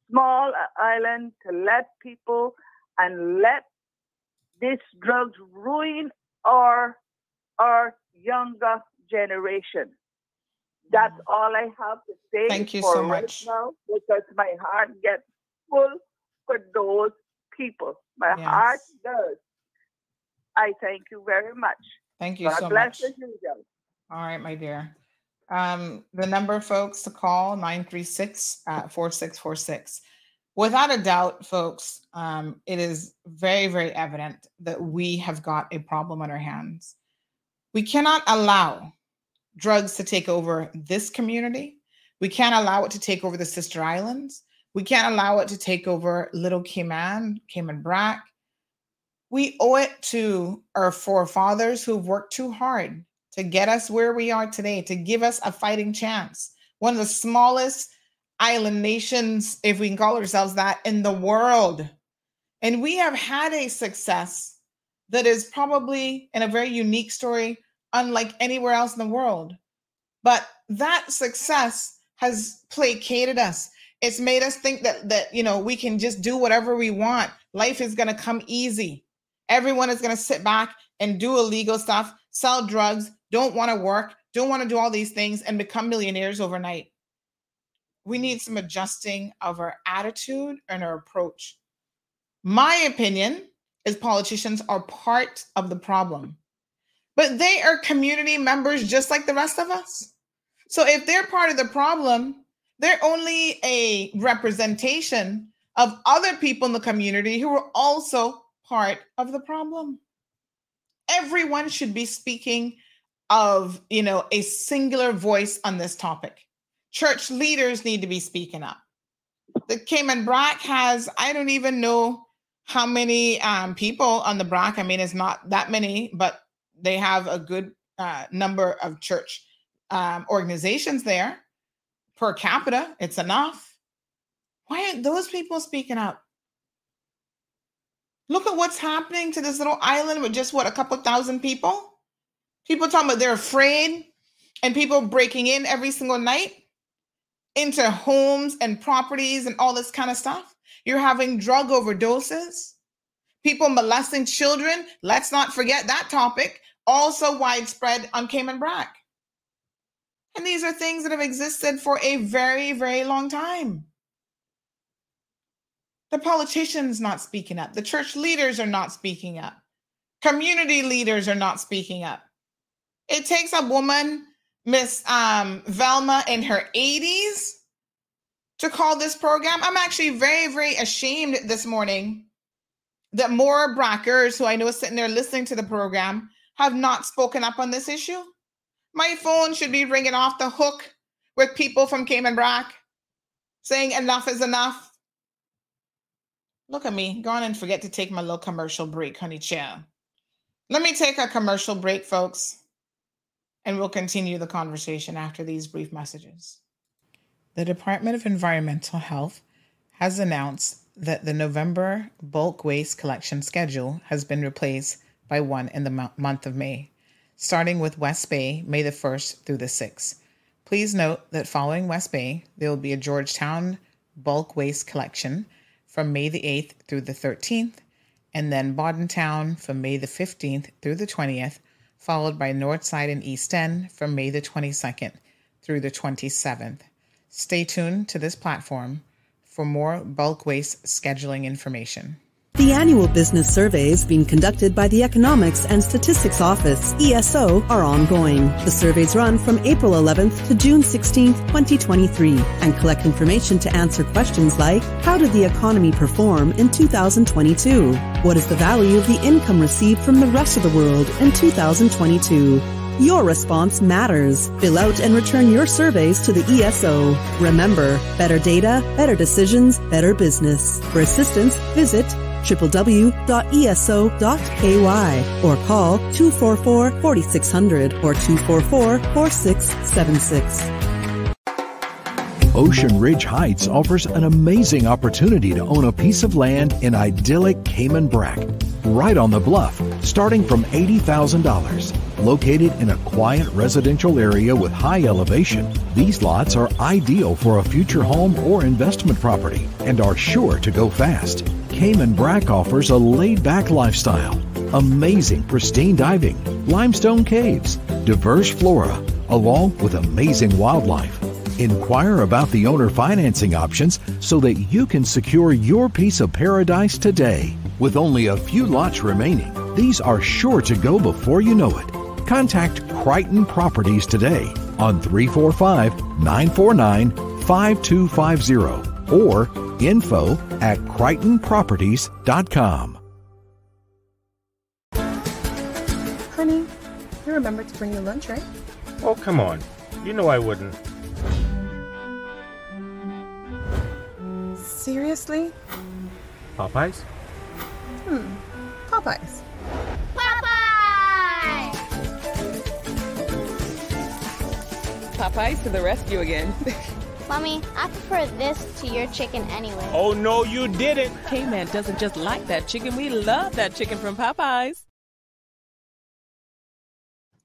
Speaker 16: small a island to let people and let this drugs ruin our our younger generation. That's all I have to say.
Speaker 6: Mm. Thank you
Speaker 16: for
Speaker 6: so
Speaker 16: right
Speaker 6: much.
Speaker 16: now because my heart gets full for those people. My heart does. I thank you very much.
Speaker 6: Thank you
Speaker 16: God
Speaker 6: so
Speaker 16: bless
Speaker 6: much.
Speaker 16: usual.
Speaker 6: All right, my dear. Um, the number, folks, to call 936 uh, 4646. Without a doubt, folks, um, it is very, very evident that we have got a problem on our hands. We cannot allow drugs to take over this community. We can't allow it to take over the sister islands. We can't allow it to take over Little Cayman, Cayman Brac. We owe it to our forefathers who've worked too hard to get us where we are today, to give us a fighting chance. One of the smallest island nations, if we can call ourselves that, in the world. And we have had a success that is probably in a very unique story, unlike anywhere else in the world. But that success has placated us. It's made us think that that you know we can just do whatever we want. Life is to come easy. Everyone is to sit back and do illegal stuff, sell drugs, don't want to work, don't want to do all these things and become millionaires overnight. We need some adjusting of our attitude and our approach. My opinion is politicians are part of the problem, but they are community members just like the rest of us. So if they're part of the problem, they're only a representation of other people in the community who are also part of the problem. Everyone should be speaking of, you know, a singular voice on this topic. Church leaders need to be speaking up. The Cayman Brac has, I don't even know how many um, people on the Brac. I mean, it's not that many, but they have a good uh, number of church um, organizations there per capita. It's enough. Why aren't those people speaking up? Look at what's happening to this little island with just what a couple thousand people. People talking about they're afraid, and people breaking in every single night into homes and properties and all this kind of stuff. You're having drug overdoses, people molesting children. Let's not forget that topic, also widespread on Cayman Brac. And these are things that have existed for a very, very long time. The politicians not speaking up. The church leaders are not speaking up. Community leaders are not speaking up. It takes a woman, Miss um, Velma, in her 80s to call this program. I'm actually very, very ashamed this morning that more Brackers, who I know is sitting there listening to the program, have not spoken up on this issue. My phone should be ringing off the hook with people from Cayman Brac saying enough is enough. Look at me, go on and forget to take my little commercial break, honey chill. Let me take a commercial break, folks, and we'll continue the conversation after these brief messages. The Department of Environmental Health has announced that the November bulk waste collection schedule has been replaced by one in the month of May, starting with West Bay, May the 1st through the 6th. Please note that following West Bay, there will be a Georgetown bulk waste collection from May the 8th through the 13th, and then Bodden Town from May the 15th through the 20th, followed by Northside and East End from May the 22nd through the 27th. Stay tuned to this platform for more bulk waste scheduling information.
Speaker 17: The annual business surveys being conducted by the Economics and Statistics Office, ESO, are ongoing. The surveys run from April 11th to June 16th, 2023, and collect information to answer questions like, how did the economy perform in 2022? What is the value of the income received from the rest of the world in 2022? Your response matters. Fill out and return your surveys to the ESO. Remember, better data, better decisions, better business. For assistance, visit www.eso.ky or call 244-4600 or 244-4676.
Speaker 2: Ocean Ridge Heights offers an amazing opportunity to own a piece of land in idyllic Cayman Brac, right on the bluff, starting from $80,000. Located in a quiet residential area with high elevation, these lots are ideal for a future home or investment property and are sure to go fast. Cayman Brac offers a laid back lifestyle, amazing pristine diving, limestone caves, diverse flora, along with amazing wildlife. Inquire about the owner financing options so that you can secure your piece of paradise today. With only a few lots remaining, these are sure to go before you know it. Contact Crichton Properties today on 345 949 5250 or info at crichtonproperties.com.
Speaker 18: Honey, you remember to bring your lunch, right?
Speaker 19: Oh, come on. You know I wouldn't.
Speaker 18: Seriously?
Speaker 19: Popeyes?
Speaker 18: Hmm. Popeyes.
Speaker 20: Popeyes to the rescue again. <laughs>
Speaker 21: Mommy, I prefer this to your chicken anyway.
Speaker 19: Oh, no, you didn't.
Speaker 20: K-Man doesn't just like that chicken. We love that chicken from Popeyes.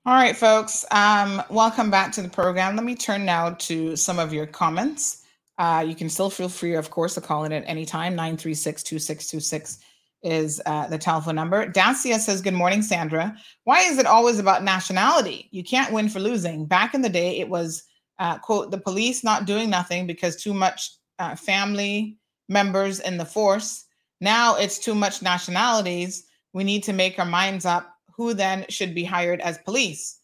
Speaker 6: All right, folks. Um, welcome back to the program. Let me turn now to some of your comments. Uh, you can still feel free, of course, to call in at any time. 936 2626 is uh, the telephone number. Dacia says, Good morning, Sandra. Why is it always about nationality? You can't win for losing. Back in the day, it was, uh, quote, the police not doing nothing because too much uh, family members in the force. Now it's too much nationalities. We need to make our minds up who then should be hired as police.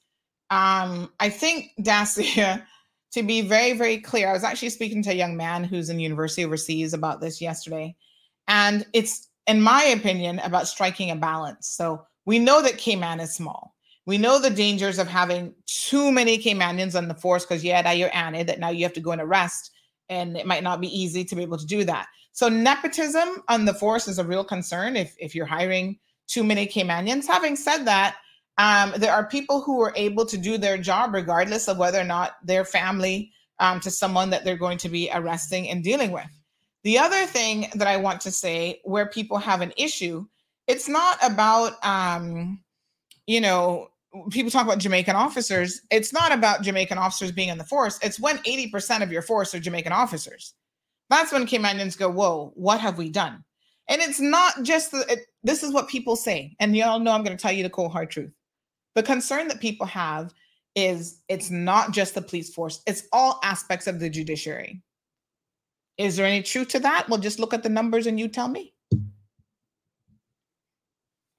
Speaker 6: Um, I think, <laughs> Dacia, to be very, very clear, I was actually speaking to a young man who's in university overseas about this yesterday. And it's, in my opinion, about striking a balance. So we know that Cayman is small. We know the dangers of having too many Caymanians on the force because, yeah, now you're Annie, that now you have to go and arrest. And it might not be easy to be able to do that. So nepotism on the force is a real concern if, if you're hiring too many Caymanians. Having said that, um, there are people who are able to do their job regardless of whether or not their family um, to someone that they're going to be arresting and dealing with. The other thing that I want to say where people have an issue, it's not about, um, you know, people talk about Jamaican officers. It's not about Jamaican officers being in the force. It's when 80% of your force are Jamaican officers. That's when Caymanians go, whoa, what have we done? And it's not just the, it, this is what people say. And y'all know I'm going to tell you the cold hard truth. The concern that people have is it's not just the police force, it's all aspects of the judiciary. Is there any truth to that? Well, just look at the numbers and you tell me.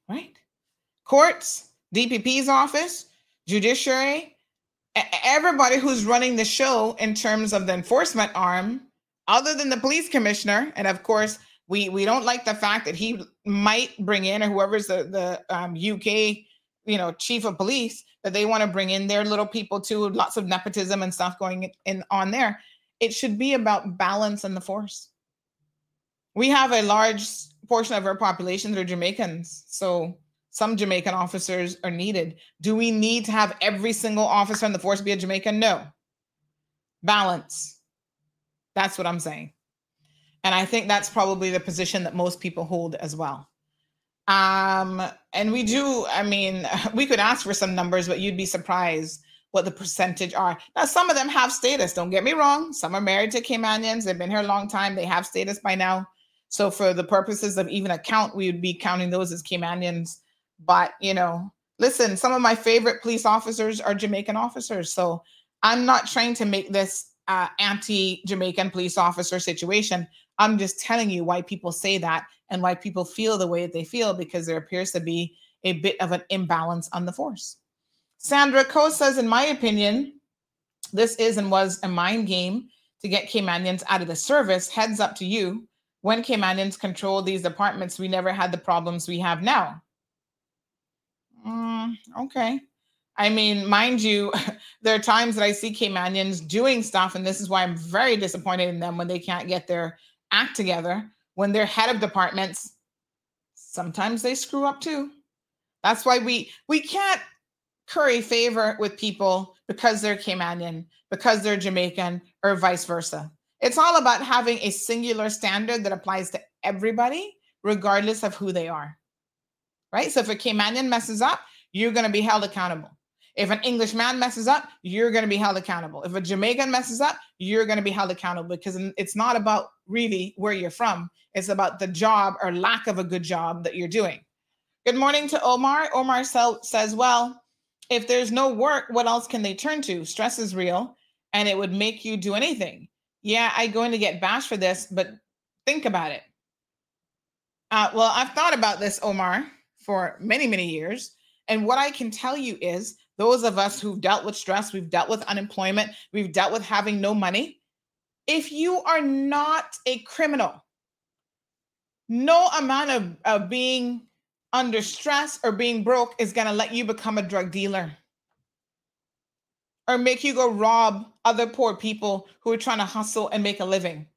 Speaker 6: Right? Courts, DPP's office, judiciary, everybody who's running the show in terms of the enforcement arm other than the police commissioner, and of course, we we don't like the fact that he might bring in or whoever's the the um, UK you know chief of police that they want to bring in their little people too lots of nepotism and stuff going in on there it should be about balance in the force. We have a large portion of our population that are jamaicans so some jamaican officers are needed. Do we need to have every single officer in the force be a jamaican? No. Balance. That's what i'm saying. And I think that's probably the position that most people hold as well. Um, and we do, I mean, <laughs> we could ask for some numbers, but you'd be surprised what the percentage are. Now, some of them have status, don't get me wrong. Some are married to Caymanians, they've been here a long time, they have status by now. So, for the purposes of even a count, we would be counting those as Caymanians. But, you know, listen, some of my favorite police officers are Jamaican officers. So, I'm not trying to make this uh, anti Jamaican police officer situation. I'm just telling you why people say that and why people feel the way that they feel because there appears to be a bit of an imbalance on the force. Sandra Coe says, in my opinion, this is and was a mind game to get Caymanians out of the service. Heads up to you. When Caymanians controlled these departments, we never had the problems we have now. Mm, okay. I mean, mind you, <laughs> there are times that I see Caymanians doing stuff, and this is why I'm very disappointed in them when they can't get their act together when they're head of departments sometimes they screw up too that's why we we can't curry favor with people because they're Caymanian, because they're Jamaican, or vice versa. It's all about having a singular standard that applies to everybody, regardless of who they are. Right? So if a Caymanian messes up, you're going to be held accountable. If an English man messes up, you're going to be held accountable. If a Jamaican messes up, you're going to be held accountable because it's not about really where you're from. It's about the job or lack of a good job that you're doing. Good morning to Omar. Omar says, Well, if there's no work, what else can they turn to? Stress is real and it would make you do anything. Yeah, I'm going to get bashed for this, but think about it. Uh, well, I've thought about this, Omar, for many, many years. And what I can tell you is those of us who've dealt with stress, we've dealt with unemployment, we've dealt with having no money. If you are not a criminal, no amount of, of being under stress or being broke is going to let you become a drug dealer or make you go rob other poor people who are trying to hustle and make a living.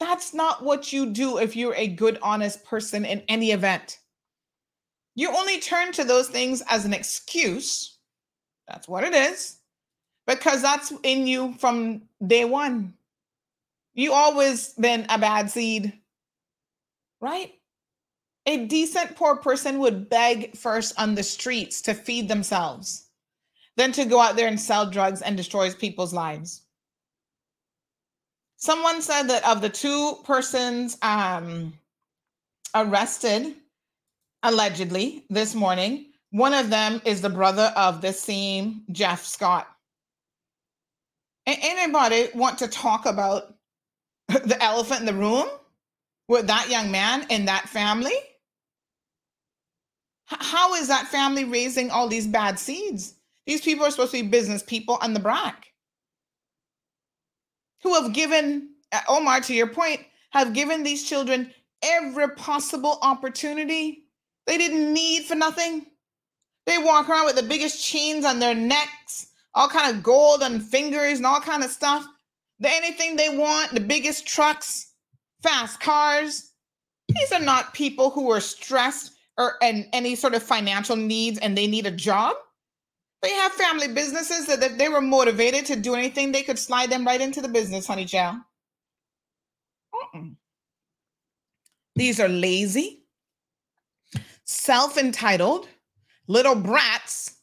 Speaker 6: That's not what you do if you're a good, honest person in any event. You only turn to those things as an excuse that's what it is. Because that's in you from day one. You always been a bad seed, right? A decent poor person would beg first on the streets to feed themselves, then to go out there and sell drugs and destroys people's lives. Someone said that of the two persons um, arrested allegedly this morning, one of them is the brother of the same Jeff Scott. Anybody want to talk about <laughs> the elephant in the room with that young man and that family? How is that family raising all these bad seeds? These people are supposed to be business people on the Brac who have given, uh, Omar, to your point, have given these children every possible opportunity. They didn't need for nothing. They walk around with the biggest chains on their necks, all kind of gold on fingers and all kind of stuff. The anything they want, the biggest trucks, fast cars. These are not people who are stressed or and any sort of financial needs and they need a job. They have family businesses that if they were motivated to do anything, they could slide them right into the business, honey child. These are lazy, self entitled, little brats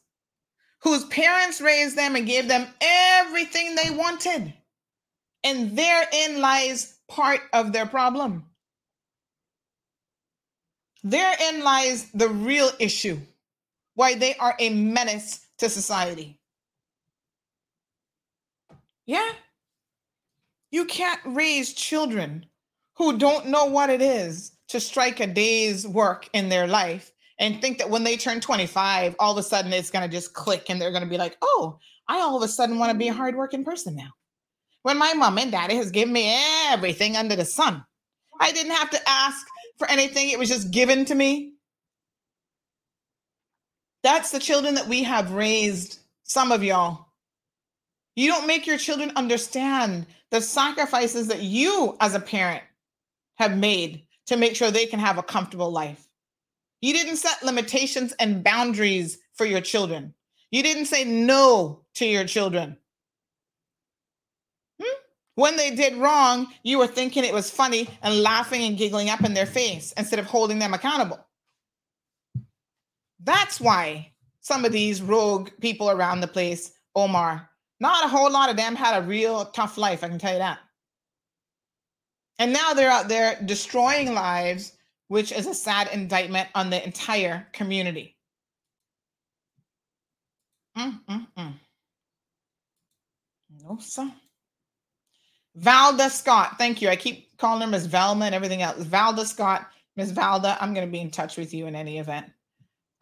Speaker 6: whose parents raised them and gave them everything they wanted. And therein lies part of their problem. Therein lies the real issue why they are a menace to society. Yeah. You can't raise children who don't know what it is to strike a day's work in their life and think that when they turn 25, all of a sudden it's going to just click and they're going to be like, oh, I all of a sudden want to be a hardworking person now. when my mom and daddy has given me everything under the sun. I didn't have to ask for anything, it was just given to me. That's the children that we have raised, some of y'all. You don't make your children understand the sacrifices that you, as a parent, have made to make sure they can have a comfortable life. You didn't set limitations and boundaries for your children. You didn't say no to your children. When they did wrong, you were thinking it was funny and laughing and giggling up in their face instead of holding them accountable. That's why some of these rogue people around the place, Omar, not a whole lot of them had a real tough life, I can tell you that. And now they're out there destroying lives, which is a sad indictment on the entire community. Mm, mm, mm. No, sir. Valda Scott, thank you. I keep calling her Miss Velma and everything else. Valda Scott, Miss Valda, I'm going to be in touch with you in any event.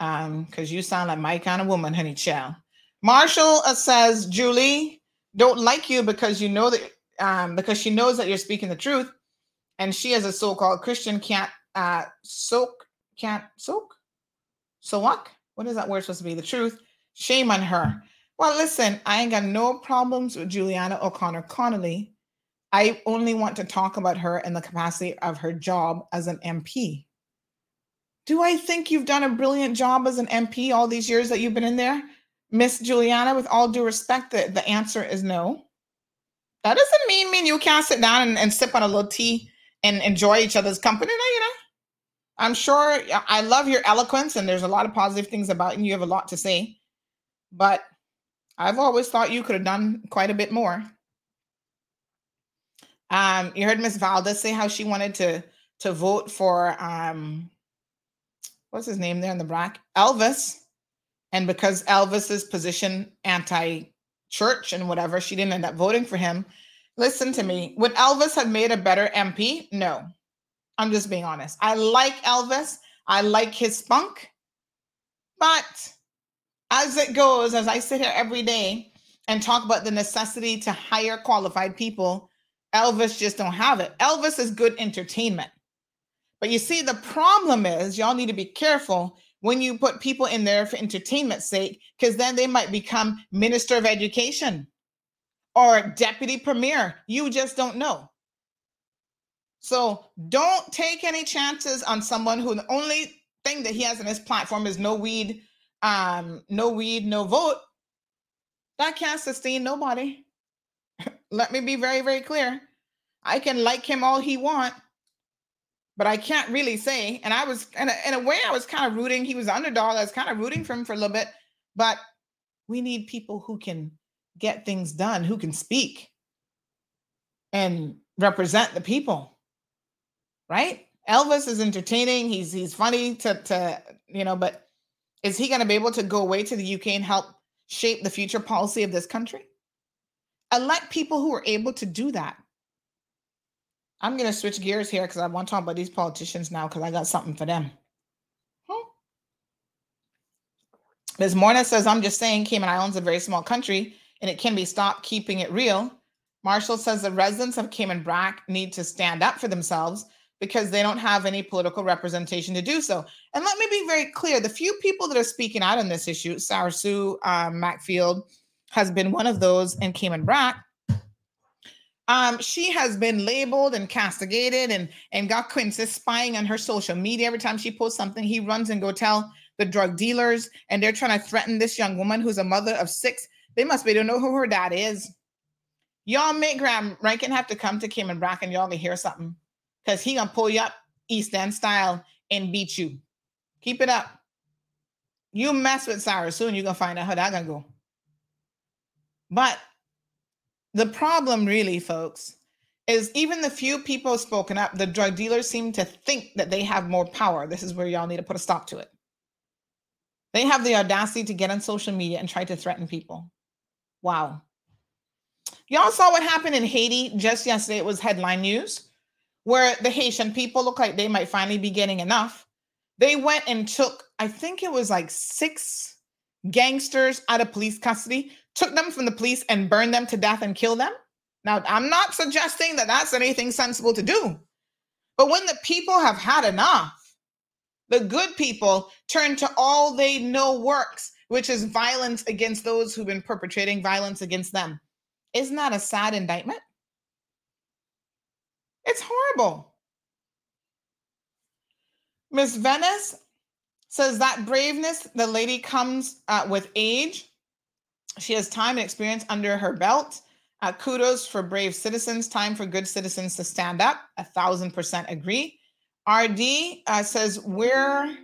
Speaker 6: Um because you sound like my kind of woman honey child marshall uh, says julie don't like you because you know that um because she knows that you're speaking the truth. And she as a so-called christian can't uh soak can't soak? So what what is that word supposed to be? The truth. Shame on her. Well listen i ain't got no problems with juliana o'connor connolly i only want to talk about her in the capacity of her job as an mp do I think you've done a brilliant job as an MP all these years that you've been in there? Miss Juliana, with all due respect, the, the answer is no. That doesn't mean mean you can't sit down and, and sip on a little tea and enjoy each other's company. No, you know. I'm sure I love your eloquence and there's a lot of positive things about you. You have a lot to say. But I've always thought you could have done quite a bit more. Um, you heard Miss Valda say how she wanted to to vote for um what's his name there in the black Elvis. And because Elvis's position anti-church and whatever, she didn't end up voting for him. Listen to me. Would Elvis have made a better MP? No. I'm just being honest. I like Elvis. I like his spunk. But as it goes, as I sit here every day and talk about the necessity to hire qualified people, Elvis just don't have it. Elvis is good entertainment. But you see, the problem is y'all need to be careful when you put people in there for entertainment's sake, because then they might become minister of education or deputy premier. You just don't know. So don't take any chances on someone who the only thing that he has in his platform is no weed, um, no weed, no vote. That can't sustain nobody. Let me be very, very clear. I can like him all he want but I can't really say. And I was, in a, in a way, I was kind of rooting. He was underdog. I was kind of rooting for him for a little bit. But we need people who can get things done, who can speak and represent the people. Right? Elvis is entertaining. He's he's funny to to you know, but is he going to be able to go away to the UK and help shape the future policy of this country? Elect people who are able to do that. I'm going to switch gears here because I want to talk about these politicians now because I got something for them. Hmm. Ms. Morna says, I'm just saying Cayman Islands is a very small country and it can be stopped keeping it real. Marshall says the residents of Cayman Brac need to stand up for themselves because they don't have any political representation to do so. And let me be very clear the few people that are speaking out on this issue, Sarah Sue um, Macfield has been one of those in Cayman Brac um, she has been labeled and castigated and and got Quincy spying on her social media. Every time she posts something, he runs and go tell the drug dealers, and they're trying to threaten this young woman who's a mother of six. They must be don't know who her dad is. Y'all make Graham Rankin have to come to Cayman Brac and y'all to hear something. Because he gonna pull you up East End style and beat you. Keep it up. You mess with Sarah Sue, you're gonna find out how that gonna go. But the problem, really, folks, is even the few people spoken up, the drug dealers seem to think that they have more power. This is where y'all need to put a stop to it. They have the audacity to get on social media and try to threaten people. Wow. Y'all saw what happened in Haiti just yesterday. It was headline news where the Haitian people look like they might finally be getting enough. They went and took, I think it was like six gangsters out of police custody took them from the police and burned them to death and killed them? Now, I'm not suggesting that that's anything sensible to do. But when the people have had enough, the good people turn to all they know works, which is violence against those who've been perpetrating violence against them. Isn't that a sad indictment? It's horrible. Miss Venice says that braveness, the lady comes uh, with age. She has time and experience under her belt. Uh, kudos for brave citizens. Time for good citizens to stand up. A thousand percent agree. RD uh, says, Where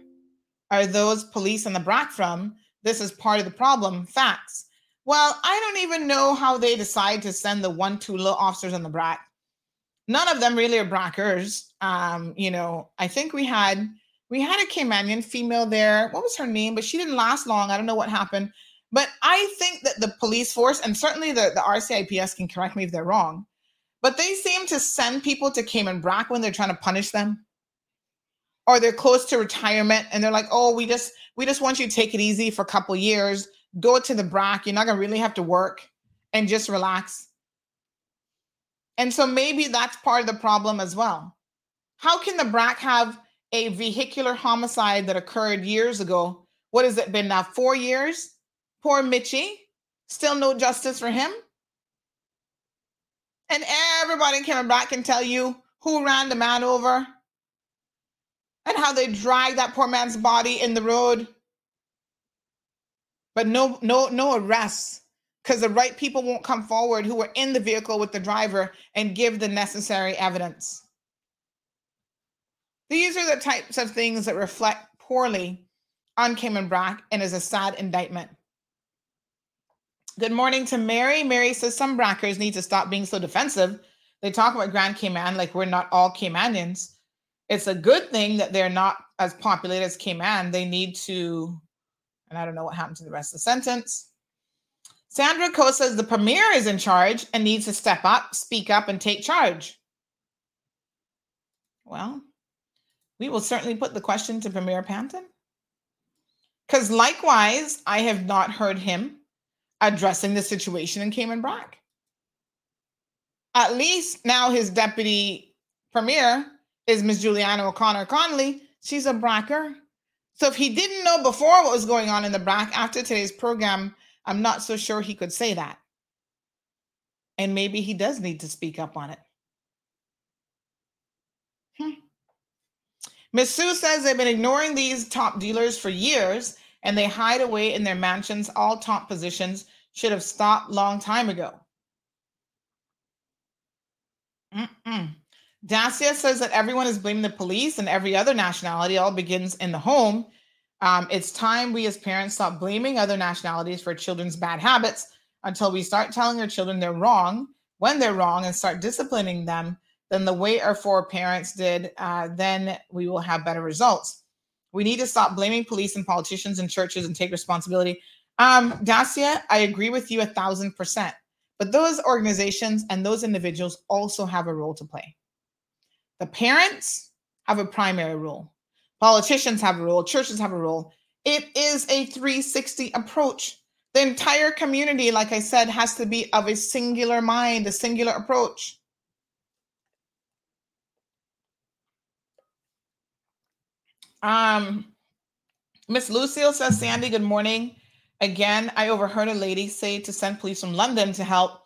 Speaker 6: are those police in the Brac from? This is part of the problem. Facts. Well, I don't even know how they decide to send the one, two little officers in the Brac. None of them really are Brackers. Um, you know, I think we had we had a Caymanian female there. What was her name? But she didn't last long. I don't know what happened. But I think that the police force, and certainly the, the RCIPS can correct me if they're wrong, but they seem to send people to Cayman Brac when they're trying to punish them. Or they're close to retirement and they're like, oh, we just we just want you to take it easy for a couple years, go to the BRAC. You're not gonna really have to work and just relax. And so maybe that's part of the problem as well. How can the BRAC have a vehicular homicide that occurred years ago. What has it been now? Four years? Poor Mitchie. Still no justice for him. And everybody coming back and tell you who ran the man over and how they dragged that poor man's body in the road. But no, no, no arrests because the right people won't come forward who were in the vehicle with the driver and give the necessary evidence. These are the types of things that reflect poorly on Cayman Brac and is a sad indictment. Good morning to Mary. Mary says some Brackers need to stop being so defensive. They talk about Grand Cayman like we're not all Caymanians. It's a good thing that they're not as populated as Cayman. They need to, and I don't know what happened to the rest of the sentence. Sandra Co says the premier is in charge and needs to step up, speak up, and take charge. Well, we will certainly put the question to Premier Panton. Because likewise, I have not heard him addressing the situation in Cayman Brac. At least now his deputy premier is Ms. Juliana O'Connor Connolly. She's a Bracker. So if he didn't know before what was going on in the Brac after today's program, I'm not so sure he could say that. And maybe he does need to speak up on it. Ms. Sue says they've been ignoring these top dealers for years and they hide away in their mansions. All top positions should have stopped long time ago. Mm-mm. Dacia says that everyone is blaming the police and every other nationality all begins in the home. Um, it's time we as parents stop blaming other nationalities for children's bad habits until we start telling our children they're wrong when they're wrong and start disciplining them than the way our foreparents did, uh, then we will have better results. We need to stop blaming police and politicians and churches and take responsibility. Um, Dacia, I agree with you a thousand percent. But those organizations and those individuals also have a role to play. The parents have a primary role, politicians have a role, churches have a role. It is a 360 approach. The entire community, like I said, has to be of a singular mind, a singular approach. Um, Miss Lucille says, Sandy, good morning. Again, I overheard a lady say to send police from London to help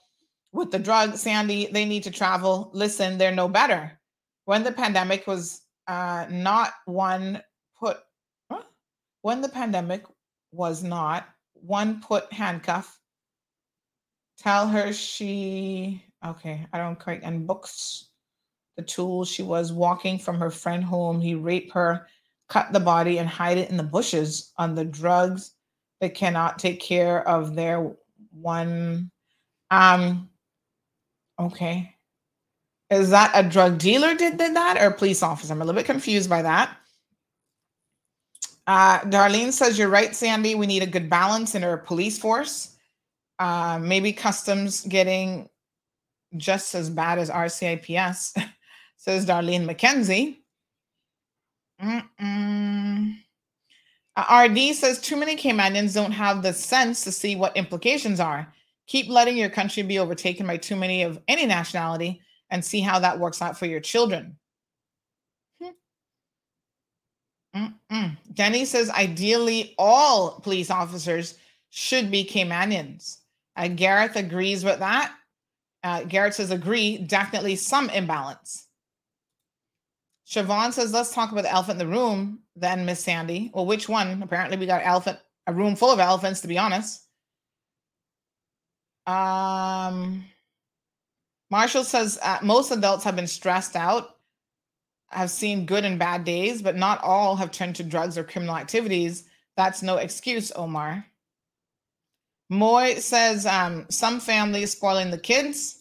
Speaker 6: with the drug. Sandy, they need to travel. Listen, they're no better. When the pandemic was uh, not one put, huh? when the pandemic was not one put handcuff, tell her she, okay, I don't quite, and books the tools. She was walking from her friend home. He raped her cut the body and hide it in the bushes on the drugs that cannot take care of their one um okay. Is that a drug dealer did, did that or police officer? I'm a little bit confused by that. Uh, darlene says you're right sandy. We need a good balance in our police force. Uh, maybe customs getting just as bad as rcips <laughs> says darlene mckenzie Mm-mm. RD says too many Caymanians don't have the sense to see what implications are. Keep letting your country be overtaken by too many of any nationality and see how that works out for your children. Mm-mm. Denny says ideally all police officers should be Caymanians. Uh, Gareth agrees with that. Uh, Garrett says agree, definitely some imbalance. Siobhan says, let's talk about the elephant in the room then, Miss Sandy. Well, which one? Apparently, we got elephant, a room full of elephants, to be honest. Um, Marshall says uh, most adults have been stressed out, have seen good and bad days, but not all have turned to drugs or criminal activities. That's no excuse, Omar. Moy says um, some families spoiling the kids.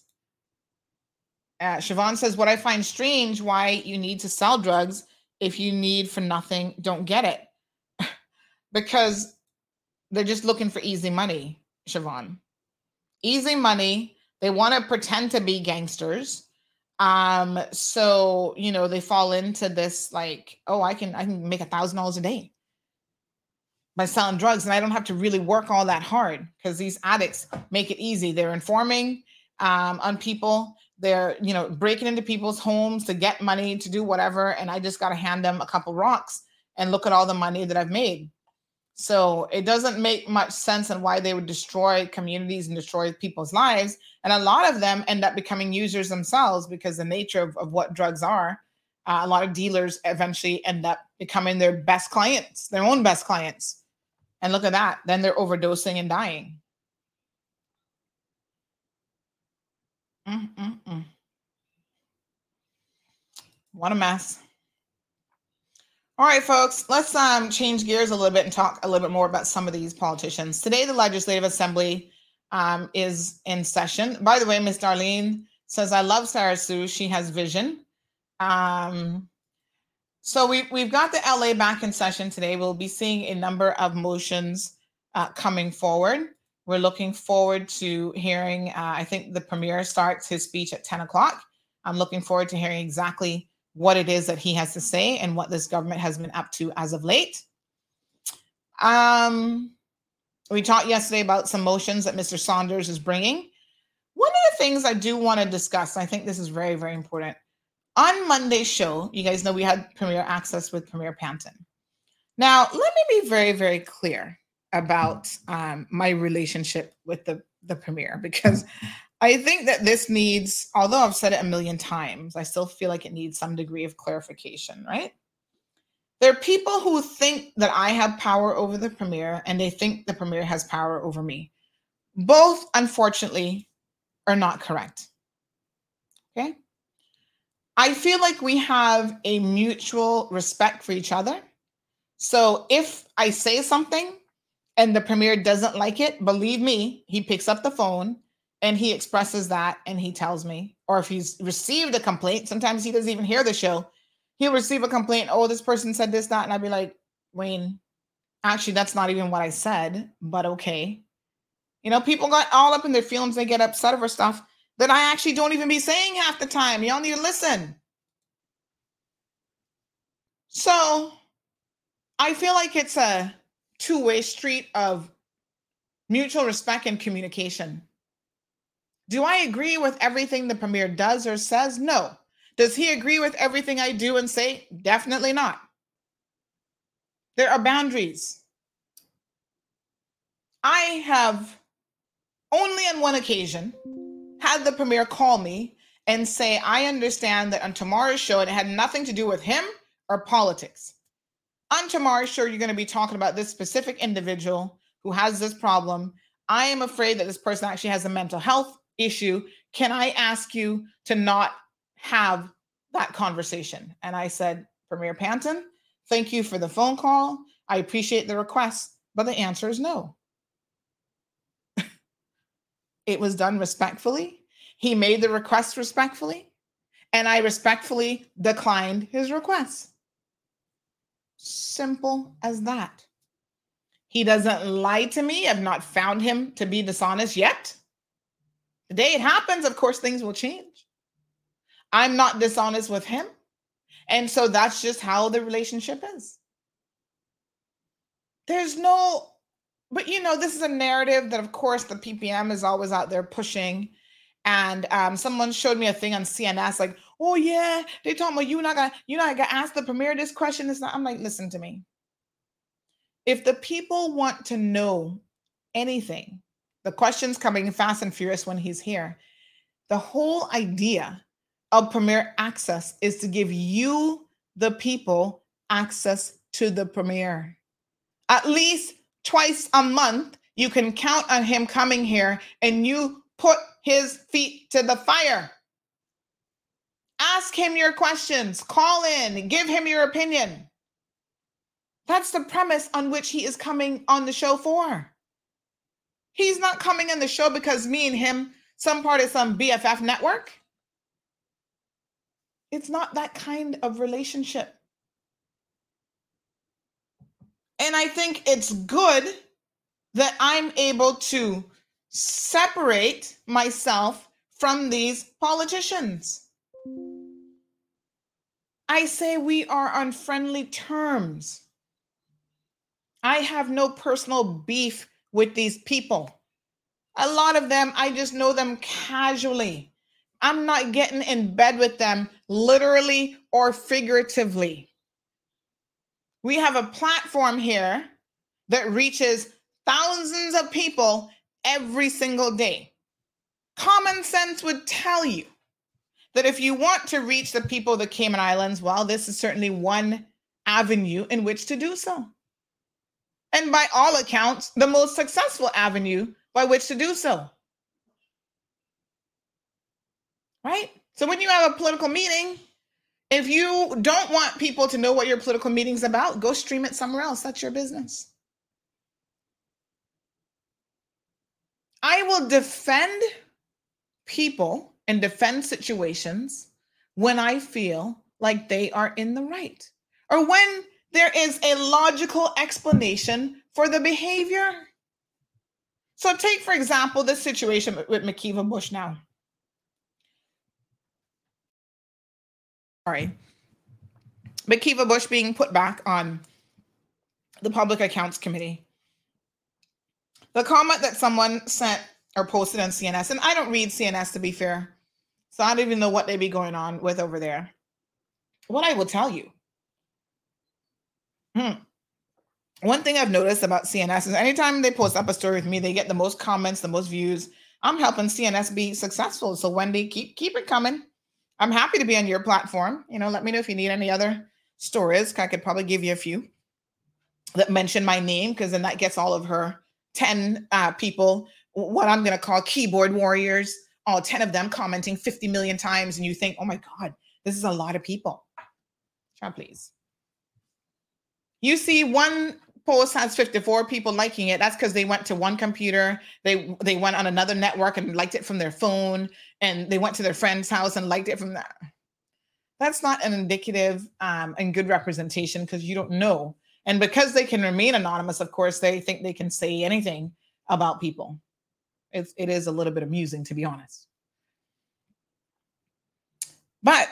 Speaker 6: Uh, Siobhan says, What I find strange, why you need to sell drugs if you need for nothing, don't get it. <laughs> because they're just looking for easy money, Siobhan. Easy money. They want to pretend to be gangsters. Um, so you know, they fall into this like, oh, I can I can make a thousand dollars a day by selling drugs, and I don't have to really work all that hard because these addicts make it easy. They're informing um, on people they're you know breaking into people's homes to get money to do whatever and i just got to hand them a couple rocks and look at all the money that i've made. So it doesn't make much sense on why they would destroy communities and destroy people's lives and a lot of them end up becoming users themselves because the nature of, of what drugs are. Uh, a lot of dealers eventually end up becoming their best clients their own best clients. And look at that then they're overdosing and dying Mm-mm-mm. What a mess. All right, folks, let's um, change gears a little bit and talk a little bit more about some of these politicians. Today, the Legislative Assembly um, is in session. By the way, Miss Darlene says, I love Sarah Sue. She has vision. Um, so we, we've got the LA back in session today. We'll be seeing a number of motions uh, coming forward. We're looking forward to hearing. Uh, I think the premier starts his speech at 10 o'clock. I'm looking forward to hearing exactly what it is that he has to say and what this government has been up to as of late. Um, we talked yesterday about some motions that Mr. Saunders is bringing. One of the things I do want to discuss, I think this is very, very important. On Monday's show, you guys know we had Premier Access with Premier Panton. Now, let me be very, very clear about um, my relationship with the the premier because I think that this needs, although I've said it a million times, I still feel like it needs some degree of clarification, right? There are people who think that I have power over the premier and they think the premier has power over me. Both, unfortunately, are not correct. Okay? I feel like we have a mutual respect for each other. So if I say something and the premier doesn't like it, believe me, he picks up the phone and he expresses that and he tells me. Or if he's received a complaint, sometimes he doesn't even hear the show. He'll receive a complaint. Oh, this person said this, that. And I'd be like, Wayne, actually, that's not even what I said, but okay. You know, people got all up in their feelings. They get upset over stuff that I actually don't even be saying half the time. Y'all need to listen. So I feel like it's a two way street of mutual respect and communication. Do I agree with everything the premier does or says? No. Does he agree with everything I do and say? Definitely not. There are boundaries. I have only on one occasion had the premier call me and say, I understand that on tomorrow's show, it had nothing to do with him or politics on tomorrow's show, you're going to be talking about this specific individual who has this problem. I am afraid that this person actually has a mental health issue. Can I ask you to not have that conversation? And I said, Premier Panton, thank you for the phone call. I appreciate the request, but the answer is no. <laughs> it was done respectfully. He made the request respectfully, and I respectfully declined his request. Simple as that. He doesn't lie to me. I've not found him to be dishonest yet. The day it happens, of course, things will change. I'm not dishonest with him. And so that's just how the relationship is. There's no but you know, this is a narrative that, of course, the PPM is always out there pushing. And um, someone showed me a thing on CNS, like, oh yeah, they talking about you not gonna, you not gonna ask the premier this question. It's not. I'm like, listen to me. If the people want to know anything, the questions coming fast and furious when he's here. The whole idea of premier access is to give you, the people, access to the premier. At least twice a month, you can count on him coming here and you put his feet to the fire. Ask him your questions, call in, give him your opinion. That's the premise on which he is coming on the show for. He's not coming on the show because me and him, some part of some BFF network. It's not that kind of relationship. And I think it's good that I'm able to separate myself from these politicians. I say we are on friendly terms. I have no personal beef with these people. A lot of them, I just know them casually. I'm not getting in bed with them literally or figuratively. We have a platform here that reaches thousands of people every single day. Common sense would tell you that if you want to reach the people of the Cayman Islands, well, this is certainly one avenue in which to do so. And by all accounts, the most successful avenue by which to do so. Right? So when you have a political meeting, if you don't want people to know what your political meeting's about, go stream it somewhere else. That's your business. I will defend people and defend situations when I feel like they are in the right or when there is a logical explanation for the behavior. So, take for example this situation with McKeeva Bush now. Sorry. McKeeva Bush being put back on the Public Accounts Committee. The comment that someone sent or posted on CNS, and I don't read CNS to be fair, so I don't even know what they be going on with over there. What I will tell you Hmm. One thing I've noticed about CNS is anytime they post up a story with me, they get the most comments, the most views. I'm helping CNS be successful. So Wendy, keep keep it coming. I'm happy to be on your platform. You know, let me know if you need any other stories. I could probably give you a few that mention my name because then that gets all of her 10 uh, people, what I'm going to call keyboard warriors, all 10 of them commenting 50 million times. And you think, oh my God, this is a lot of people. Try, please. You see one post has 54 people liking it. That's because they went to one computer, they they went on another network and liked it from their phone, and they went to their friend's house and liked it from that. That's not an indicative um, and good representation because you don't know. And because they can remain anonymous, of course, they think they can say anything about people. It's, it is a little bit amusing, to be honest. But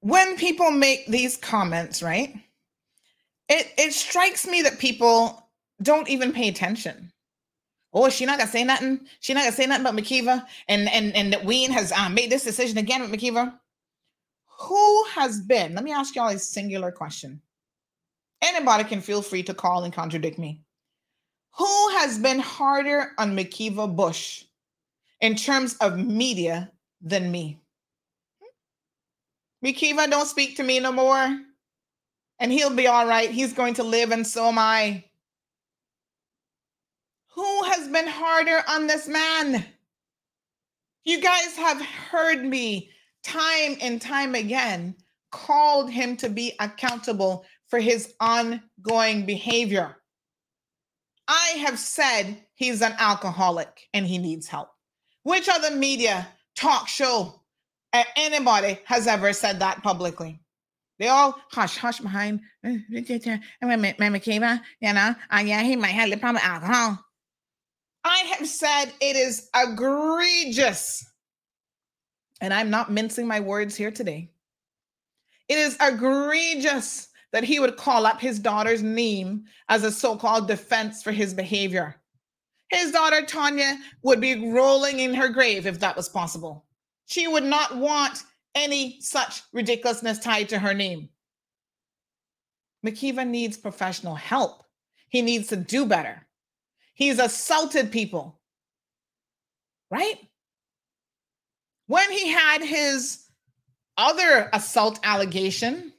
Speaker 6: when people make these comments, right? it it strikes me that people don't even pay attention. Oh, she not gonna say nothing. She not gonna say nothing about McKeeva, and and and that Wayne has um, made this decision again with McKeeva. Who has been? Let me ask y'all a singular question. Anybody can feel free to call and contradict me. Who has been harder on McKeeva Bush in terms of media than me? McKeeva, don't speak to me no more and he'll be all right. He's going to live, and so am I. Who has been harder on this man? You guys have heard me time and time again called him to be accountable for his ongoing behavior. I have said he's an alcoholic and he needs help. Which other media, talk show, anybody has ever said that publicly? They all hush, hush behind. <laughs> McKeeva, you know, uh, yeah, he might have a problem alcohol. I have said it is egregious, and I'm not mincing my words here today. It is egregious that he would call up his daughter's name as a so called defense for his behavior. His daughter, Tanya, would be rolling in her grave if that was possible. She would not want any such ridiculousness tied to her name. McKeeva needs professional help. He needs to do better. He's assaulted people, right? When he had his other assault allegation,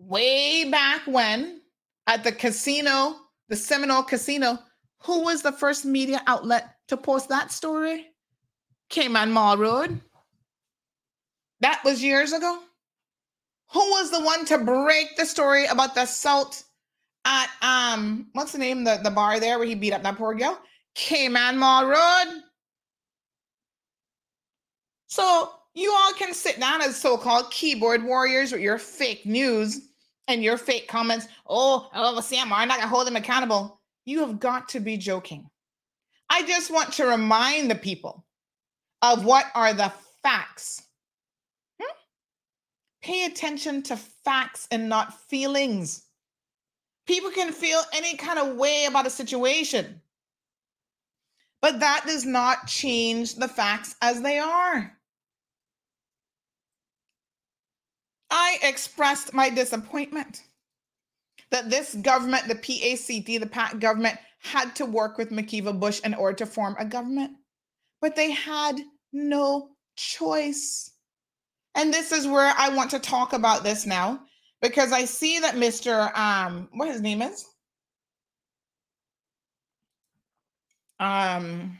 Speaker 6: way back when at the casino, the Seminole Casino, who was the first media outlet to post that story? Cayman Marl Road. That was years ago. Who was the one to break the story about the assault at um what's the name the the bar there where he beat up that poor girl? Cayman Marl Road. So you all can sit down as so-called keyboard warriors with your fake news and your fake comments. Oh, oh, Sam, I'm not gonna hold him accountable. You have got to be joking. I just want to remind the people of what are the facts. Hmm? Pay attention to facts and not feelings. People can feel any kind of way about a situation, but that does not change the facts as they are. I expressed my disappointment that this government, the PACT, the PAC government, had to work with McKeeva Bush in order to form a government. But they had no choice. And this is where I want to talk about this now because I see that Mr. Um, what his name is? Um,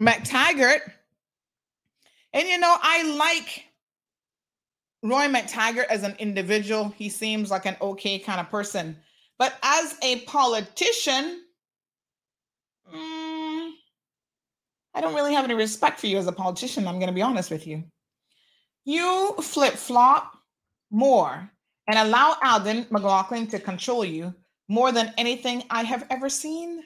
Speaker 6: McTaggart. And you know, I like Roy McTaggart as an individual. He seems like an okay kind of person. But as a politician, mm, I don't really have any respect for you as a politician. I'm going to be honest with you. You flip flop more and allow Alden McLaughlin to control you more than anything I have ever seen.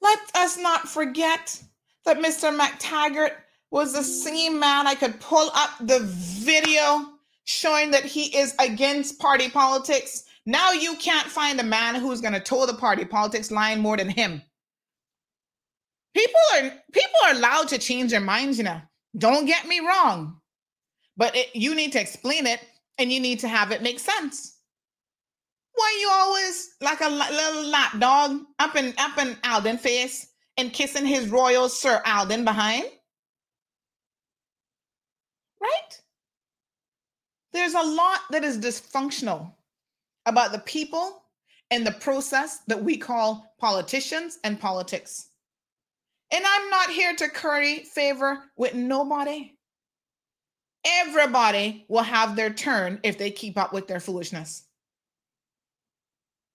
Speaker 6: Let us not forget that Mr. McTaggart was the same man I could pull up the video showing that he is against party politics. Now you can't find a man who's going to toe the party politics line more than him. People are people are allowed to change their minds, you know. Don't get me wrong. But it, you need to explain it and you need to have it make sense. Why you always like a little lap dog up in up in Alden face and kissing his royal Sir Alden behind? Right? There's a lot that is dysfunctional about the people and the process that we call politicians and politics. And I'm not here to curry favor with nobody. Everybody will have their turn if they keep up with their foolishness.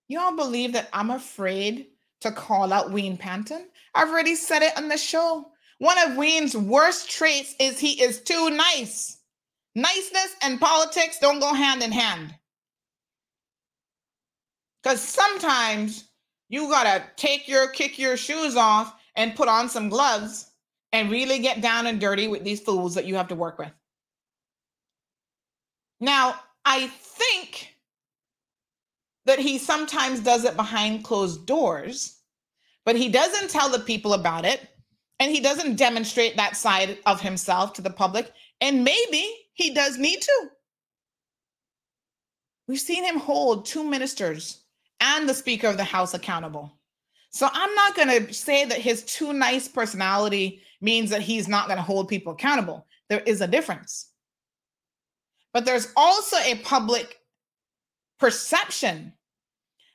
Speaker 6: Y'all believe that I'm afraid to call out Wayne Panton? I've already said it on the show. One of Wayne's worst traits is he is too nice. Niceness and politics don't go hand in hand. Because sometimes you got to take your kick your shoes off and put on some gloves and really get down and dirty with these fools that you have to work with. Now, I think that he sometimes does it behind closed doors, but he doesn't tell the people about it and he doesn't demonstrate that side of himself to the public. And maybe he does need to. We've seen him hold two ministers and the Speaker of the House accountable. So I'm not going to say that his too nice personality means that he's not going to hold people accountable. There is a difference. But there's also a public perception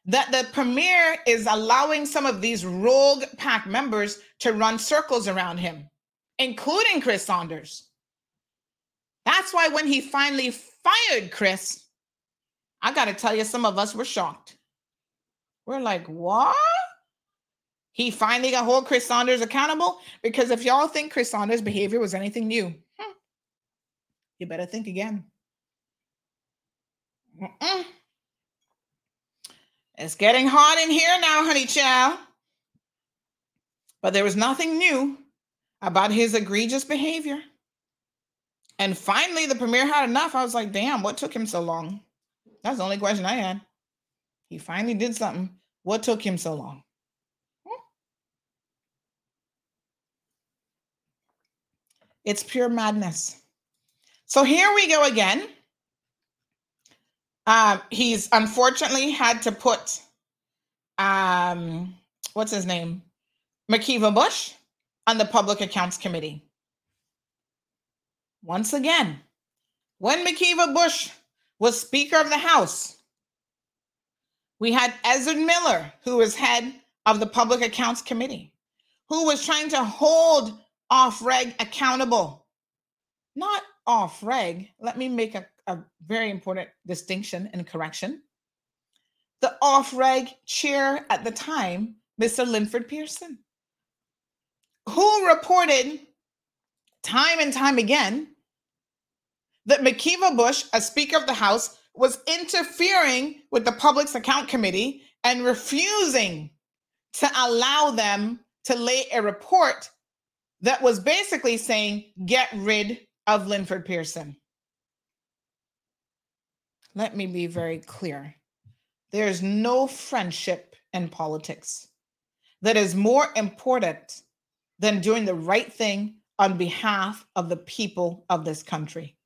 Speaker 6: that the premier is allowing some of these rogue PAC members to run circles around him, including Chris Saunders. That's why when he finally fired Chris, I got to tell you, some of us were shocked. We're like, what? He finally got hold Chris Saunders accountable? Because if y'all think Chris Saunders' behavior was anything new, hmm, you better think again. Mm-mm. It's getting hot in here now, honey child. But there was nothing new about his egregious behavior. And finally, the premier had enough. I was like, damn, what took him so long? That's the only question I had. He finally did something. What took him so long? It's pure madness. So here we go again. Um, he's unfortunately had to put um, what's his name? McKeeva Bush on the Public Accounts Committee. Once again, when McKeeva Bush was Speaker of the House, we had Ezra Miller, who was head of the Public Accounts Committee, who was trying to hold off reg accountable. Not off reg. Let me make a, a very important distinction and correction. The off reg chair at the time, Mr. Linford Pierson, who reported time and time again that McKeeva Bush, as Speaker of the House, was interfering with the Public's Account Committee and refusing to allow them to lay a report that was basically saying, get rid of Linford Pierson. Let me be very clear. There's no friendship in politics that is more important than doing the right thing on behalf of the people of this country.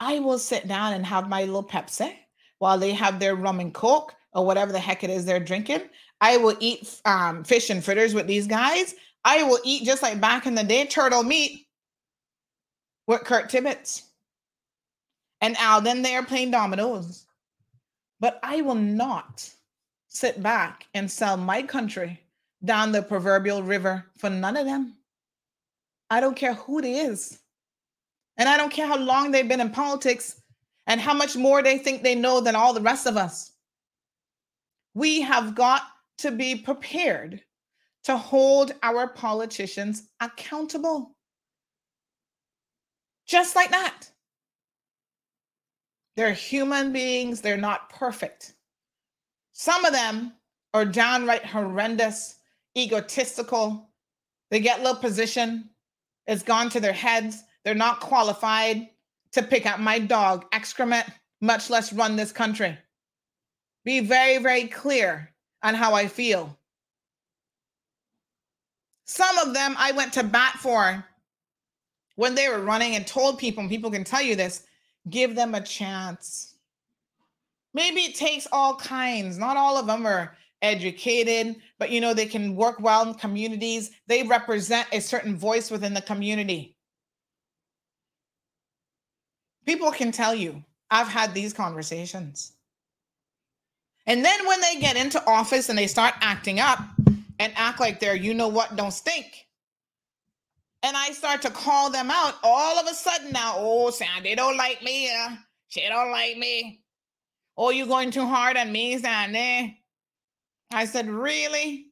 Speaker 6: I will sit down and have my little Pepsi while they have their rum and coke or whatever the heck it is they're drinking. I will eat um, fish and fritters with these guys. I will eat just like back in the day turtle meat with Kurt Tibbetts and Al. Then they are playing dominoes. But I will not sit back and sell my country down the proverbial river for none of them. I don't care who it is. And I don't care how long they've been in politics and how much more they think they know than all the rest of us. We have got to be prepared to hold our politicians accountable. Just like that. They're human beings, they're not perfect. Some of them are downright horrendous, egotistical. They get little position, it's gone to their heads. They're not qualified to pick up my dog excrement, much less run this country. Be very, very clear on how I feel. Some of them I went to bat for when they were running and told people, and people can tell you this give them a chance. Maybe it takes all kinds, not all of them are educated, but you know, they can work well in communities. They represent a certain voice within the community. People can tell you, I've had these conversations. And then when they get into office and they start acting up and act like they're, you know what, don't stink. And I start to call them out all of a sudden now, oh, Sandy don't like me. Uh, she don't like me. Oh, you going too hard on me, Sandy? I said, really?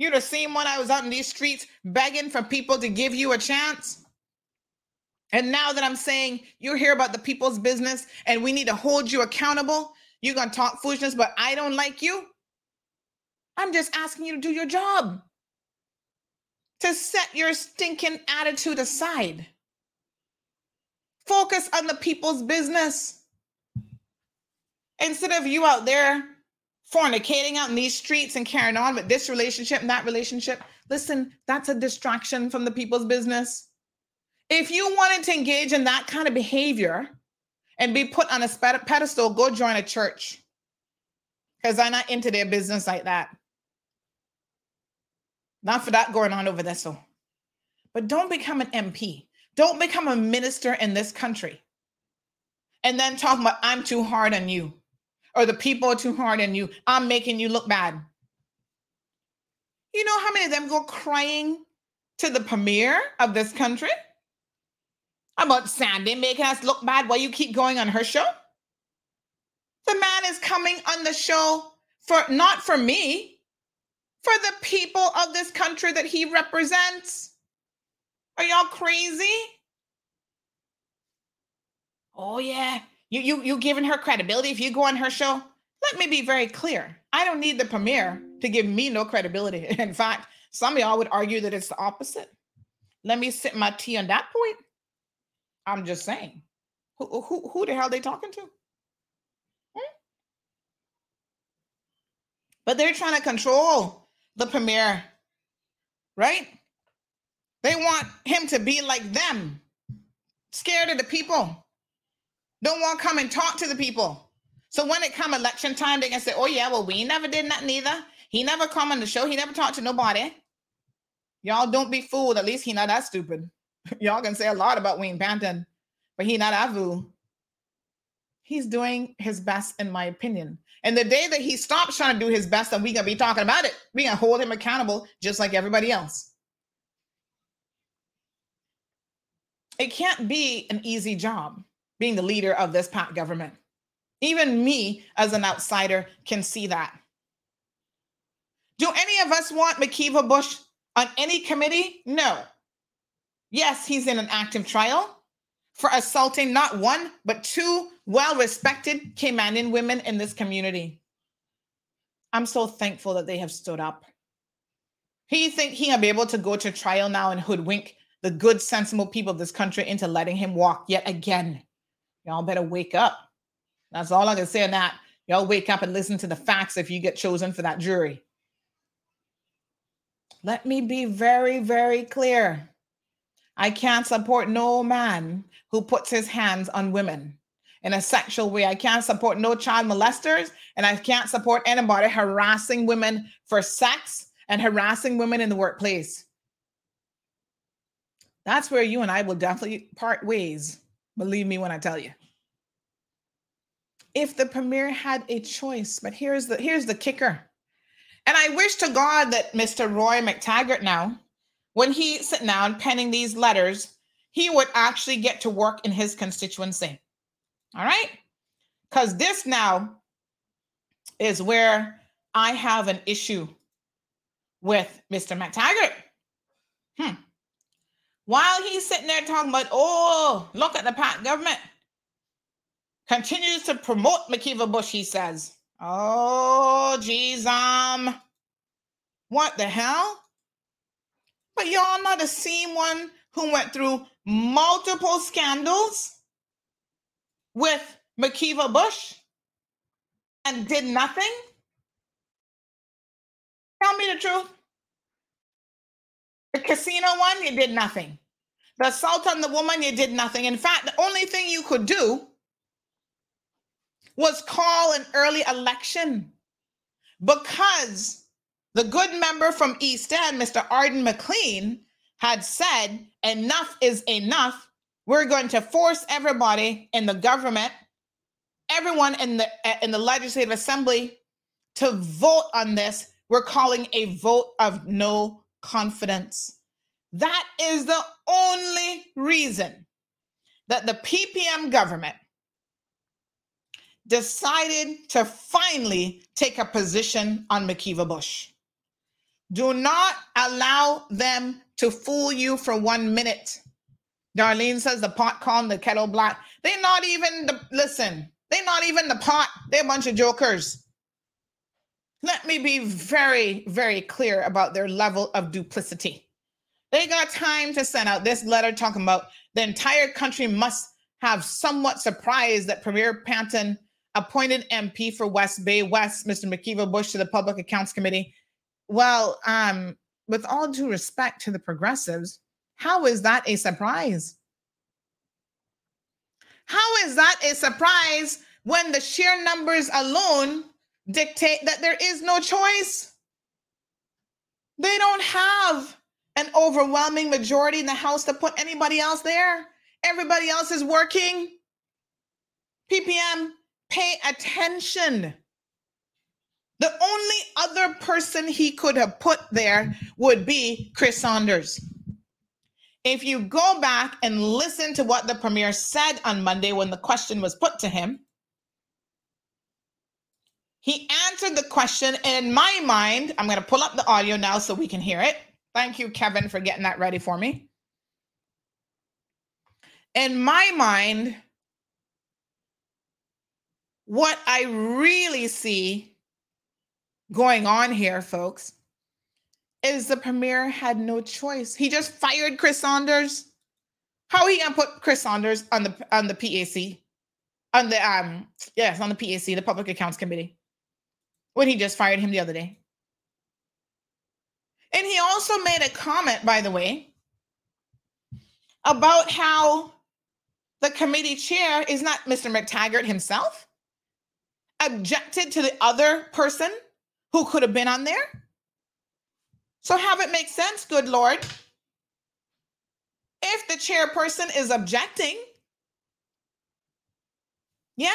Speaker 6: You're the same one I was out in these streets begging for people to give you a chance? And now that I'm saying you're here about the people's business and we need to hold you accountable, you're going to talk foolishness, but I don't like you? I'm just asking you to do your job, to set your stinking attitude aside. Focus on the people's business. Instead of you out there fornicating out in these streets and carrying on with this relationship and that relationship, listen, that's a distraction from the people's business. If you wanted to engage in that kind of behavior and be put on a pedestal, go join a church because I'm not into their business like that. Not for that going on over there. So, but don't become an MP. Don't become a minister in this country. And then talk about I'm too hard on you, or the people are too hard on you. I'm making you look bad. You know how many of them go crying to the premier of this country? about Sandy making us look bad while you keep going on her show? The man is coming on the show for not for me, for the people of this country that he represents. Are y'all crazy? Oh yeah, you you you giving her credibility if you go on her show? Let me be very clear. I don't need the premier to give me no credibility. <laughs> In fact, some of y'all would argue that it's the opposite. Let me sip my tea on that point. I'm just saying. Who who who the hell are they talking to? Hmm? But they're trying to control the premier, right? They want him to be like them, scared of the people. Don't want to come and talk to the people. So when it come election time, they can say, "Oh yeah, well we never did that neither. He never come on the show. He never talked to nobody." Y'all don't be fooled. At least he not that stupid. <laughs> Y'all can say a lot about Wayne Panton, but he not that fool. He's doing his best, in my opinion. And the day that he stops trying to do his best, and we're gonna be talking about it, We're gonna hold him accountable just like everybody else. It can't be an easy job being the leader of this PAC government. Even me, as an outsider, can see that. Do any of us want McKeeva Bush on any committee? No. Yes, he's in an active trial for assaulting not one, but two well respected Caymanian women in this community. I'm so thankful that they have stood up. He think he will be able to go to trial now and hoodwink the good, sensible people of this country into letting him walk yet again. Y'all better wake up. That's all I can say on that. Y'all wake up and listen to the facts if you get chosen for that jury. Let me be very, very clear. I can't support no man who puts his hands on women in a sexual way. I can't support no child molesters, and I can't support anybody harassing women for sex and harassing women in the workplace. That's where you and I will definitely part ways. Believe me when I tell you. If the premier had a choice, but here's the here's the kicker. And I wish to God that Mr. Roy McTaggart now, when he's sitting down penning these letters, he would actually get to work in his constituency. All right? Because this now is where I have an issue with Mr. McTaggart. Hmm. While he's sitting there talking about, oh, look at the PAC government, continues to promote McKeeva Bush, he says. Oh, geez, um, what the hell? But y'all not the same one who went through multiple scandals with McKeeva Bush and did nothing? Tell me the truth. The casino one, you did nothing. The assault on the woman, you did nothing. In fact, the only thing you could do was call an early election because the good member from East End, Mr. Arden McLean, had said enough is enough. We're going to force everybody in the government, everyone in the eh, in the legislative assembly to vote on this. We're calling a vote of no confidence. That is the only reason that the PPM government decided to finally take a position on McKeeva Bush. Do not allow them to fool you for one minute. Darlene says the pot calm, the kettle black. They're not even the listen, they're not even the pot. They're a bunch of jokers. Let me be very, very clear about their level of duplicity. They got time to send out this letter talking about the entire country must have somewhat surprised that Premier Panton appointed MP for West Bay West, Mr. McKeeva Bush, to the Public Accounts Committee. Well, um, with all due respect to the progressives, how is that a surprise? How is that a surprise when the sheer numbers alone dictate that there is no choice? They don't have an overwhelming majority in the House to put anybody else there. Everybody else is working. PPM, pay attention. The only other person he could have put there would be Chris Saunders. If you go back and listen to what the premier said on Monday when the question was put to him, he answered the question. And in my mind, I'm going to pull up the audio now so we can hear it. Thank you, Kevin, for getting that ready for me. In my mind, what I really see going on here, folks, is the premier had no choice. He just fired Chris Saunders. How he gonna put Chris Saunders on the on the PAC? On the um yes, on the PAC, the Public Accounts Committee. When he just fired him the other day. And he also made a comment, by the way, about how the committee chair is not Mr. McTaggart himself, objected to the other person who could have been on there. So have it make sense, good Lord. If the chairperson is objecting, yeah,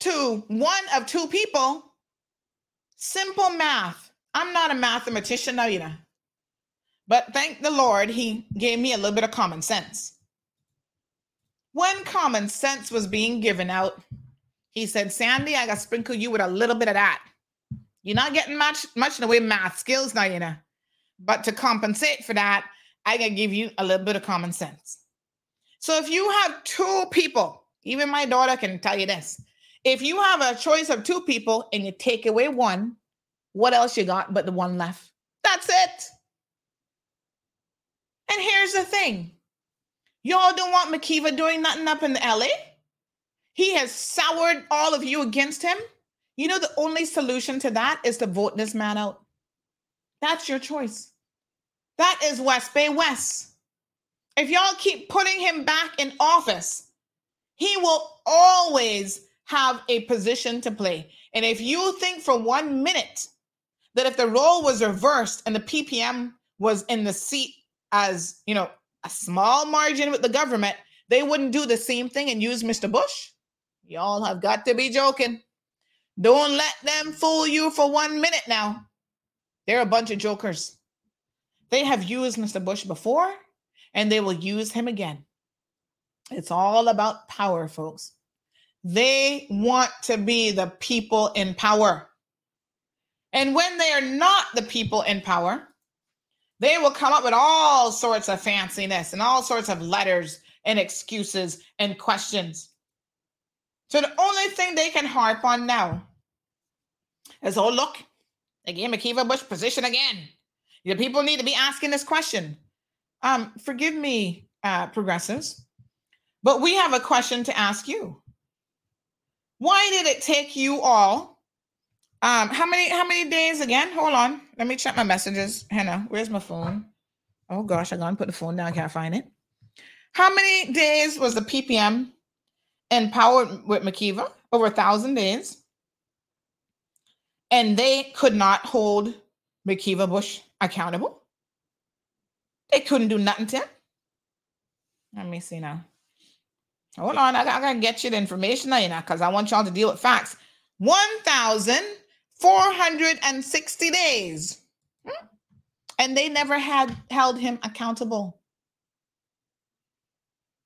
Speaker 6: to one of two people, simple math. I'm not a mathematician know. But thank the Lord, He gave me a little bit of common sense. When common sense was being given out, He said, Sandy, I got to sprinkle you with a little bit of that. You're not getting much much in the way of math skills now, you know. But to compensate for that, I gotta give you a little bit of common sense. So if you have two people, even my daughter can tell you this. If you have a choice of two people and you take away one, what else you got but the one left? That's it. And here's the thing. Y'all don't want McKeeva doing nothing up in the LA? He has soured all of you against him. You know, the only solution to that is to vote this man out. That's your choice. That is West Bay West. If y'all keep putting him back in office, he will always have a position to play. And if you think for one minute that if the role was reversed and the PPM was in the seat as, you know, a small margin with the government, they wouldn't do the same thing and use Mr. Bush? Y'all have got to be joking. Don't let them fool you for one minute now. They're a bunch of jokers. They have used Mr. Bush before and they will use him again. It's all about power, folks. They want to be the people in power. And when they are not the people in power, they will come up with all sorts of fanciness and all sorts of letters and excuses and questions. So the only thing they can harp on now is, oh, look, again, McKeeva Bush position again. The people need to be asking this question. Um, forgive me, uh, progressives, but we have a question to ask you. Why did it take you all? Um, how many how many days again? Hold on. Let me check my messages. Hannah, where's my phone? Oh gosh, I gotta put the phone down. I can't find it. How many days was the PPM in power with McKeeva? Over a thousand days. And they could not hold McKeeva Bush accountable. They couldn't do nothing to him. Let me see now. Hold on, I, I gotta get you the information now, you know, because I want y'all to deal with facts. 1,460 days. Hmm? And they never had held him accountable.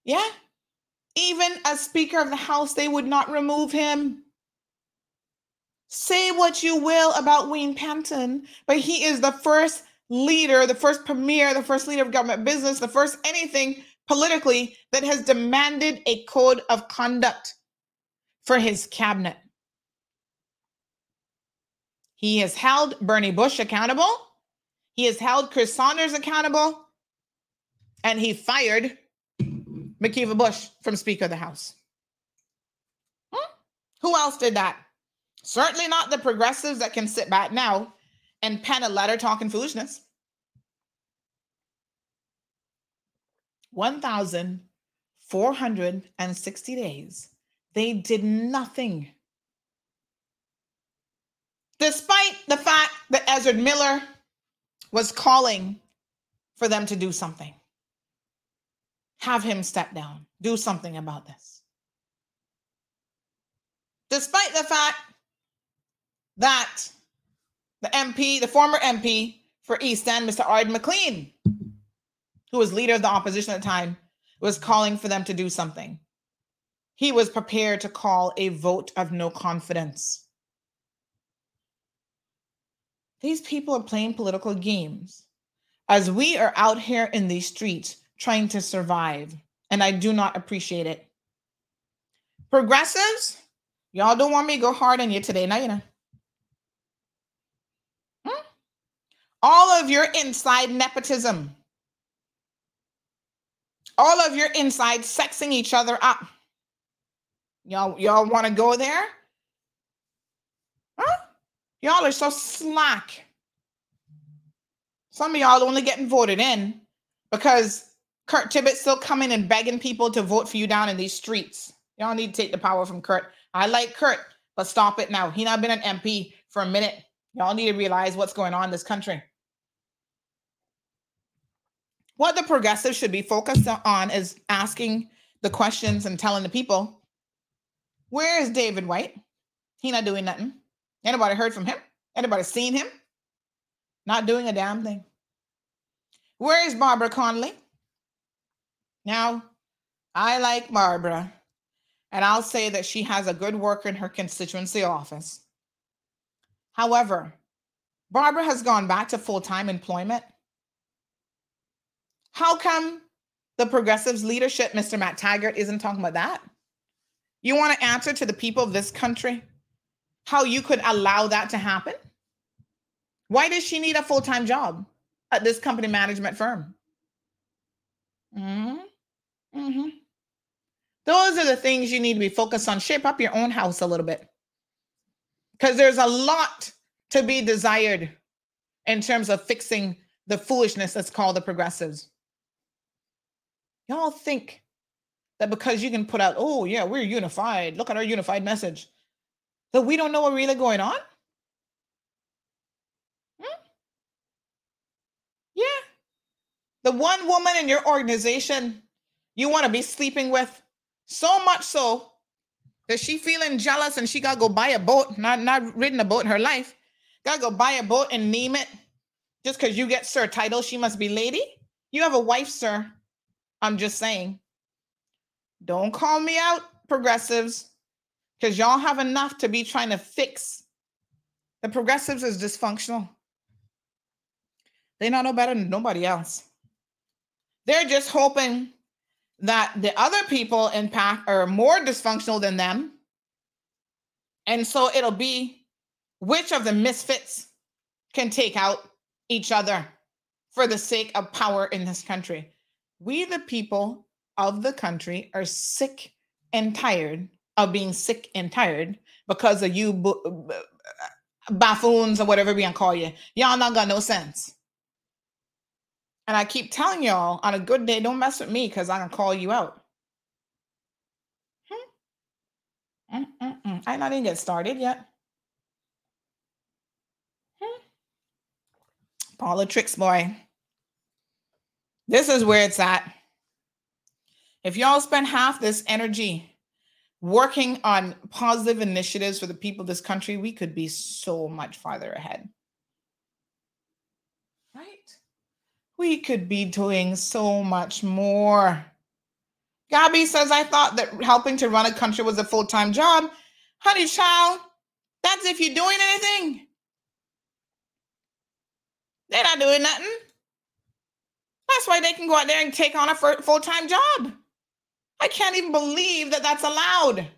Speaker 6: Yeah. Even as Speaker of the House, they would not remove him. Say what you will about Wayne Panton, but he is the first leader, the first premier, the first leader of government business, the first anything politically that has demanded a code of conduct for his cabinet. He has held Bernie Bush accountable. He has held Chris Saunders accountable. And he fired McKeeva Bush from Speaker of the House. Hmm? Who else did that? Certainly not the progressives that can sit back now and pen a letter talking foolishness. 1,460 days. They did nothing. Despite the fact that Ezzard Miller was calling for them to do something, have him step down, do something about this. Despite the fact that the MP, the former MP for East End, Mr. Arden McLean, who was leader of the opposition at the time, was calling for them to do something. He was prepared to call a vote of no confidence. These people are playing political games as we are out here in these streets trying to survive, and I do not appreciate it. Progressives, y'all don't want me to go hard on you today, now you know. Hmm? all of your inside nepotism, all of your inside sexing each other up. Y'all, y'all want to go there? Huh? Y'all are so slack. Some of y'all only getting voted in because Kurt Tibbetts still coming and begging people to vote for you down in these streets. Y'all need to take the power from Kurt. I like Kurt, but stop it now. He not been an MP for a minute. Y'all need to realize what's going on in this country. What the progressives should be focused on is asking the questions and telling the people, where is David White? He not doing nothing. Anybody heard from him? Anybody seen him? Not doing a damn thing. Where is Barbara Connolly? Now, I like Barbara, and I'll say that she has a good worker in her constituency office. However, Barbara has gone back to full time employment. How come the progressives' leadership, Mr. McTaggart, isn't talking about that? You want to answer to the people of this country how you could allow that to happen? Why does she need a full time job at this company management firm? Mm-hmm. Mm-hmm. Those are the things you need to be focused on. Shape up your own house a little bit. Because there's a lot to be desired in terms of fixing the foolishness that's called the progressives. Y'all think that because you can put out, oh, yeah, we're unified, look at our unified message, that we don't know what really going on? Hmm? Yeah. The one woman in your organization you want to be sleeping with so much so that she feeling jealous and she got to go buy a boat, not, not ridden a boat in her life, got to go buy a boat and name it just because you get sir title, she must be lady. You have a wife, sir. I'm just saying. Don't call me out, progressives, because y'all have enough to be trying to fix. The progressives is dysfunctional. They not know better than nobody else. They're just hoping that the other people in PAC are more dysfunctional than them. And so it'll be which of the misfits can take out each other for the sake of power in this country. We, the people of the country, are sick and tired of being sick and tired because of you uh, buffoons or whatever we gonna call you. Y'all not got no sense. And I keep telling y'all on a good day, don't mess with me because I'm gonna call you out. Hmm? Mm-mm-mm. I not even get started yet. Hmm? Politics, boy. This is where it's at. If y'all spend half this energy working on positive initiatives for the people of this country, we could be so much farther ahead. Right? We could be doing so much more. Gabby says, I thought that helping to run a country was a full time job. Honey, child, that's if you're doing anything. They're not doing nothing. That's why they can go out there and take on a full time job. I can't even believe that that's allowed.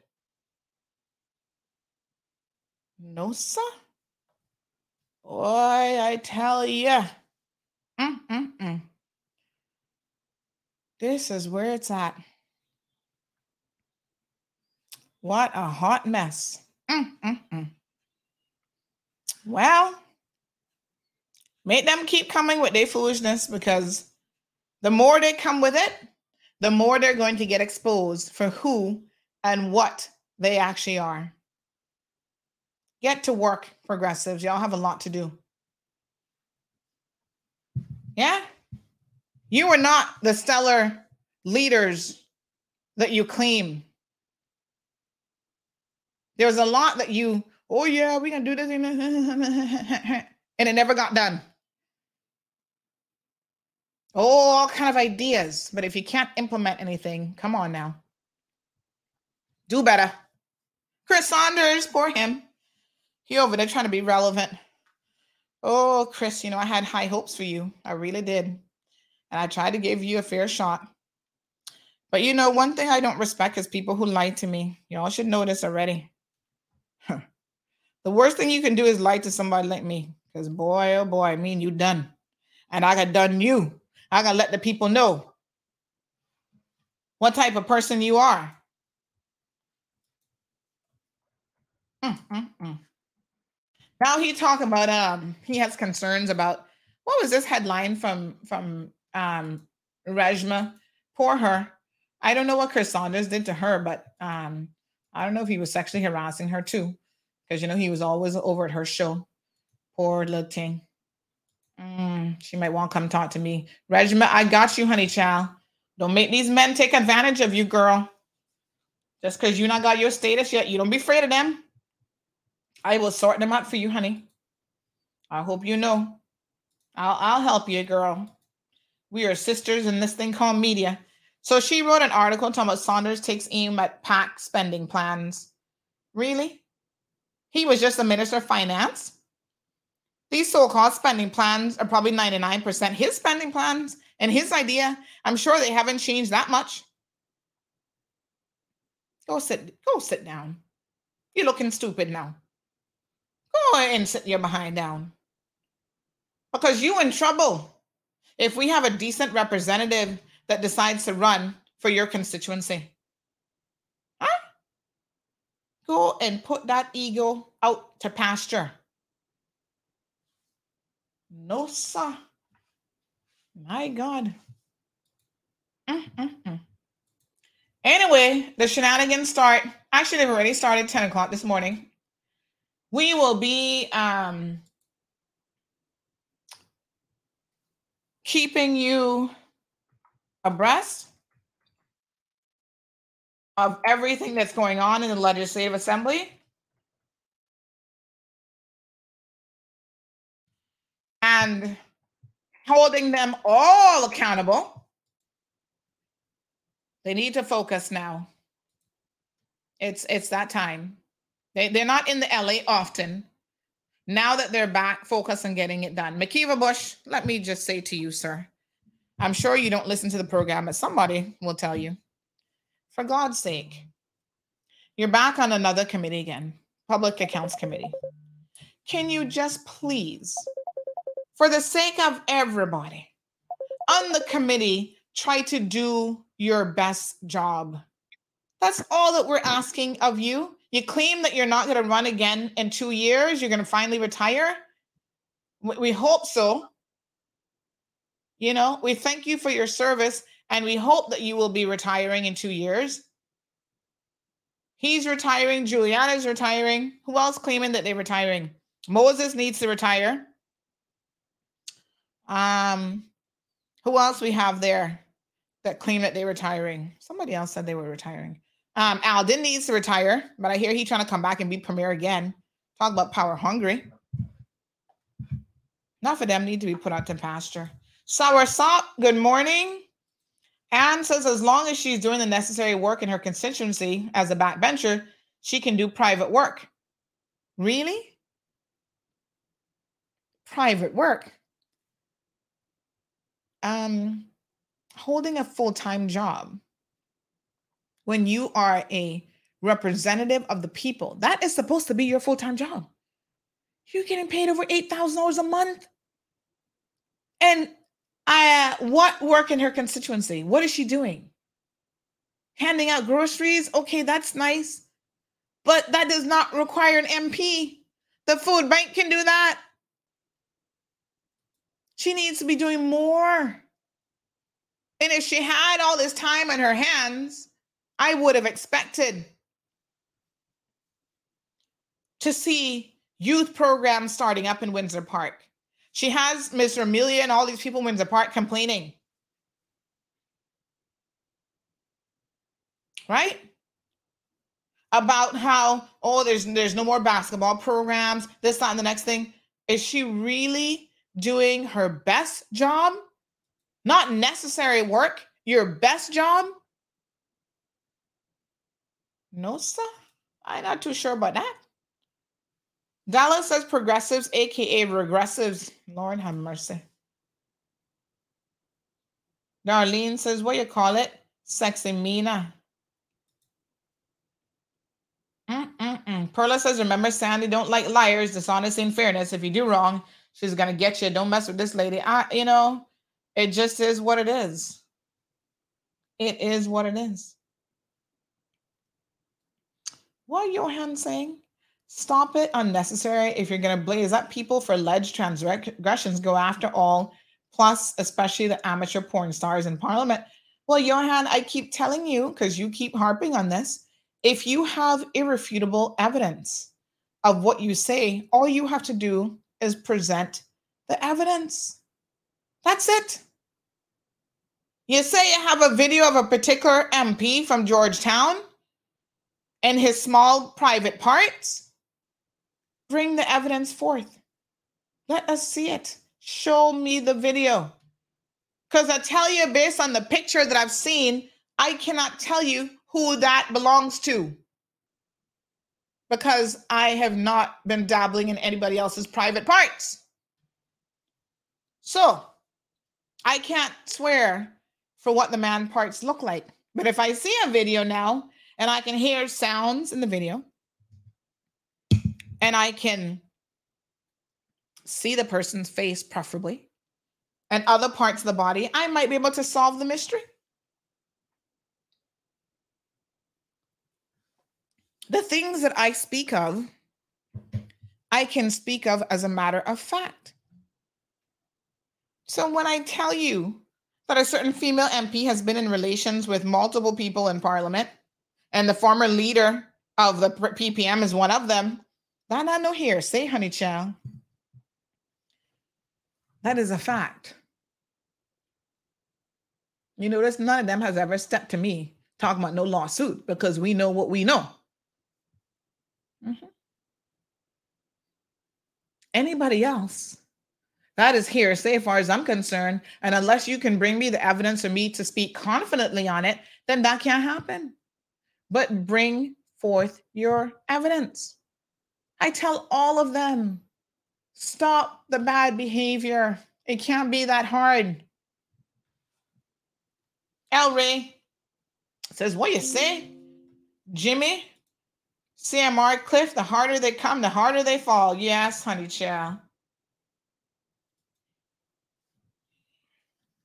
Speaker 6: No, sir. Boy, I tell you. Mm-mm-mm. This is where it's at. What a hot mess. Mm-mm-mm. Well, make them keep coming with their foolishness because the more they come with it, the more they're going to get exposed for who and what they actually are. Get to work, progressives. Y'all have a lot to do. Yeah. You are not the stellar leaders that you claim. There's a lot that you, oh yeah, we're gonna do this, <laughs> and it never got done. Oh, all kind of ideas, but if you can't implement anything, come on now. Do better. Chris Saunders, poor him. He over there trying to be relevant. Oh, Chris, you know, I had high hopes for you. I really did. And I tried to give you a fair shot. But you know, one thing I don't respect is people who lie to me. Y'all should know this already. <laughs> the worst thing you can do is lie to somebody like me Because boy, oh boy, I mean you done. And I got done you. I gotta let the people know what type of person you are. Mm, mm, mm. Now he talk about um he has concerns about what was this headline from from um Reshma? Poor her. I don't know what Chris Saunders did to her, but um I don't know if he was sexually harassing her too, because you know he was always over at her show. Poor little thing. Mm, she might want to come talk to me. Regiment, I got you, honey child. Don't make these men take advantage of you, girl. Just because you not got your status yet, you don't be afraid of them. I will sort them out for you, honey. I hope you know. I'll I'll help you, girl. We are sisters in this thing called media. So she wrote an article talking about Saunders takes aim at PAC spending plans. Really? He was just a minister of finance. These so-called spending plans are probably 99% his spending plans and his idea. I'm sure they haven't changed that much. Go sit, go sit down. You're looking stupid now. Go and sit your behind down. Because you in trouble. If we have a decent representative that decides to run for your constituency. Huh? Go and put that ego out to pasture. No, sir. My God. Mm-mm-mm. Anyway, the shenanigans start. Actually, they've already started 10 o'clock this morning. We will be um, keeping you abreast of everything that's going on in the Legislative Assembly. And holding them all accountable. They need to focus now. It's it's that time. They they're not in the LA often. Now that they're back, focus on getting it done. McKeeva Bush, let me just say to you, sir, I'm sure you don't listen to the program, but somebody will tell you. For God's sake, you're back on another committee again, Public Accounts Committee. Can you just please, for the sake of everybody on the committee, try to do your best job? That's all that we're asking of you. You claim that you're not going to run again in two years, you're going to finally retire. We hope so. You know, we thank you for your service and we hope that you will be retiring in two years. He's retiring. Juliana's retiring. Who else claiming that they're retiring? Moses needs to retire. Um, who else we have there that claim that they're retiring? Somebody else said they were retiring. Um, Alden needs to retire, but I hear he's trying to come back and be premier again. Talk about power hungry. Not for them need to be put out to pasture. Sour Soursop, good morning. Anne says as long as she's doing the necessary work in her constituency as a backbencher, she can do private work. Really? Private work. Um, holding a full-time job when you are a representative of the people, that is supposed to be your full-time job. You're getting paid over $8,000 a month. And uh, what work in her constituency? What is she doing? Handing out groceries? Okay, that's nice. But that does not require an MP. The food bank can do that. She needs to be doing more. And if she had all this time in her hands, I would have expected to see youth programs starting up in Windsor Park. She has Mr. Amelia and all these people in Windsor Park complaining. Right? About how, oh, there's there's no more basketball programs, this, that, and the next thing. Is she really doing her best job? Not necessary work, your best job? No, sir. I'm not too sure about that. Dallas says progressives, aka regressives. Lord have mercy. Darlene says, what you call it? Sexy Mina. Mm-mm-mm. Perla says, remember, Sandy don't like liars, dishonesty, and fairness. If you do wrong, she's gonna get you. Don't mess with this lady. I, you know, it just is what it is. It is what it is. What are Johan saying? Stop it unnecessary. If you're going to blaze up people for alleged transgressions, go after all, plus, especially the amateur porn stars in parliament. Well, Johan, I keep telling you, because you keep harping on this, if you have irrefutable evidence of what you say, all you have to do is present the evidence. That's it. You say you have a video of a particular MP from Georgetown and his small private parts. Bring the evidence forth. Let us see it. Show me the video. Because I tell you, based on the picture that I've seen, I cannot tell you who that belongs to. Because I have not been dabbling in anybody else's private parts. So I can't swear for what the man parts look like. But if I see a video now and I can hear sounds in the video and I can see the person's face, preferably, and other parts of the body, I might be able to solve the mystery. The things that I speak of, I can speak of as a matter of fact. So when I tell you that a certain female MP has been in relations with multiple people in parliament, and the former leader of the PPM is one of them. That not no here. Say, honey child. That is a fact. You notice none of them has ever stepped to me talking about no lawsuit because we know what we know. Mm-hmm. Anybody else that is hearsay as far as I'm concerned. And unless you can bring me the evidence for me to speak confidently on it, then that can't happen. But bring forth your evidence. I tell all of them stop the bad behavior. It can't be that hard. El Ray says, What you say? Jimmy, CMR Cliff, the harder they come, the harder they fall. Yes, honey child.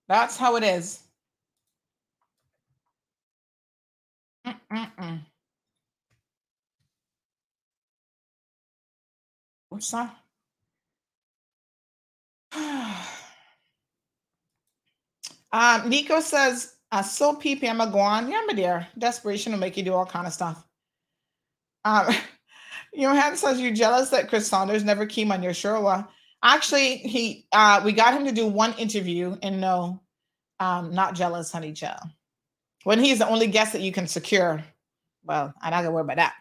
Speaker 6: That's how it is. Mm-mm-mm. What's that? <sighs> um, Nico says, uh, so PPM a go on. Yeah, my dear. Desperation will make you do all kind of stuff. Um, <laughs> Johan says, you're jealous that Chris Saunders never came on your show? Well, Actually, he uh we got him to do one interview and no, um, not jealous, honey child. When he's the only guest that you can secure. Well, I'm not gonna worry about that.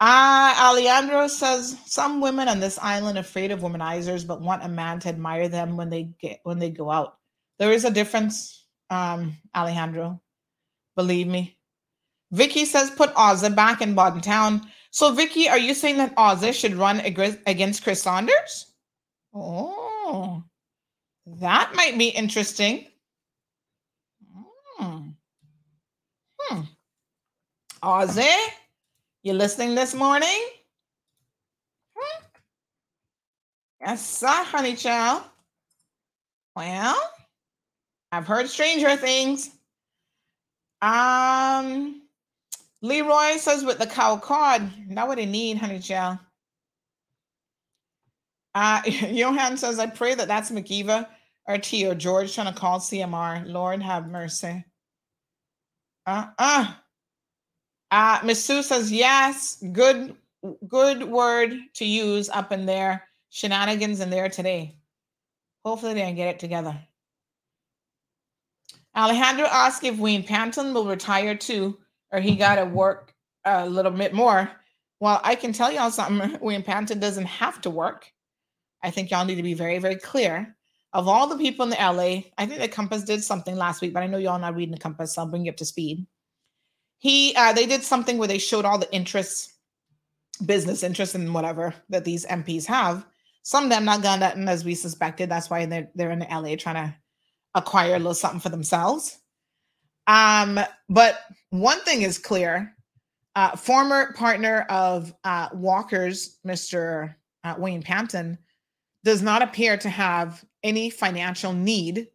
Speaker 6: Uh, Alejandro says some women on this island afraid of womanizers, but want a man to admire them when they get when they go out. There is a difference, um, Alejandro. Believe me. Vicky says put Ozzy back in Bodden Town. So, Vicky, are you saying that Ozzy should run against Chris Saunders? Oh, that might be interesting. Hmm. hmm. Ozzy, you listening this morning? Yes, sir, honey child. Well, I've heard stranger things. Um, Leroy says with the cow card, not what they need, honey child. Uh, <laughs> Johan says, I pray that that's McKeeva or T or George trying to call CMR. Lord have mercy. Uh uh. Uh, Miss Sue says, yes, good, good word to use up in there. Shenanigans in there today. Hopefully they can get it together. Alejandro asked if Wayne Panton will retire too or he got to work a little bit more. Well, I can tell y'all something. <laughs> Wayne Panton doesn't have to work. I think y'all need to be very, very clear. Of all the people in the LA, I think the Compass did something last week, but I know y'all not reading the Compass, so I'll bring you up to speed. He, uh, they did something where they showed all the interests, business interests, and whatever that these MPs have. Some of them not gotten as we suspected. That's why they're they're in LA trying to acquire a little something for themselves. Um, but one thing is clear. Uh, former partner of uh, Walker's, Mr. Uh, Wayne Panton, does not appear to have any financial need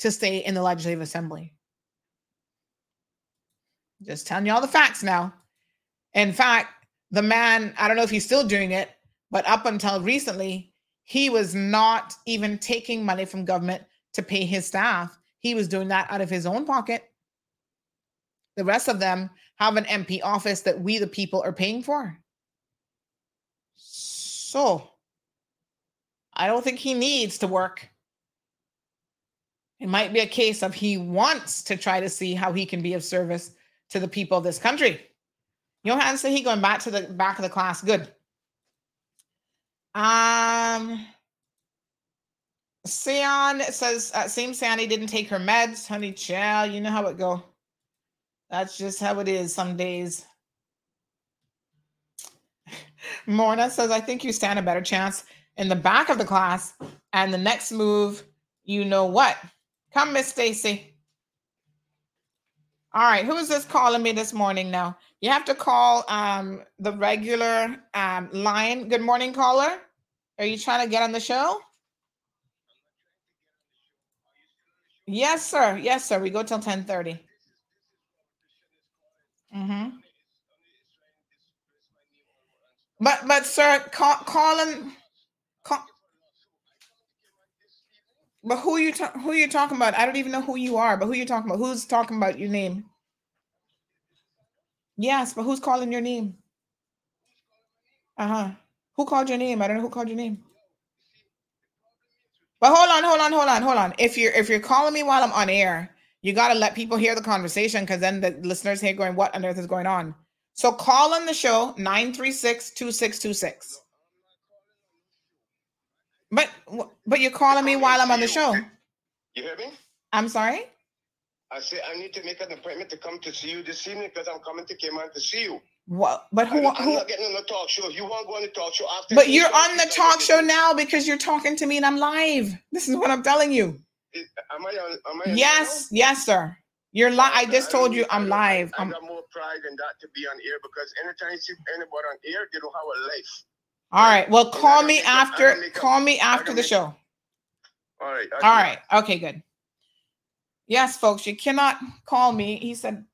Speaker 6: to stay in the Legislative Assembly. Just telling you all the facts now. In fact, the man, I don't know if he's still doing it, but up until recently, he was not even taking money from government to pay his staff. He was doing that out of his own pocket. The rest of them have an MP office that we, the people, are paying for. So I don't think he needs to work. It might be a case of he wants to try to see how he can be of service to the people of this country. Johan said he going back to the back of the class. Good. Um, Sion says uh, same Sandy didn't take her meds, honey. Child, you know how it go. That's just how it is some days. <laughs> Morna says, I think you stand a better chance in the back of the class. And the next move, you know what? Come, Miss Stacy. All right, who is this calling me this morning now? You have to call um, the regular um, line. Good morning, caller. Are you trying to get on the show? Yes, sir. Yes, sir. We go till 1030. Mm-hmm. But but sir, call call him. Call, but who you ta- who you talking about? I don't even know who you are. But who you talking about? Who's talking about your name? Yes, but who's calling your name? Uh huh. Who called your name? I don't know who called your name. But hold on, hold on, hold on, hold on. If you're if you're calling me while I'm on air, you got to let people hear the conversation because then the listeners here going, "What on earth is going on?" So call on the show 936-2626. But but you're calling me while I'm on the show.
Speaker 22: You hear me?
Speaker 6: I'm sorry.
Speaker 22: I say I need to make an appointment to come to see you this evening because I'm coming to Cayman to see you.
Speaker 6: What? But who?
Speaker 22: I, am
Speaker 6: who
Speaker 22: not getting on the talk show. If you want to go on the talk show after.
Speaker 6: but you're on the talk show now because you're talking to me and I'm live. This is what I'm telling you.
Speaker 22: Am I? Am I
Speaker 6: Yes, yes, sir. You're live. I just told you I'm live.
Speaker 22: I
Speaker 6: I'm-
Speaker 22: got more pride than that to be on air because anytime you see anybody on air, they don't have a life.
Speaker 6: All right. Well, call me after. Call me after the show.
Speaker 22: All right.
Speaker 6: All right. Okay. Good. Yes, folks. You cannot call me. He said.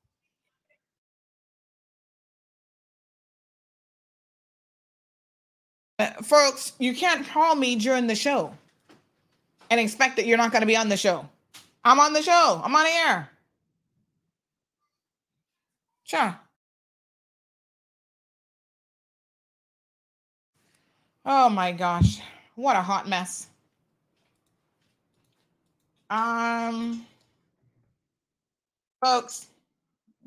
Speaker 6: Uh, folks, you can't call me during the show and expect that you're not going to be on the show. I'm on the show. I'm on air. Sure. Oh my gosh. What a hot mess. Um folks,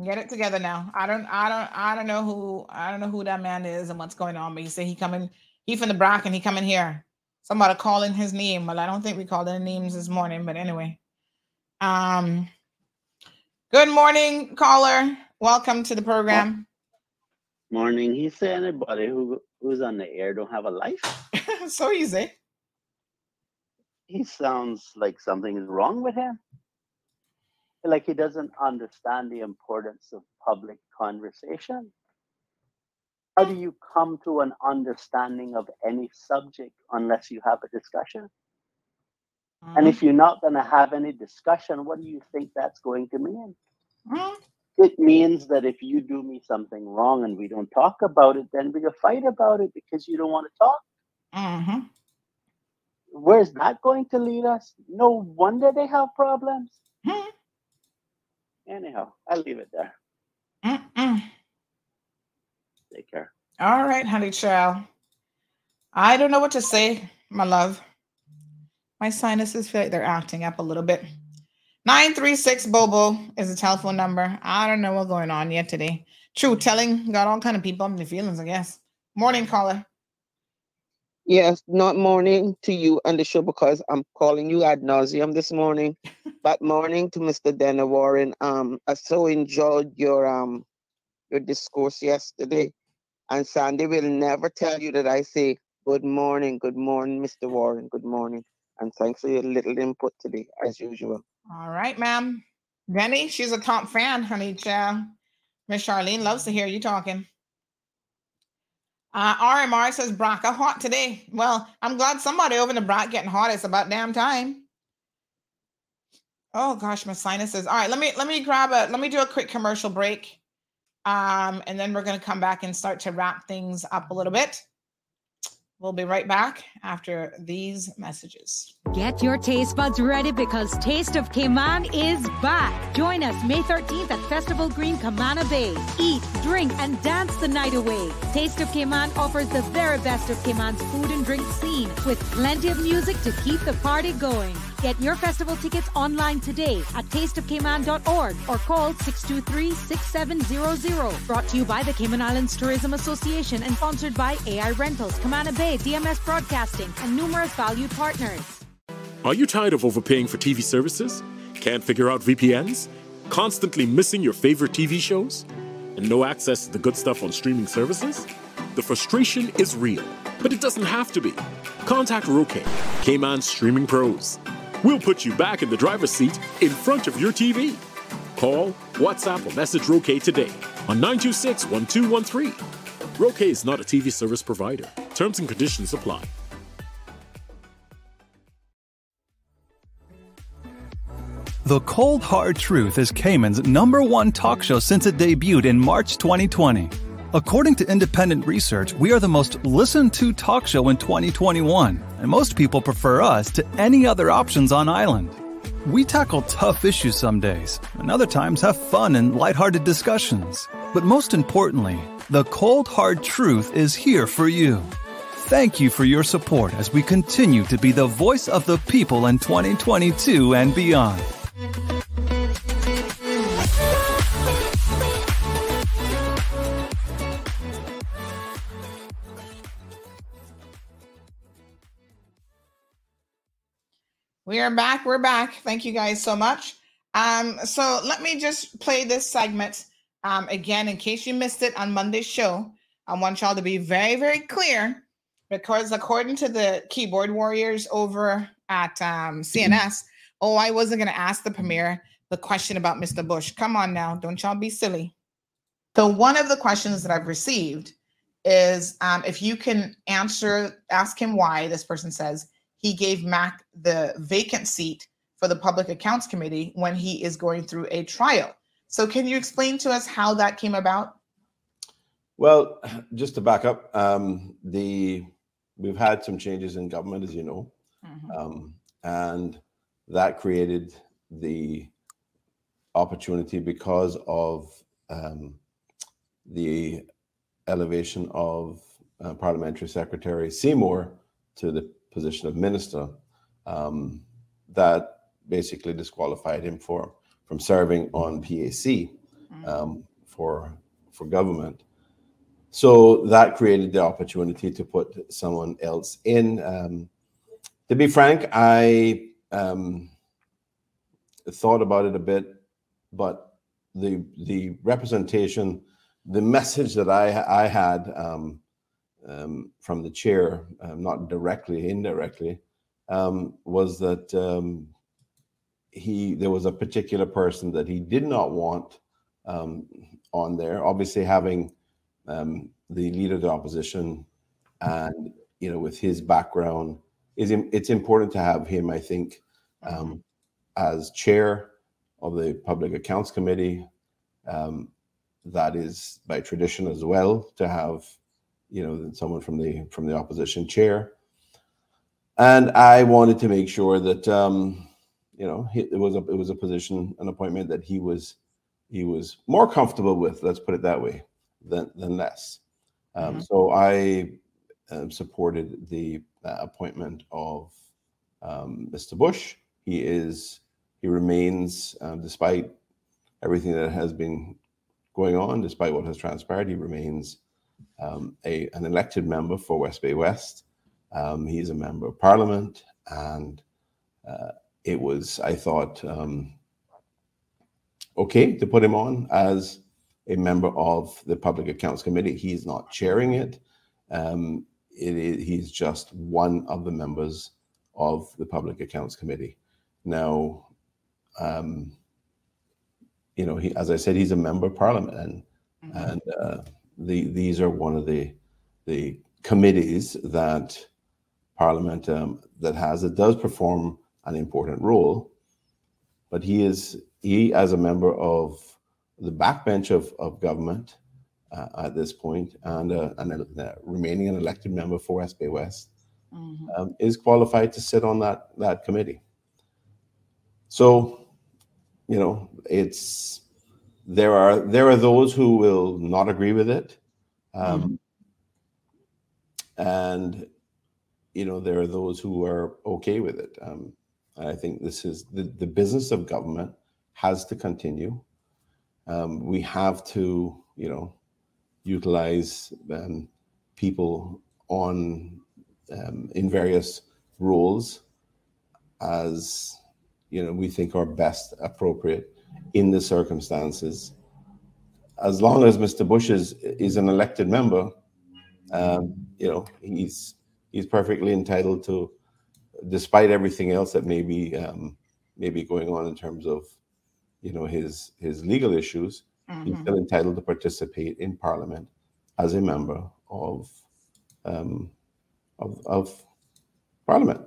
Speaker 6: get it together now. I don't I don't I don't know who I don't know who that man is and what's going on, but he said he coming he from the Brac and he coming here. Somebody calling his name. Well, I don't think we called any names this morning, but anyway. Um good morning, caller. Welcome to the program.
Speaker 23: Morning. He said anybody who who's on the air don't have a life. <laughs>
Speaker 6: so easy.
Speaker 23: He sounds like something is wrong with him. Like he doesn't understand the importance of public conversation. How do you come to an understanding of any subject unless you have a discussion? And if mm-hmm. you're not going to have any discussion, what do you think that's going to mean? Mm-hmm. It means that if you do me something wrong and we don't talk about it, then we'll fight about it because you don't want to talk.
Speaker 6: Mm-hmm.
Speaker 23: Where's that going to lead us? No wonder they have problems. Anyhow, I'll leave it there.
Speaker 6: Mm-mm.
Speaker 23: Take care.
Speaker 6: All right, honey child. I don't know what to say, my love. My sinuses feel like they're acting up a little bit. 936 Bobo is the telephone number. I don't know what's going on yet today. True telling, got all kind of people in the feelings, I guess. Morning caller.
Speaker 24: Yes, not morning to you and the show because I'm calling you ad nauseum this morning. <laughs> but morning to Mr. Dana Warren. Um, I so enjoyed your um your discourse yesterday. And Sandy will never tell you that I say good morning, good morning, Mr. Warren, good morning. And thanks for your little input today, as usual.
Speaker 6: All right, ma'am. Benny, she's a top fan, honey. Miss Charlene loves to hear you talking. Uh, RMR says Braca hot today. Well, I'm glad somebody over in the Brac getting hot. It's about damn time. Oh gosh, my sinuses. All right, let me let me grab a let me do a quick commercial break. Um, and then we're gonna come back and start to wrap things up a little bit. We'll be right back after these messages.
Speaker 25: Get your taste buds ready because Taste of Cayman is back. Join us May 13th at Festival Green Camana Bay. Eat, drink, and dance the night away. Taste of Cayman offers the very best of Cayman's food and drink scene with plenty of music to keep the party going. Get your festival tickets online today at tasteofcayman.org or call 623-6700. Brought to you by the Cayman Islands Tourism Association and sponsored by AI Rentals, Camana Bay, DMS Broadcasting, and numerous valued partners.
Speaker 26: Are you tired of overpaying for TV services? Can't figure out VPNs? Constantly missing your favorite TV shows? And no access to the good stuff on streaming services? The frustration is real, but it doesn't have to be. Contact Roque, Cayman Streaming Pros. We'll put you back in the driver's seat in front of your TV. Call, WhatsApp, or message Roque today on 926 1213. Roque is not a TV service provider. Terms and conditions apply.
Speaker 27: The Cold Hard Truth is Cayman's number one talk show since it debuted in March 2020. According to independent research, we are the most listened to talk show in 2021, and most people prefer us to any other options on island. We tackle tough issues some days, and other times have fun and lighthearted discussions. But most importantly, the cold hard truth is here for you. Thank you for your support as we continue to be the voice of the people in 2022 and beyond.
Speaker 6: We are back. We're back. Thank you guys so much. Um, so let me just play this segment um, again in case you missed it on Monday's show. I want y'all to be very, very clear because according to the keyboard warriors over at um, CNS, oh, I wasn't going to ask the premier the question about Mr. Bush. Come on now, don't y'all be silly. So one of the questions that I've received is um, if you can answer, ask him why. This person says he gave Mac the vacant seat for the Public Accounts Committee when he is going through a trial. So, can you explain to us how that came about?
Speaker 28: Well, <clears throat> just to back up, um, the we've had some changes in government, as you know, mm-hmm. um, and that created the opportunity because of um, the elevation of uh, Parliamentary Secretary Seymour to the position of minister um, that basically disqualified him for from serving on PAC um, for for government. So that created the opportunity to put someone else in. Um, to be frank, I um, thought about it a bit, but the the representation, the message that I I had um, um, from the chair, um, not directly, indirectly, um, was that um, he there was a particular person that he did not want um, on there. Obviously, having um, the leader of the opposition, and you know, with his background, is it's important to have him. I think as chair of the Public Accounts Committee. that is by tradition as well to have you know, someone from the from the opposition chair. And I wanted to make sure that um, you know it was a it was a position, an appointment that he was he was more comfortable with. Let's put it that way, than than less. Um, mm-hmm. So I uh, supported the uh, appointment of um, Mr. Bush. He is he remains, um, despite everything that has been going on, despite what has transpired, he remains um, a, an elected member for West Bay West. Um, he's a member of parliament, and uh, it was, I thought, um, okay to put him on as a member of the Public Accounts Committee. He's not chairing it. Um, it is, he's just one of the members of the Public Accounts Committee. Now, um, you know, he, as I said, he's a member of Parliament, and mm-hmm. and uh, the, these are one of the the committees that Parliament um, that has it does perform an important role, but he is he as a member of the backbench of, of government uh, at this point and uh, and uh, remaining an elected member for West Bay West
Speaker 6: Mhm.
Speaker 28: um, is qualified to sit on that that committee. So, you know, it's there are there are those who will not agree with it, um, and you know there are those who are okay with it. Um, I think this is the the business of government has to continue. Um, we have to, you know, utilize um, people on um, in various roles as you know we think are best appropriate in the circumstances. As long as Mr. Bush is is an elected member, um, you know he's he's perfectly entitled to, despite everything else that may be um, may be going on in terms of you know his his legal issues. He's
Speaker 6: Mhm.
Speaker 28: still entitled to participate in Parliament as a member of um, of, of Parliament.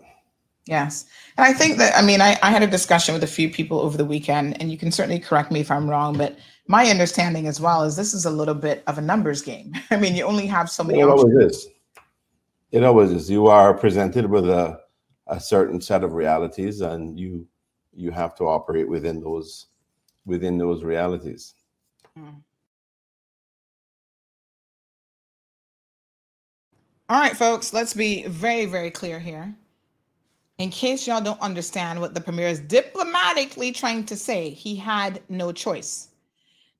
Speaker 6: Yes. And I think that, I mean, I, I had a discussion with a few people over the weekend, and you can certainly correct me if I'm wrong, but my understanding as well is this is a little bit of a numbers game. <laughs> I mean, you only have so many
Speaker 28: It
Speaker 6: options.
Speaker 28: always is. It always is. You are presented with a, a certain set of realities, and you you have to operate within those within those realities. Mm.
Speaker 6: All right, folks, let's be very, very clear here. In case y'all don't understand what the premier is diplomatically trying to say, he had no choice.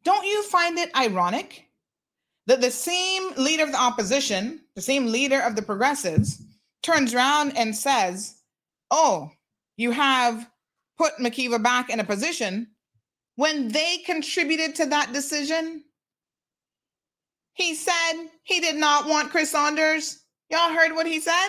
Speaker 6: Don't you find it ironic that the same leader of the opposition, the same leader of the progressives, turns around and says, Oh, you have put McKeeva back in a position when they contributed to that decision? He said he did not want Chris Saunders. Y'all heard what he said?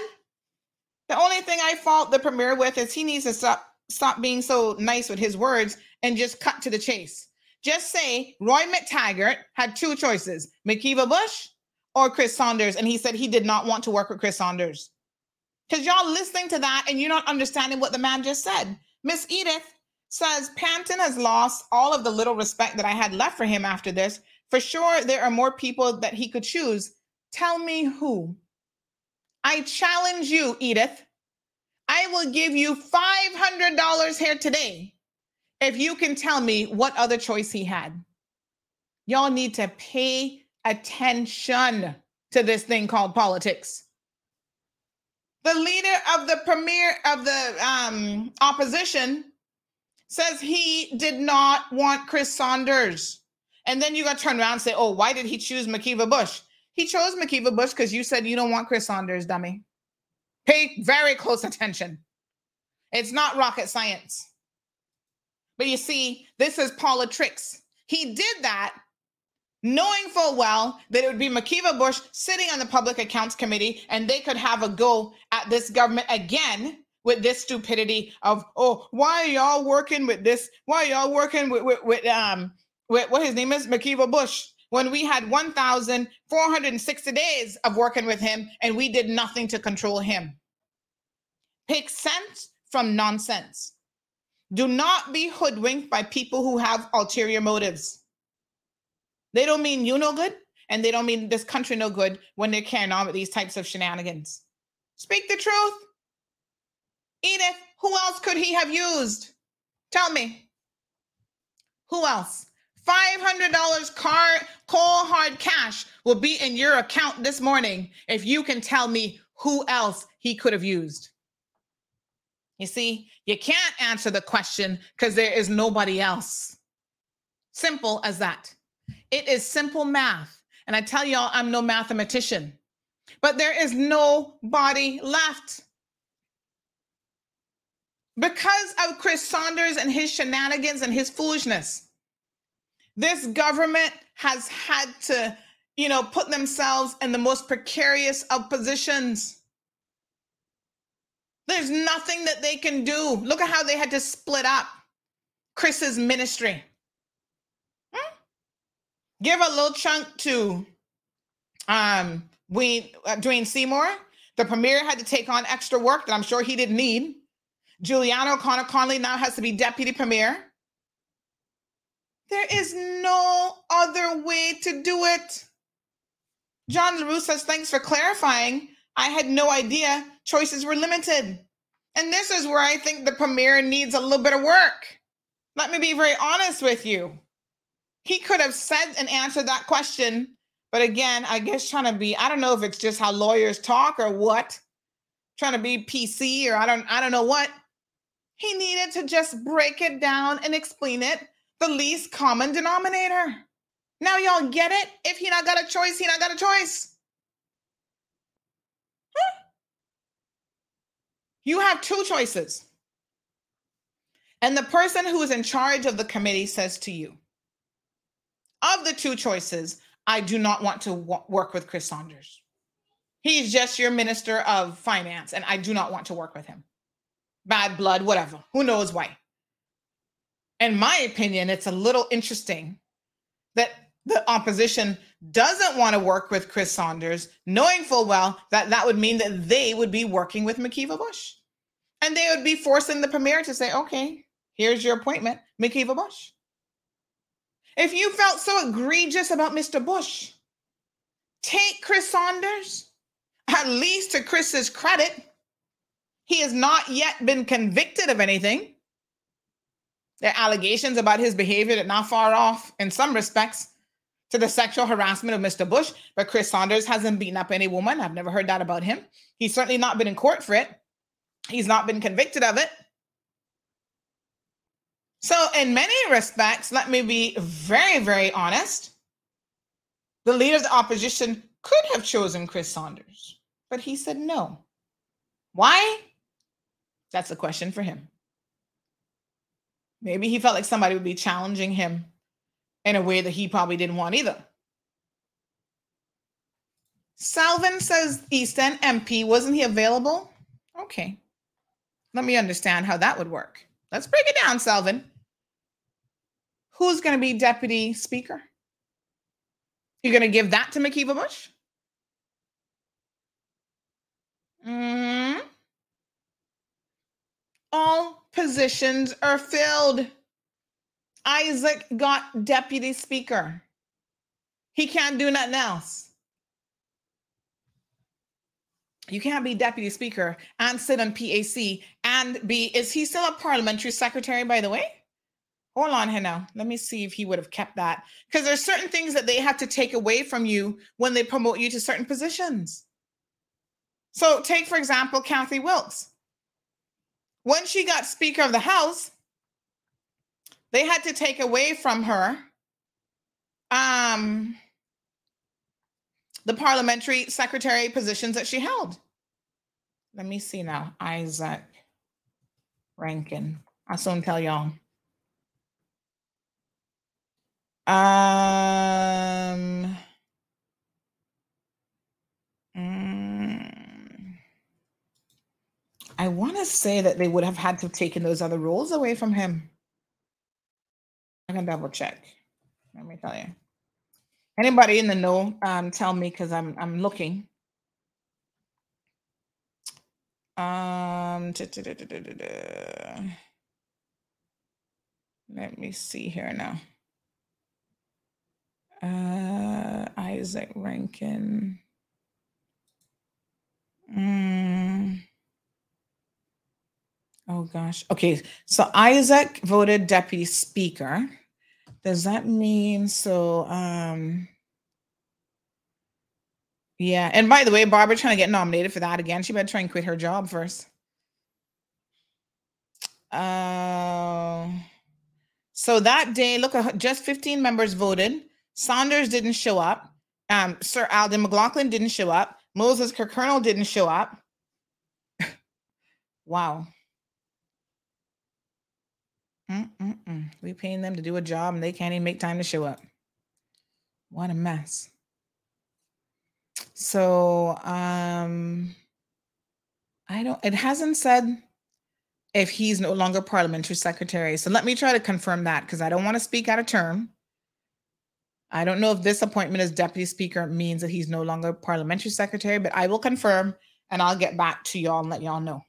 Speaker 6: The only thing I fault the premier with is he needs to stop stop being so nice with his words and just cut to the chase. Just say Roy McTaggart had two choices: McKeeva Bush or Chris Saunders, and he said he did not want to work with Chris Saunders. Because y'all listening to that and you're not understanding what the man just said. Miss Edith says Panton has lost all of the little respect that I had left for him after this. For sure, there are more people that he could choose. Tell me who. I challenge you, Edith. I will give you $500 here today if you can tell me what other choice he had. Y'all need to pay attention to this thing called politics. The leader of the premier of the um, opposition says he did not want Chris Saunders. And then you got to turn around and say, oh, why did he choose McKeeva Bush? He chose McKeeva Bush because you said you don't want Chris Saunders, dummy. Pay very close attention. It's not rocket science. But you see, this is Paula Tricks. He did that knowing full well that it would be McKeeva Bush sitting on the Public Accounts Committee and they could have a go at this government again with this stupidity of, oh, why are y'all working with this? Why are y'all working with, with, with um, with what his name is, McKeeva Bush, when we had 1,460 days of working with him and we did nothing to control him. Pick sense from nonsense. Do not be hoodwinked by people who have ulterior motives. They don't mean you no good, and they don't mean this country no good when they're carrying on with these types of shenanigans. Speak the truth. Edith, who else could he have used? Tell me. Who else? $500 car cold hard cash will be in your account this morning if you can tell me who else he could have used. You see, you can't answer the question because there is nobody else. Simple as that. It is simple math. And I tell y'all, I'm no mathematician, but there is nobody left. Because of Chris Saunders and his shenanigans and his foolishness, this government has had to, you know, put themselves in the most precarious of positions. There's nothing that they can do. Look at how they had to split up Chris's ministry. Hmm? Give a little chunk to um Wayne, uh, Dwayne Seymour. The premier had to take on extra work that I'm sure he didn't need. Juliana O'Connor Connolly now has to be deputy premier. There is no other way to do it. John LaRue says, thanks for clarifying. I had no idea choices were limited. And this is where I think the premier needs a little bit of work. Let me be very honest with you. He could have said and answered that question, but again, I guess trying to be, I don't know if it's just how lawyers talk or what, trying to be PC or I don't, I don't know what. He needed to just break it down and explain it the least common denominator. Now y'all get it? If he not got a choice, he not got a choice. Huh? You have two choices. And the person who is in charge of the committee says to you, of the two choices, I do not want to w- work with Chris Saunders. He's just your minister of finance, and I do not want to work with him. Bad blood, whatever. Who knows why? In my opinion, it's a little interesting that the opposition doesn't want to work with Chris Saunders, knowing full well that that would mean that they would be working with McKeeva Bush. And they would be forcing the premier to say, okay, here's your appointment, McKeeva Bush. If you felt so egregious about Mr. Bush, take Chris Saunders, at least to Chris's credit. He has not yet been convicted of anything. There are allegations about his behavior that are not far off in some respects to the sexual harassment of Mr. Bush, but Chris Saunders hasn't beaten up any woman. I've never heard that about him. He's certainly not been in court for it. He's not been convicted of it. So, in many respects, let me be very, very honest. The leader of the opposition could have chosen Chris Saunders, but he said no. Why? That's a question for him. Maybe he felt like somebody would be challenging him in a way that he probably didn't want either. Salvin says East End MP, wasn't he available? Okay. Let me understand how that would work. Let's break it down, Salvin. Who's going to be deputy speaker? You're going to give that to McKeeva Bush? Mm-hmm. All positions are filled. Isaac got deputy speaker. He can't do nothing else. You can't be deputy speaker and sit on PAC and be, is he still a parliamentary secretary, by the way? Hold on here now. Let me see if he would have kept that. Because there's certain things that they have to take away from you when they promote you to certain positions. So take, for example, Kathy Wilks. When she got Speaker of the House, they had to take away from her um, the parliamentary secretary positions that she held. Let me see now. Isaac Rankine. I'll soon tell y'all. Um. I want to say that they would have had to have taken those other roles away from him. I can double check. Let me tell you. Anybody in the know, um, tell me because I'm I'm looking. Um, let me see here now. Uh, Isaac Rankine. Mm. Oh gosh. Okay. So Isaac voted deputy speaker. Does that mean so? Um. Yeah. And by the way, Barbara trying to get nominated for that again. She better try and quit her job first. Uh, so that day, look, just 15 members voted. Saunders didn't show up. Um, Sir Alden McLaughlin didn't show up. Moses Kirkconnell didn't show up. <laughs> wow. Mm-mm-mm. We paying them to do a job and they can't even make time to show up. What a mess. So um I don't it hasn't said if he's no longer parliamentary secretary. So let me try to confirm that because I don't want to speak out of term. I don't know if this appointment as deputy speaker means that he's no longer parliamentary secretary, but I will confirm and I'll get back to y'all and let y'all know.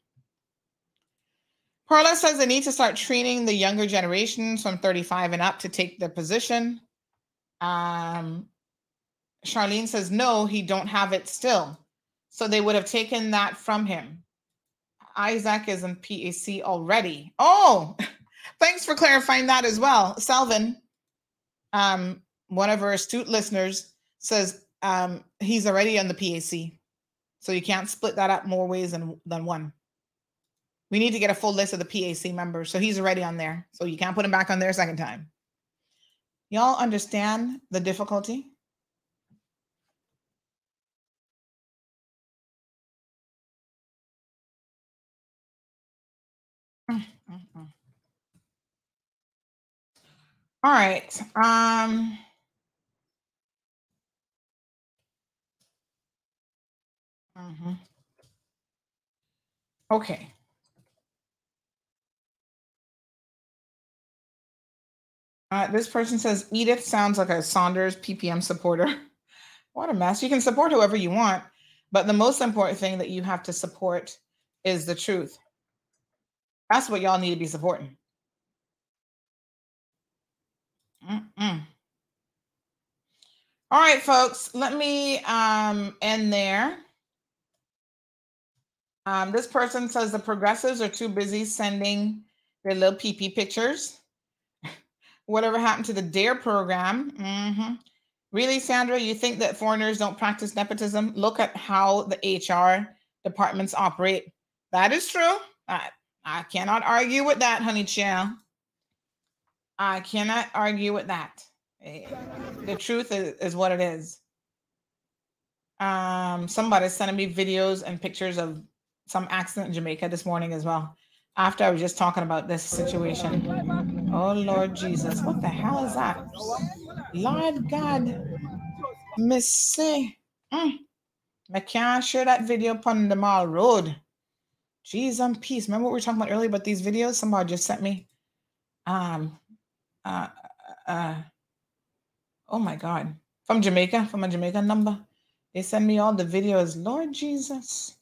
Speaker 6: Perla says they need to start training the younger generations from 35 and up to take the position. Um, Charlene says no, he don't have it still. So they would have taken that from him. Isaac is in PAC already. Oh, <laughs> thanks for clarifying that as well. Salvin, um, one of our astute listeners, says um, he's already on the PAC. So you can't split that up more ways than, than one. We need to get a full list of the PAC members. So he's already on there. So you can't put him back on there a second time. Y'all understand the difficulty? All right. Um mhm. Okay. Uh, this person says Edith sounds like a Saunders PPM supporter. <laughs> what a mess. You can support whoever you want, but the most important thing that you have to support is the truth. That's what y'all need to be supporting. Mm-mm. All right, folks, let me um, end there. Um, this person says the progressives are too busy sending their little PP pictures. Whatever happened to the DARE program? Mm-hmm. Really, Sandra, you think that foreigners don't practice nepotism? Look at how the HR departments operate. That is true. I, I cannot argue with that, honey child. I cannot argue with that. Eh, the truth is, is what it is. Um, somebody sending me videos and pictures of some accident in Jamaica this morning as well. After I was just talking about this situation. Oh Lord Jesus, what the hell is that? Lord God, Missy. Mm. I can't share that video upon the Marl Road. Jeez, and peace. Remember what we were talking about earlier about these videos? Somebody just sent me. Um, uh, uh, oh my God, from Jamaica, from a Jamaica number. They send me all the videos. Lord Jesus.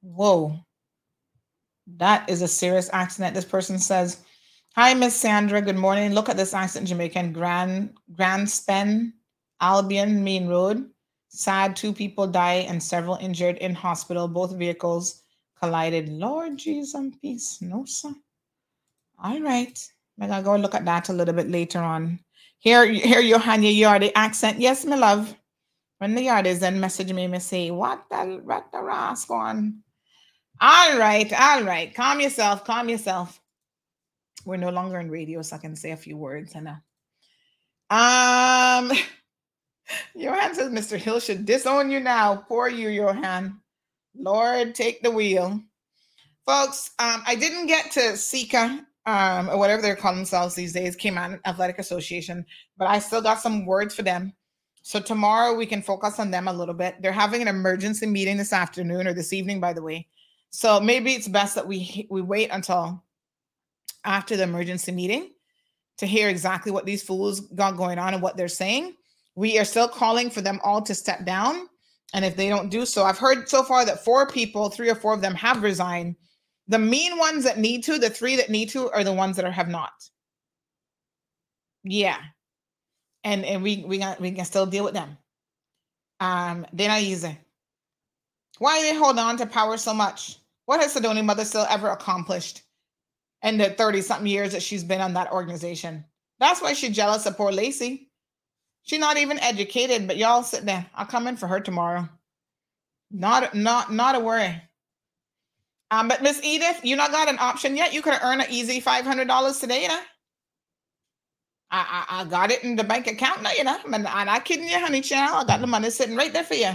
Speaker 6: Whoa. That is a serious accident. This person says, Hi, Miss Sandra. Good morning. Look at this accident in Jamaica in Grand Grandspend, Albion, Main Road. Sad, two people die and several injured in hospital. Both vehicles collided. Lord Jesus and peace. No, sir. All right. I gotta go look at that a little bit later on. Here, here, Johanna Yardy accent. Yes, my love. When the yard is then message me, me say, what the what the rascal? All right, all right. Calm yourself, calm yourself. We're no longer in radio, so I can say a few words. I know. Um, <laughs> Johan says Mr. Hill should disown you now. Poor you, Johan. Lord, take the wheel. Folks, um, I didn't get to Sika um, or whatever they're calling themselves these days, Cayman Athletic Association, but I still got some words for them. So tomorrow we can focus on them a little bit. They're having an emergency meeting this afternoon or this evening, by the way. So maybe it's best that we we wait until after the emergency meeting to hear exactly what these fools got going on and what they're saying. We are still calling for them all to step down. And if they don't do so, I've heard so far that four people, three or four of them have resigned the mean ones that need to, the three that need to, are the ones that are have not. Yeah, and and we we got we can still deal with them. Um, they're not easy. Why do they hold on to power so much? What has Sidoni Mother still ever accomplished in the 30 something years that she's been on that organization? That's why she's jealous of poor Lacey. She's not even educated, but y'all sit there. I'll come in for her tomorrow. Not not not a worry. Um, but Miss Edith, you not got an option yet. You could earn an easy five hundred dollars today, you know. I, I, I got it in the bank account now, you know. I'm, I'm not kidding you, honey child. I got the money sitting right there for you.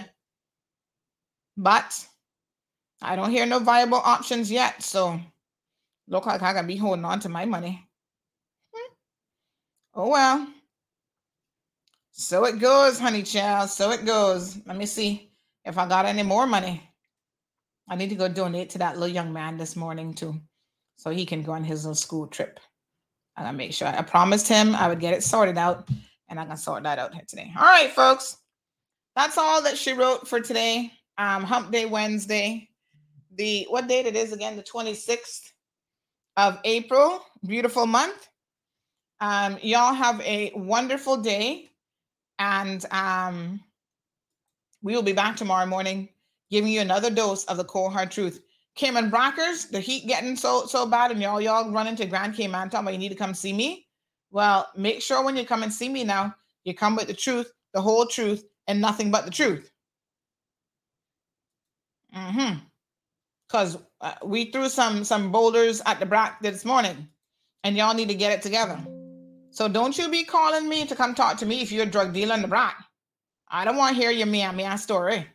Speaker 6: But I don't hear no viable options yet. So look like I gotta be holding on to my money. Hmm. Oh well. So it goes, honey child. So it goes. Let me see if I got any more money. I need to go donate to that little young man this morning too, so he can go on his little school trip. I gotta make sure. I promised him I would get it sorted out, and I'm gonna sort that out here today. All right, folks. That's all that she wrote for today. Um, Hump Day Wednesday. The what date it is again? The 26th of April. Beautiful month. Um, y'all have a wonderful day. And um, we will be back tomorrow morning giving you another dose of the cold hard truth. Cayman Brackers, the heat getting so so bad, and y'all y'all running to Grand Cayman talking about you need to come see me. Well, make sure when you come and see me now, you come with the truth, the whole truth, and nothing but the truth. Mm-hmm. Because uh, we threw some some boulders at the Brac this morning, and y'all need to get it together. So don't you be calling me to come talk to me if you're a drug dealer in the Brac. I don't want to hear your meow meow story.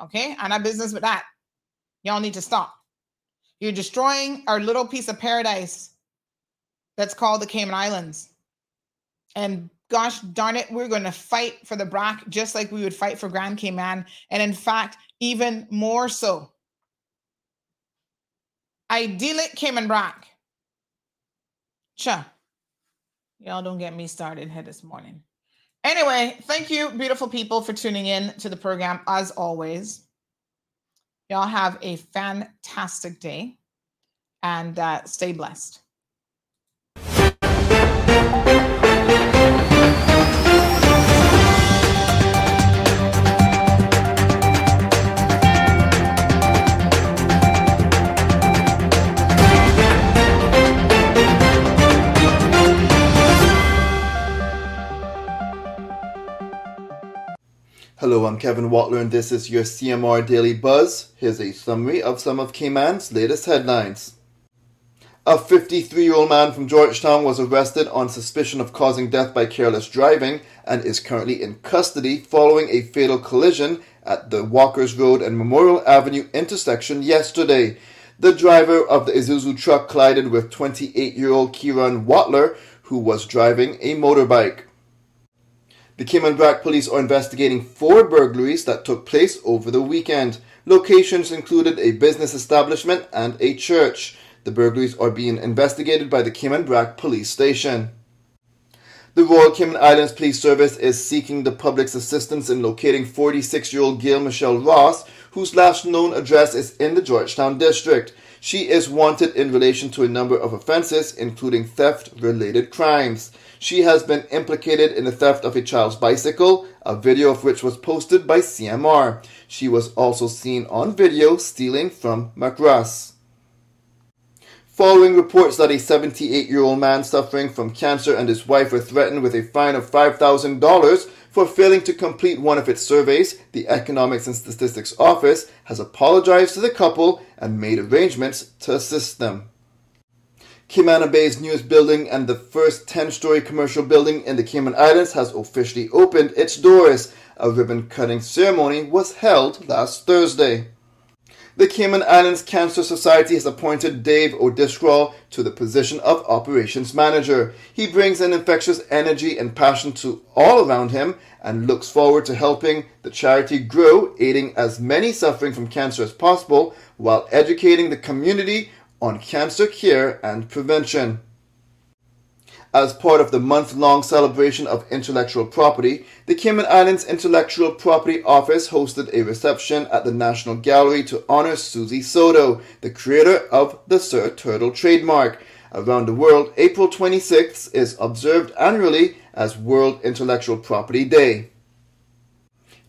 Speaker 6: Okay, I'm not business with that. Y'all need to stop. You're destroying our little piece of paradise that's called the Cayman Islands. And gosh darn it, we're going to fight for the Brac just like we would fight for Grand Cayman. And in fact, even more so. Idyllic Cayman Brac. Cha. Y'all don't get me started here this morning. Anyway, thank you, beautiful people, for tuning in to the program as always. Y'all have a fantastic day and uh, stay blessed.
Speaker 29: Hello, I'm Kevin Watler, and this is your CMR Daily Buzz. Here's a summary of some of Cayman's latest headlines. A 53 year old man from Georgetown was arrested on suspicion of causing death by careless driving and is currently in custody following a fatal collision at the Walkers Road and Memorial Avenue intersection yesterday. The driver of the Isuzu truck collided with 28 year old Kieran Watler, who was driving a motorbike. The Cayman Brac police are investigating four burglaries that took place over the weekend. Locations included a business establishment and a church. The burglaries are being investigated by the Cayman Brac police station. The Royal Cayman Islands Police Service is seeking the public's assistance in locating 46 year old Gail Michelle Ross, whose last known address is in the Georgetown district. She is wanted in relation to a number of offenses, including theft related crimes. She has been implicated in the theft of a child's bicycle, a video of which was posted by CMR. She was also seen on video stealing from McRuss. Following reports that a 78 year old man suffering from cancer and his wife were threatened with a fine of $5,000 for failing to complete one of its surveys, the Economics and Statistics Office has apologized to the couple and made arrangements to assist them. Camana Bay's newest building and the first 10 story commercial building in the Cayman Islands has officially opened its doors. A ribbon cutting ceremony was held last Thursday. The Cayman Islands Cancer Society has appointed Dave O'Driscoll to the position of operations manager. He brings an infectious energy and passion to all around him and looks forward to helping the charity grow, aiding as many suffering from cancer as possible while educating the community on cancer care and prevention. As part of the month long celebration of intellectual property, the Cayman Islands Intellectual Property Office hosted a reception at the National Gallery to honor Suzy Soto, the creator of the Sir Turtle trademark. Around the world, April 26th is observed annually as World Intellectual Property Day.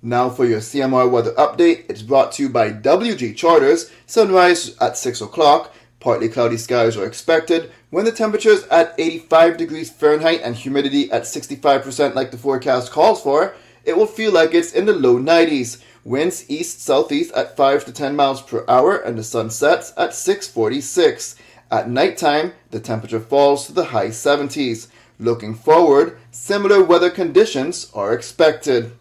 Speaker 29: Now for your CMR weather update, it's brought to you by WG Charters. Sunrise at 6 o'clock. Partly cloudy skies are expected when the temperature is at 85 degrees Fahrenheit and humidity at 65% like the forecast calls for. It will feel like it's in the low 90s. Winds east southeast at 5 to 10 miles per hour and the sun sets at 646. At nighttime, the temperature falls to the high 70s. Looking forward, similar weather conditions are expected.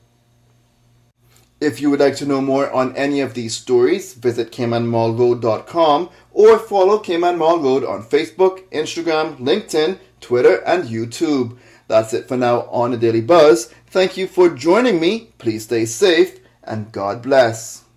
Speaker 29: If you would like to know more on any of these stories, visit caymanmarlroad.com or follow Cayman Marl Road on Facebook, Instagram, LinkedIn, Twitter, and YouTube. That's it for now on the Daily Buzz. Thank you for joining me. Please stay safe and God bless.